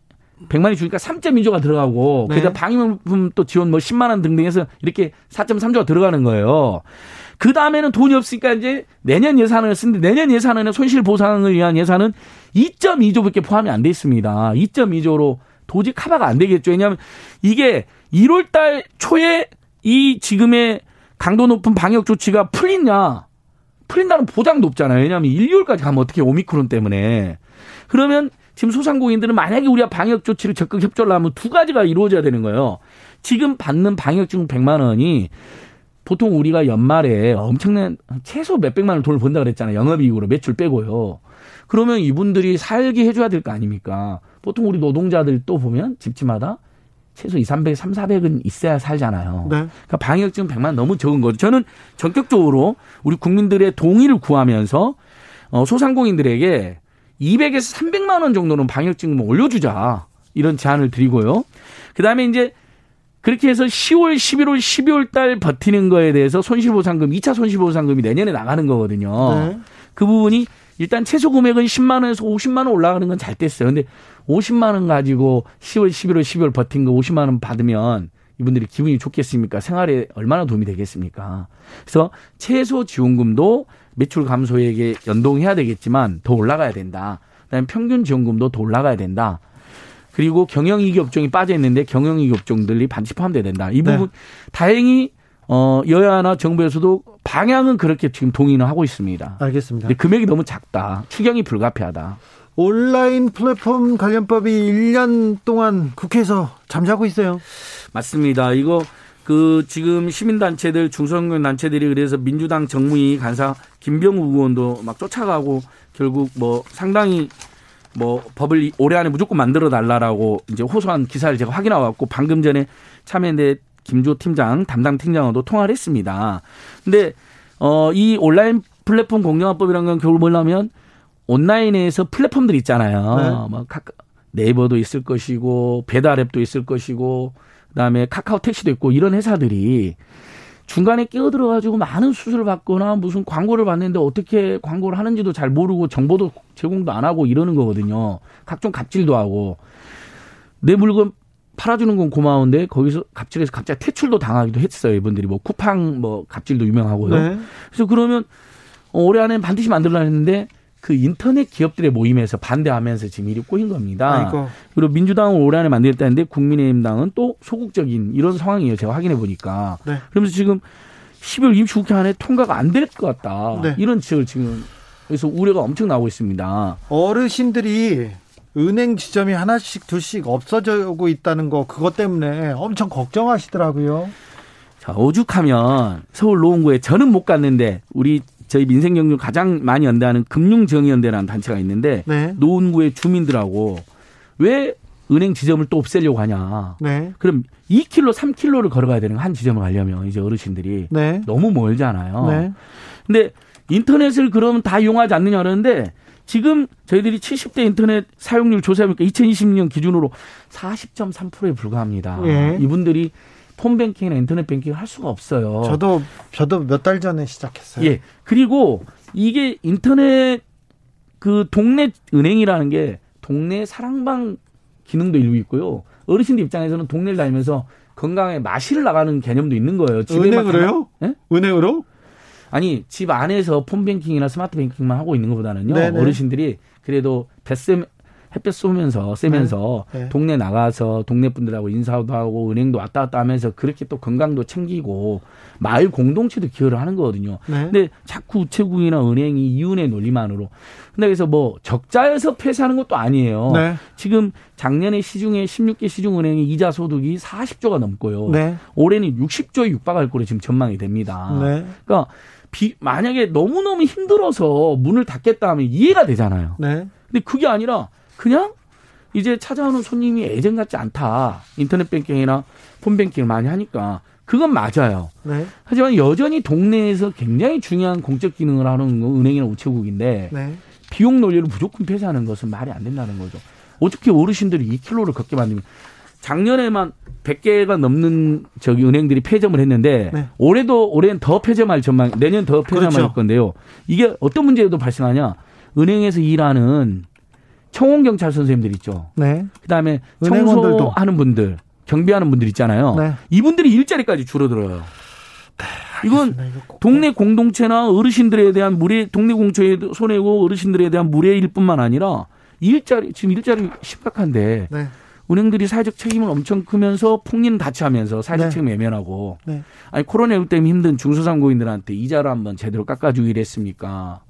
Speaker 10: 100만이 주니까 3.2조가 들어가고 네. 그다음 방역품 또 지원 뭐 10만 원 등등 해서 이렇게 4.3조가 들어가는 거예요. 그 다음에는 돈이 없으니까 이제 내년 예산을 쓰는데 내년 예산에는 손실 보상을 위한 예산은 2.2조밖에 포함이 안 돼 있습니다. 2.2조로 도저히 커버가 안 되겠죠. 왜냐하면 이게 1월 달 초에 이 지금의 강도 높은 방역 조치가 풀리냐 풀린다는 보장도 없잖아요. 왜냐하면 1, 2월까지 가면 어떻게 오미크론 때문에. 그러면 지금 소상공인들은 만약에 우리가 방역 조치를 적극 협조를 하면 두 가지가 이루어져야 되는 거예요. 지금 받는 방역증 100만 원이 보통 우리가 연말에 엄청난 최소 몇백만 원 돈을 번다 그랬잖아요. 영업이익으로 매출 빼고요. 그러면 이분들이 살게 해줘야 될 거 아닙니까? 보통 우리 노동자들 또 보면 집집마다 최소 2, 300, 3, 400은 있어야 살잖아요. 네. 그러니까 방역증 100만 너무 적은 거죠. 저는 전격적으로 우리 국민들의 동의를 구하면서 어, 소상공인들에게 200에서 300만 원 정도는 방역증 올려주자 이런 제안을 드리고요. 그 다음에 이제 그렇게 해서 10월, 11월, 12월 달 버티는 거에 대해서 손실보상금, 2차 손실보상금이 내년에 나가는 거거든요. 네. 그 부분이 일단 최소 금액은 10만 원에서 50만 원 올라가는 건 잘 됐어요. 근데 50만 원 가지고 10월, 11월, 12월 버틴 거 50만 원 받으면 이분들이 기분이 좋겠습니까? 생활에 얼마나 도움이 되겠습니까? 그래서 최소 지원금도 매출 감소액에 연동해야 되겠지만 더 올라가야 된다. 그다음에 평균 지원금도 더 올라가야 된다. 그리고 경영이기 업종이 빠져 있는데 경영이기 업종들이 반드시 포함돼야 된다. 이 부분 네. 다행히 어 여야나 정부에서도 방향은 그렇게 지금 동의는 하고 있습니다.
Speaker 1: 알겠습니다.
Speaker 10: 금액이 너무 작다. 추경이 불가피하다.
Speaker 1: 온라인 플랫폼 관련법이 1년 동안 국회에서 잠자고 있어요.
Speaker 10: 맞습니다. 이거 그 지금 시민단체들 중소형 단체들이 그래서 민주당 정무위 간사 김병우 의원도 막 쫓아가고 결국 뭐 상당히 뭐 법을 올해 안에 무조건 만들어 달라라고 이제 호소한 기사를 제가 확인해 왔고 방금 전에 참여연대 김조 팀장 담당 팀장하고도 통화를 했습니다. 근데 어이 온라인 플랫폼 공정화법이라는 건 결국 뭐냐면 온라인에서 플랫폼들 있잖아요. 네. 뭐 네이버도 있을 것이고 배달앱도 있을 것이고 그다음에 카카오 택시도 있고 이런 회사들이 중간에 끼어들어 가지고 많은 수술을 받거나 무슨 광고를 받는데 어떻게 광고를 하는지도 잘 모르고 정보도 제공도 안 하고 이러는 거거든요. 각종 갑질도 하고 내 물건 팔아주는 건 고마운데 거기서 갑질해서 갑자기 퇴출도 당하기도 했어요. 이분들이 뭐 쿠팡 뭐 갑질도 유명하고요. 네. 그래서 그러면 올해 안에 반드시 만들라 했는데 그 인터넷 기업들의 모임에서 반대하면서 지금 일이 꼬인 겁니다. 아이고. 그리고 민주당은 올해 안에 만들었다는데 국민의힘당은 또 소극적인 이런 상황이에요. 제가 확인해 보니까. 네. 그러면서 지금 12월 임시국회 안에 통과가 안 될 것 같다. 네. 이런 지적을 지금 그래서 우려가 엄청 나오고 있습니다.
Speaker 1: 어르신들이 은행 지점이 하나씩 둘씩 없어지고 있다는 거 그것 때문에 엄청 걱정하시더라고요.
Speaker 10: 자, 오죽하면 서울 노원구에 저는 못 갔는데 우리 저희 민생경제 가장 많이 연대하는 금융정의연대라는 단체가 있는데 네. 노원구의 주민들하고 왜 은행 지점을 또 없애려고 하냐. 네. 그럼 2km, 3km를 걸어가야 되는 한 지점을 가려면 이제 어르신들이 네. 너무 멀잖아요. 네. 근데 인터넷을 그러면 다 이용하지 않느냐 그러는데 지금 저희들이 70대 인터넷 사용률 조사해보니까 2020년 기준으로 40.3%에 불과합니다. 예. 이분들이 폰뱅킹이나 인터넷 뱅킹을 할 수가 없어요.
Speaker 1: 저도 저도 몇 달 전에 시작했어요.
Speaker 10: 예. 그리고 이게 인터넷 그 동네 은행이라는 게 동네 사랑방 기능도 일부 있고요. 어르신들 입장에서는 동네를 다니면서 건강에 마실 나가는 개념도 있는 거예요.
Speaker 1: 은행으로요? 예? 은행으로?
Speaker 10: 아니 집 안에서 폰뱅킹이나 스마트뱅킹만 하고 있는 것보다는요. 네네. 어르신들이 그래도 뱃셈 햇볕 쏘면서 쐬면서 네. 네. 동네 나가서 동네 분들하고 인사도 하고 은행도 왔다 갔다 하면서 그렇게 또 건강도 챙기고 마을 공동체도 기여를 하는 거거든요. 네. 근데 자꾸 우체국이나 은행이 이윤의 논리만으로 근데 그래서 뭐 적자에서 폐쇄하는 것도 아니에요. 네. 지금 작년에 시중에 16개 시중 은행이 이자 소득이 40조가 넘고요. 네. 올해는 60조에 육박할 거로 지금 전망이 됩니다. 네. 그러니까 비, 만약에 너무너무 힘들어서 문을 닫겠다 하면 이해가 되잖아요. 네. 근데 그게 아니라 그냥 이제 찾아오는 손님이 예전 같지 않다. 인터넷 뱅킹이나 폰 뱅킹을 많이 하니까 그건 맞아요. 네. 하지만 여전히 동네에서 굉장히 중요한 공적 기능을 하는 은행이나 우체국인데 네. 비용 논리를 무조건 폐쇄하는 것은 말이 안 된다는 거죠. 어떻게 어르신들이 2킬로를 걷게 만들면 작년에만 100개가 넘는 저기 은행들이 폐점을 했는데 네. 올해도 올해는 더 폐점할 전망, 내년 더 폐점할 그렇죠. 건데요. 이게 어떤 문제도 발생하냐? 은행에서 일하는 청원 경찰 선생님들 있죠. 네. 그다음에 청소하는 분들, 경비하는 분들 있잖아요. 네. 이분들이 일자리까지 줄어들어요. 네, 이건 동네 공동체나 어르신들에 대한 무례, 동네 공처에 손해고 어르신들에 대한 무례일 뿐만 아니라 일자리 지금 일자리 심각한데 네. 은행들이 사회적 책임을 엄청 크면서 폭리는 다치하면서 사회적 네. 책임 외면하고 네. 아니 코로나19 때문에 힘든 중소상공인들한테 이자를 한번 제대로 깎아주기로 했습니까?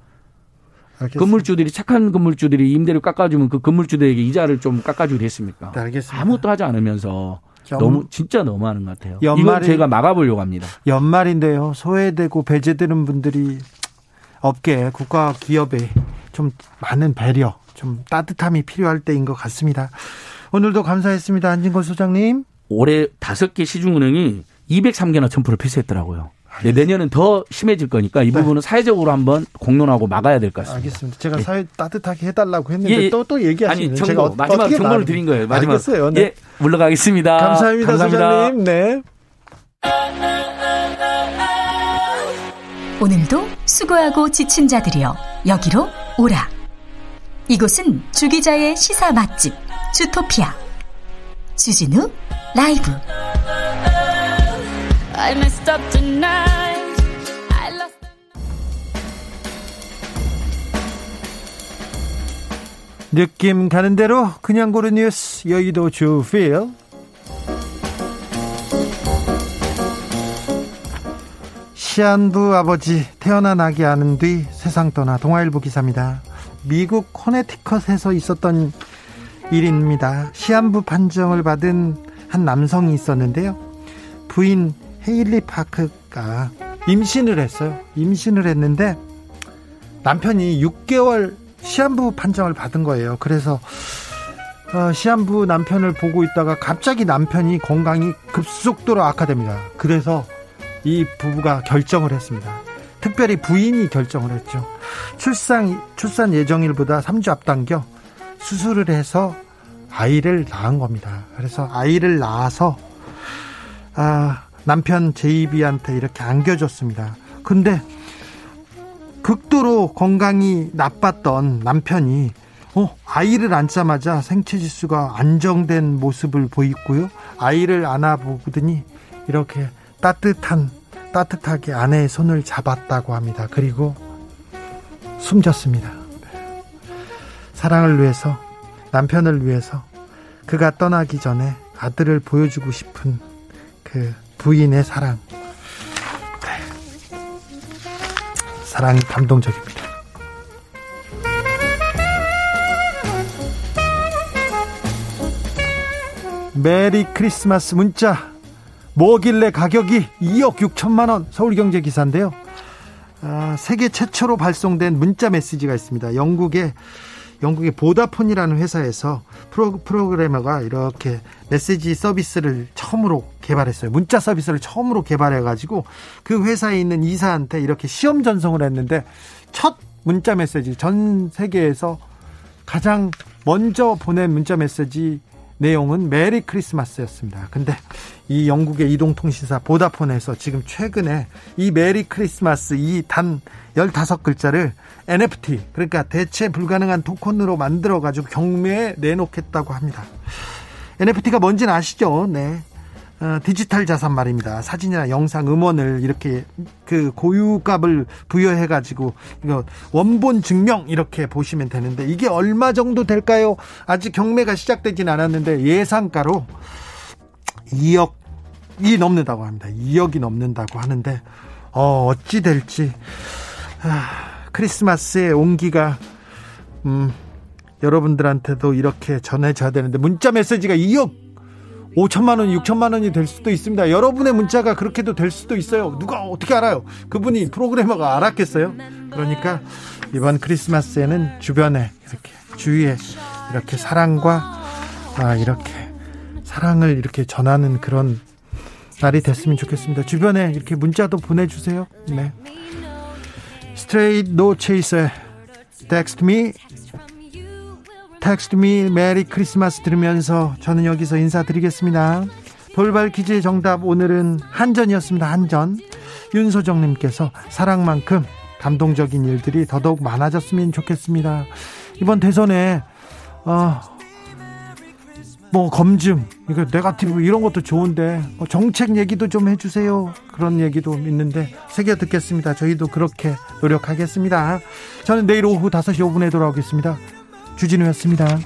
Speaker 10: 알겠습니다. 건물주들이 착한 건물주들이 임대료 깎아주면 그 건물주들에게 이자를 좀 깎아주기로 했습니까? 네, 알겠습니다. 아무것도 하지 않으면서 연... 너무 진짜 너무하는 것 같아요. 연말이, 이건 제가 막아보려고 합니다.
Speaker 1: 연말인데요. 소외되고 배제되는 분들이 업계, 국가 기업에 좀 많은 배려, 좀 따뜻함이 필요할 때인 것 같습니다. 오늘도 감사했습니다. 안진걸 소장님.
Speaker 10: 올해 다섯 개 시중은행이 203개나 점포를 폐쇄했더라고요. 네, 내년은 더 심해질 거니까 이 네. 부분은 사회적으로 한번 공론하고 막아야 될 것 같습니다.
Speaker 1: 알겠습니다. 제가 네. 사회 따뜻하게 해달라고 했는데 또또 예, 예. 얘기하시는
Speaker 10: 아니 정보 마지막 정보를 드린 거예요. 마지막
Speaker 1: 알겠어요. 네.
Speaker 10: 예, 물러가겠습니다.
Speaker 1: 감사합니다, 감사합니다. 소장님. 네.
Speaker 2: 오늘도 수고하고 지친 자들이여 여기로 오라. 이곳은 주기자의 시사 맛집 주토피아 주진우 라이브.
Speaker 1: 느낌 가는 대로 그냥 고른 뉴스 여의도 주필 시한부 아버지 태어난 아기 아는 뒤 세상 떠나 동아일보 기사입니다. 미국 코네티컷에서 있었던 일입니다. 시한부 판정을 받은 한 남성이 있었는데요. 부인 헤일리 파크가 임신을 했어요. 임신을 했는데 남편이 6개월 시한부 판정을 받은 거예요. 그래서 어, 시한부 남편을 보고 있다가 갑자기 남편이 건강이 급속도로 악화됩니다. 그래서 이 부부가 결정을 했습니다. 특별히 부인이 결정을 했죠. 출산 출산 예정일보다 3주 앞당겨 수술을 해서 아이를 낳은 겁니다. 그래서 아이를 낳아서 아, 남편 제이비한테 이렇게 안겨줬습니다. 근데 극도로 건강이 나빴던 남편이 어, 아이를 안자마자 생체 지수가 안정된 모습을 보이고요. 아이를 안아보더니 이렇게 따뜻한 따뜻하게 아내의 손을 잡았다고 합니다. 그리고 숨졌습니다. 사랑을 위해서 남편을 위해서 그가 떠나기 전에 아들을 보여주고 싶은 그 부인의 사랑. 사랑이 감동적입니다. 메리 크리스마스 문자 뭐길래 가격이 2억 6천만 원 서울경제 기사인데요. 아, 세계 최초로 발송된 문자 메시지가 있습니다. 영국의 영국의 보다폰이라는 회사에서 프로, 프로그래머가 이렇게 메시지 서비스를 처음으로 개발했어요. 문자 서비스를 처음으로 개발해가지고 그 회사에 있는 이사한테 이렇게 시험 전송을 했는데 첫 문자 메시지 전 세계에서 가장 먼저 보낸 문자 메시지 내용은 메리 크리스마스였습니다. 근데 이 영국의 이동통신사 보다폰에서 지금 최근에 이 메리 크리스마스 이 단 15글자를 NFT 그러니까 대체 불가능한 토큰으로 만들어 가지고 경매에 내놓겠다고 합니다. NFT가 뭔지는 아시죠? 네. 어, 디지털 자산 말입니다. 사진이나 영상, 음원을 이렇게 그 고유값을 부여해 가지고 이거 원본 증명 이렇게 보시면 되는데 이게 얼마 정도 될까요? 아직 경매가 시작되진 않았는데 예상가로 2억이 넘는다고 합니다. 2억이 넘는다고 하는데 어, 어찌 될지 아, 크리스마스의 온기가 음, 여러분들한테도 이렇게 전해져야 되는데 문자 메시지가 2억 5천만 원, 6천만 원이 될 수도 있습니다. 여러분의 문자가 그렇게도 될 수도 있어요. 누가 어떻게 알아요? 그분이 프로그래머가 알았겠어요? 그러니까 이번 크리스마스에는 주변에 이렇게 주위에 이렇게 사랑과 아 이렇게 사랑을 이렇게 전하는 그런 날이 됐으면 좋겠습니다. 주변에 이렇게 문자도 보내주세요. 네. Straight No Chaser의 Text Me Text Me Merry Christmas 들으면서 저는 여기서 인사드리겠습니다. 돌발 퀴즈의 정답 오늘은 한전이었습니다. 한전. 윤소정 님께서 사랑만큼 감동적인 일들이 더더욱 많아졌으면 좋겠습니다. 이번 대선에 어, 뭐 검증, 이거 네가티브 이런 것도 좋은데 뭐 정책 얘기도 좀 해주세요. 그런 얘기도 있는데 새겨 듣겠습니다. 저희도 그렇게 노력하겠습니다. 저는 내일 오후 5시 5분에 돌아오겠습니다. 주진우였습니다.